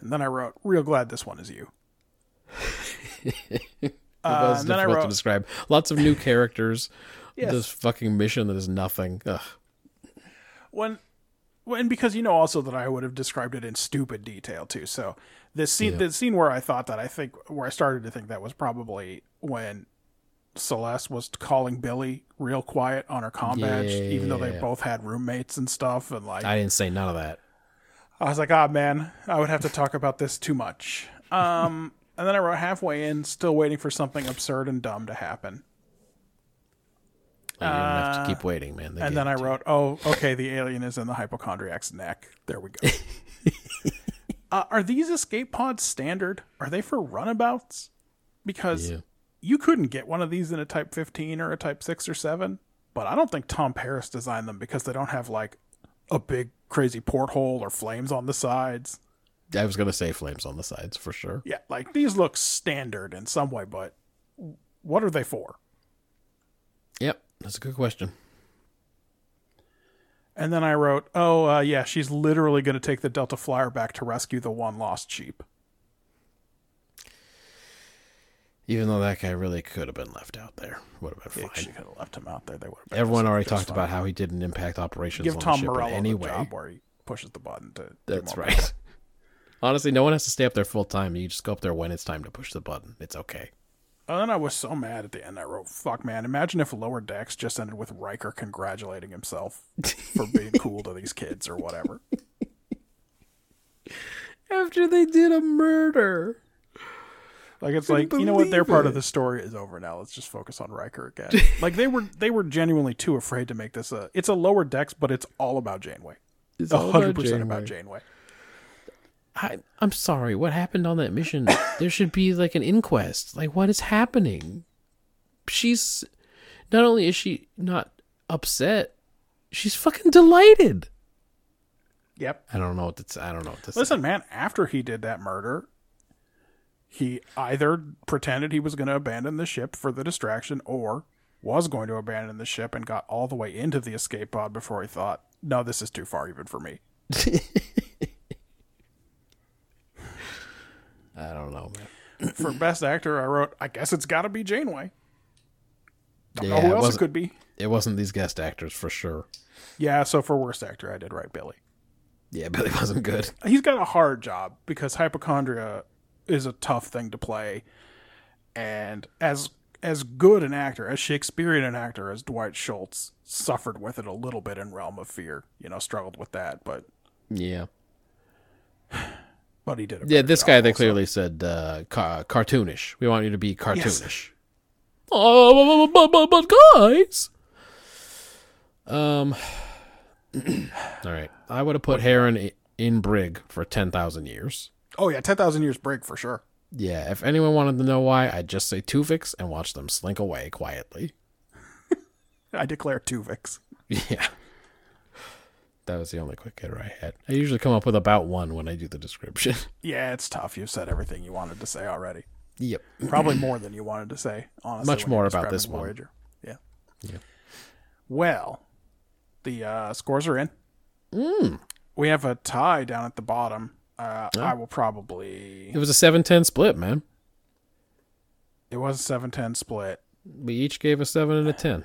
and then I wrote, "Real glad this one is you." [LAUGHS] It Uh, then I difficult to describe. Lots of new characters. [LAUGHS] Yes. This fucking mission that is nothing. Ugh. when when because you know also that I would have described it in stupid detail too. So this scene, Yeah. the scene where I thought that I think where I started to think that was probably when Celeste was calling Billy real quiet on her comm badge, even though they both had roommates and stuff, and like I didn't say none of that. I was like, ah, man, I would have to talk about this too much. Um, [LAUGHS] and then I wrote halfway in, still waiting for something absurd and dumb to happen. You don't have to keep waiting, man. They Uh, And then I wrote, oh, okay, the alien is in the hypochondriac's neck. There we go. [LAUGHS] uh, are these escape pods standard? Are they for runabouts? Because Yeah. you couldn't get one of these in a Type 15 or a Type 6 or 7, but I don't think Tom Paris designed them because they don't have like a big crazy porthole or flames on the sides. I was gonna say flames on the sides for sure. Yeah, like these look standard in some way, but what are they for? Yep, that's a good question. And then I wrote, oh, uh, yeah, she's literally going to take the Delta Flyer back to rescue the one lost sheep. Even though that guy really could have been left out there, would have been Yeah, she could have left him out there. They would have been Everyone already talked about how he didn't impact operations give on Tom Morello in the any way. job where he pushes the button to. That's right. [LAUGHS] Honestly, no one has to stay up there full time. You just go up there when it's time to push the button. It's okay. And then I was so mad at the end. I wrote, "Fuck, man! Imagine if Lower Decks just ended with Riker congratulating himself for [LAUGHS] being cool to these kids or whatever." After they did a murder. Like it's like you know what? Their part of the story is over now. Let's just focus on Riker again. [LAUGHS] like they were they were genuinely too afraid to make this a. It's a Lower Decks, but it's all about Janeway. It's hundred about percent about Janeway. I, I'm sorry. What happened on that mission? [COUGHS] there should be like an inquest. Like, what is happening? She's not only is she not upset, she's fucking delighted. Yep. I don't know what to. I don't know what to say. Listen, man. After he did that murder, he either pretended he was going to abandon the ship for the distraction, or was going to abandon the ship and got all the way into the escape pod before he thought, "No, this is too far even for me." [LAUGHS] I don't know, man. For best actor, I wrote, "I guess it's got to be Janeway." Don't know Yeah, who it else it wasn't- could be. It wasn't these guest actors for sure. Yeah, so for worst actor, I did write Billy. Yeah, [LAUGHS] Billy wasn't good. He's got a hard job because hypochondria is a tough thing to play, and as as good an actor, as Shakespearean an actor as Dwight Schultz suffered with it a little bit in Realm of Fear. You know, struggled with that, but Yeah. But he did. Yeah, this guy they also. clearly said uh, ca- cartoonish. We want you to be cartoonish. Oh, but, but, but guys. Um. [CLEARS THROAT] all right, I would have put Harren in Brig for ten thousand years. Oh yeah, ten thousand years Brig for sure. Yeah, if anyone wanted to know why, I'd just say Tuvix and watch them slink away quietly. [LAUGHS] I declare Tuvix. [LAUGHS] Yeah. That was the only quick hitter I had. I usually come up with about one when I do the description. [LAUGHS] Yeah, it's tough. You've said everything you wanted to say already. yep. Probably [CLEARS THROAT] more than you wanted to say. Honestly, Much more about this one. Yeah. Yeah. Well, the uh, scores are in. Mm. We have a tie down at the bottom. Uh, I will probably. It was a 7-10 split, man. It was a seven ten split, We each gave a 7 and a 10.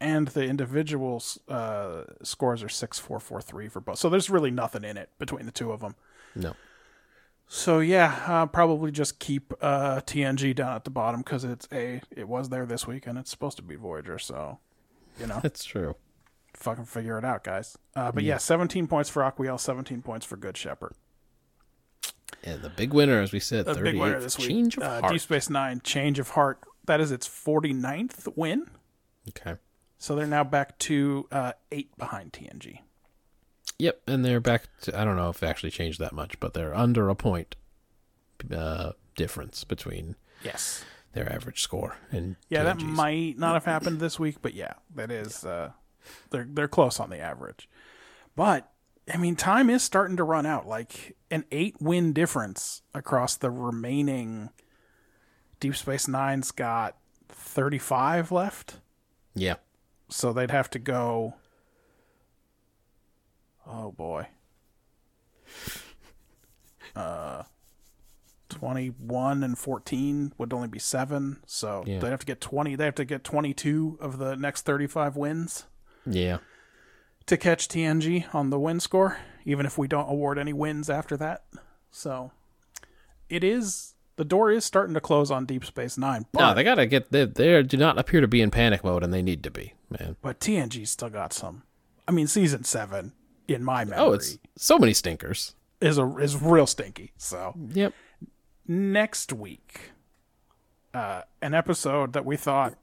And the individual uh, scores are six four four three for both. So there's really nothing in it between the two of them. No. So yeah, uh, probably just keep uh, TNG down at the bottom because it's a it was there this week and it's supposed to be Voyager. So you know, [LAUGHS] That's true. fucking figure it out, guys. Uh, but yeah, 17 points for Aquiel, 17 points for Good Shepherd. And the big winner, as we said, The 38 big winner this week. Change of uh, heart. Deep Space Nine, Change of Heart. That is its 49th win. Okay. So they're now back to uh, eight behind TNG. Yep, and they're back to, I don't know if they actually changed that much, but they're under a point uh, difference between Yes. their average score and Yeah, that might not have happened this week, but yeah, that is uh, they're they're close on the average. But I mean, time is starting to run out. Like an eight win difference across the remaining. Deep Space Nine's got thirty five left, Yeah. So they'd have to go. Oh boy. Uh, twenty one and fourteen would only be seven, so Yeah. they'd have to get twenty. They have to get twenty two of the next thirty five wins Yeah. to catch TNG on the win score, even if we don't award any wins after that. So it is the door is starting to close on Deep Space Nine, but No, they got to get they they do not appear to be in panic mode and they need to be, man. but TNG's still got some. I mean, season seven in my memory Oh, it's so many stinkers. is a is real stinky. So Yep. next week, uh, an episode that we thought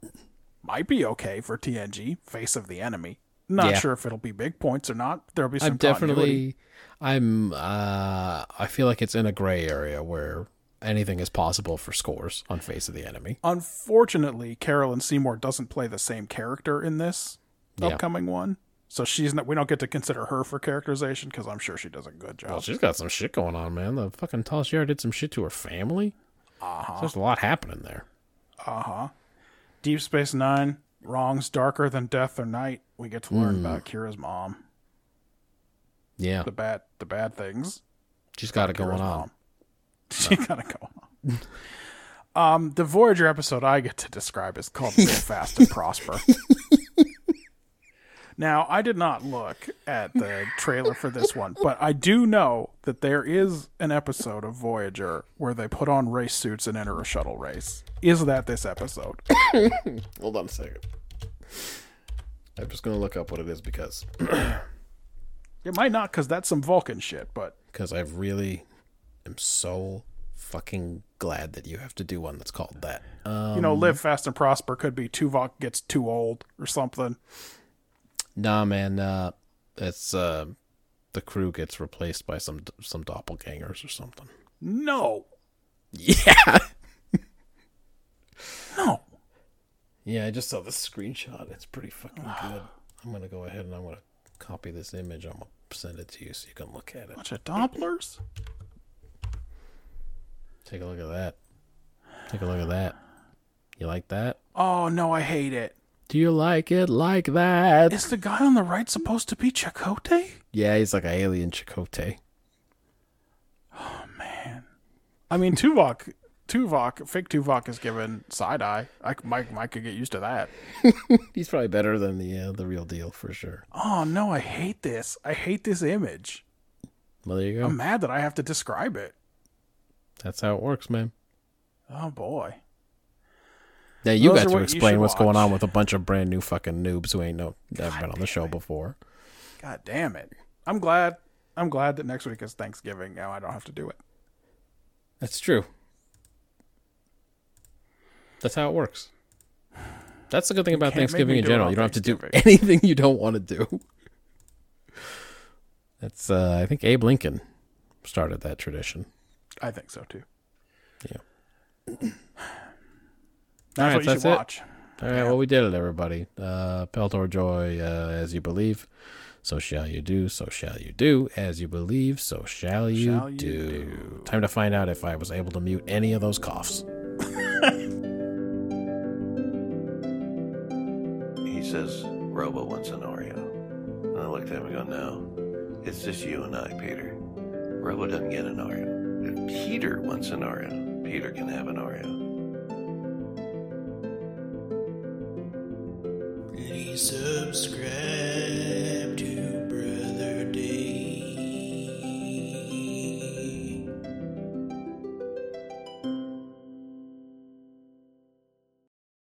might be okay for TNG, Face of the Enemy. Not Yeah. sure if it'll be big points or not. There'll be some I'm definitely I'm uh I feel like it's in a gray area where anything is possible for scores on face of the enemy. Unfortunately, Carolyn Seymour doesn't play the same character in this Yeah. upcoming one. So she's not. We don't get to consider her for characterization because I'm sure she does a good job. Well, she's got some shit going on, man. The fucking Tal Shiar did some shit to her family. Uh-huh. There's a lot happening there. Uh huh. Deep Space Nine, wrongs darker than death or night. We get to learn Hmm. about Kira's mom, Yeah. the bad, the bad things. She's got it going Kira's on. mom. [LAUGHS] She got it go. on. Um, the Voyager episode I get to describe is called Live [LAUGHS] Fast and Prosper. now, I did not look at the trailer for this one, but I do know that there is an episode of Voyager where they put on race suits and enter a shuttle race. Is that this episode? [COUGHS] Hold on a second. I'm just gonna look up what it is because It might not, because that's some Vulcan shit, but [COUGHS] because I've really am so fucking glad that you have to do one that's called that. Um, you know, Live Fast and Prosper could be Tuvok gets too old or something. nah, man, uh, it's uh, the crew gets replaced by some some doppelgangers or something. No, Yeah, [LAUGHS] no. yeah. I just saw the screenshot. It's pretty fucking [SIGHS] good. I'm gonna go ahead and I'm gonna copy this image. I'm gonna send it to you so you can look at it. Bunch of Dopplers. Take a look at that. Take a look at that. You like that? Oh no, I hate it. Do you like it like that? Is the guy on the right supposed to be Chakotay? Yeah, he's like an alien Chakotay. Oh man, I mean, Tuvok, Tuvok, fake Tuvok is given side eye. I Mike, Mike could get used to that. [LAUGHS] He's probably better than the uh, the real deal for sure. Oh no, I hate this. I hate this image. Well, there you go. I'm mad that I have to describe it. That's how it works, man. Oh boy. Now you Those got to what explain should what's going on with a bunch of brand new fucking noobs who ain't no never been on the show before. God damn it. I'm glad. I'm glad that next week is Thanksgiving. Now I don't have to do it. That's true. That's how it works. That's the good thing about Thanksgiving in general. You don't have to do anything you don't want to do. That's uh, I think Abe Lincoln started that tradition. I think so too. Yeah. That's All right, what you that's should it. watch. All right, well, we did it, everybody. Uh, Peldor joi, uh, as you believe, so shall you do. So shall you do. As you believe, so shall you, Shall you do. do. Time to find out if I was able to mute any of those coughs. [LAUGHS] He says, Robo wants an Oreo. And I looked at him and go, no, it's just you and I, Peter. Robo doesn't get an Oreo. If Peter wants an Oreo, Peter can have an Oreo. Please subscribe.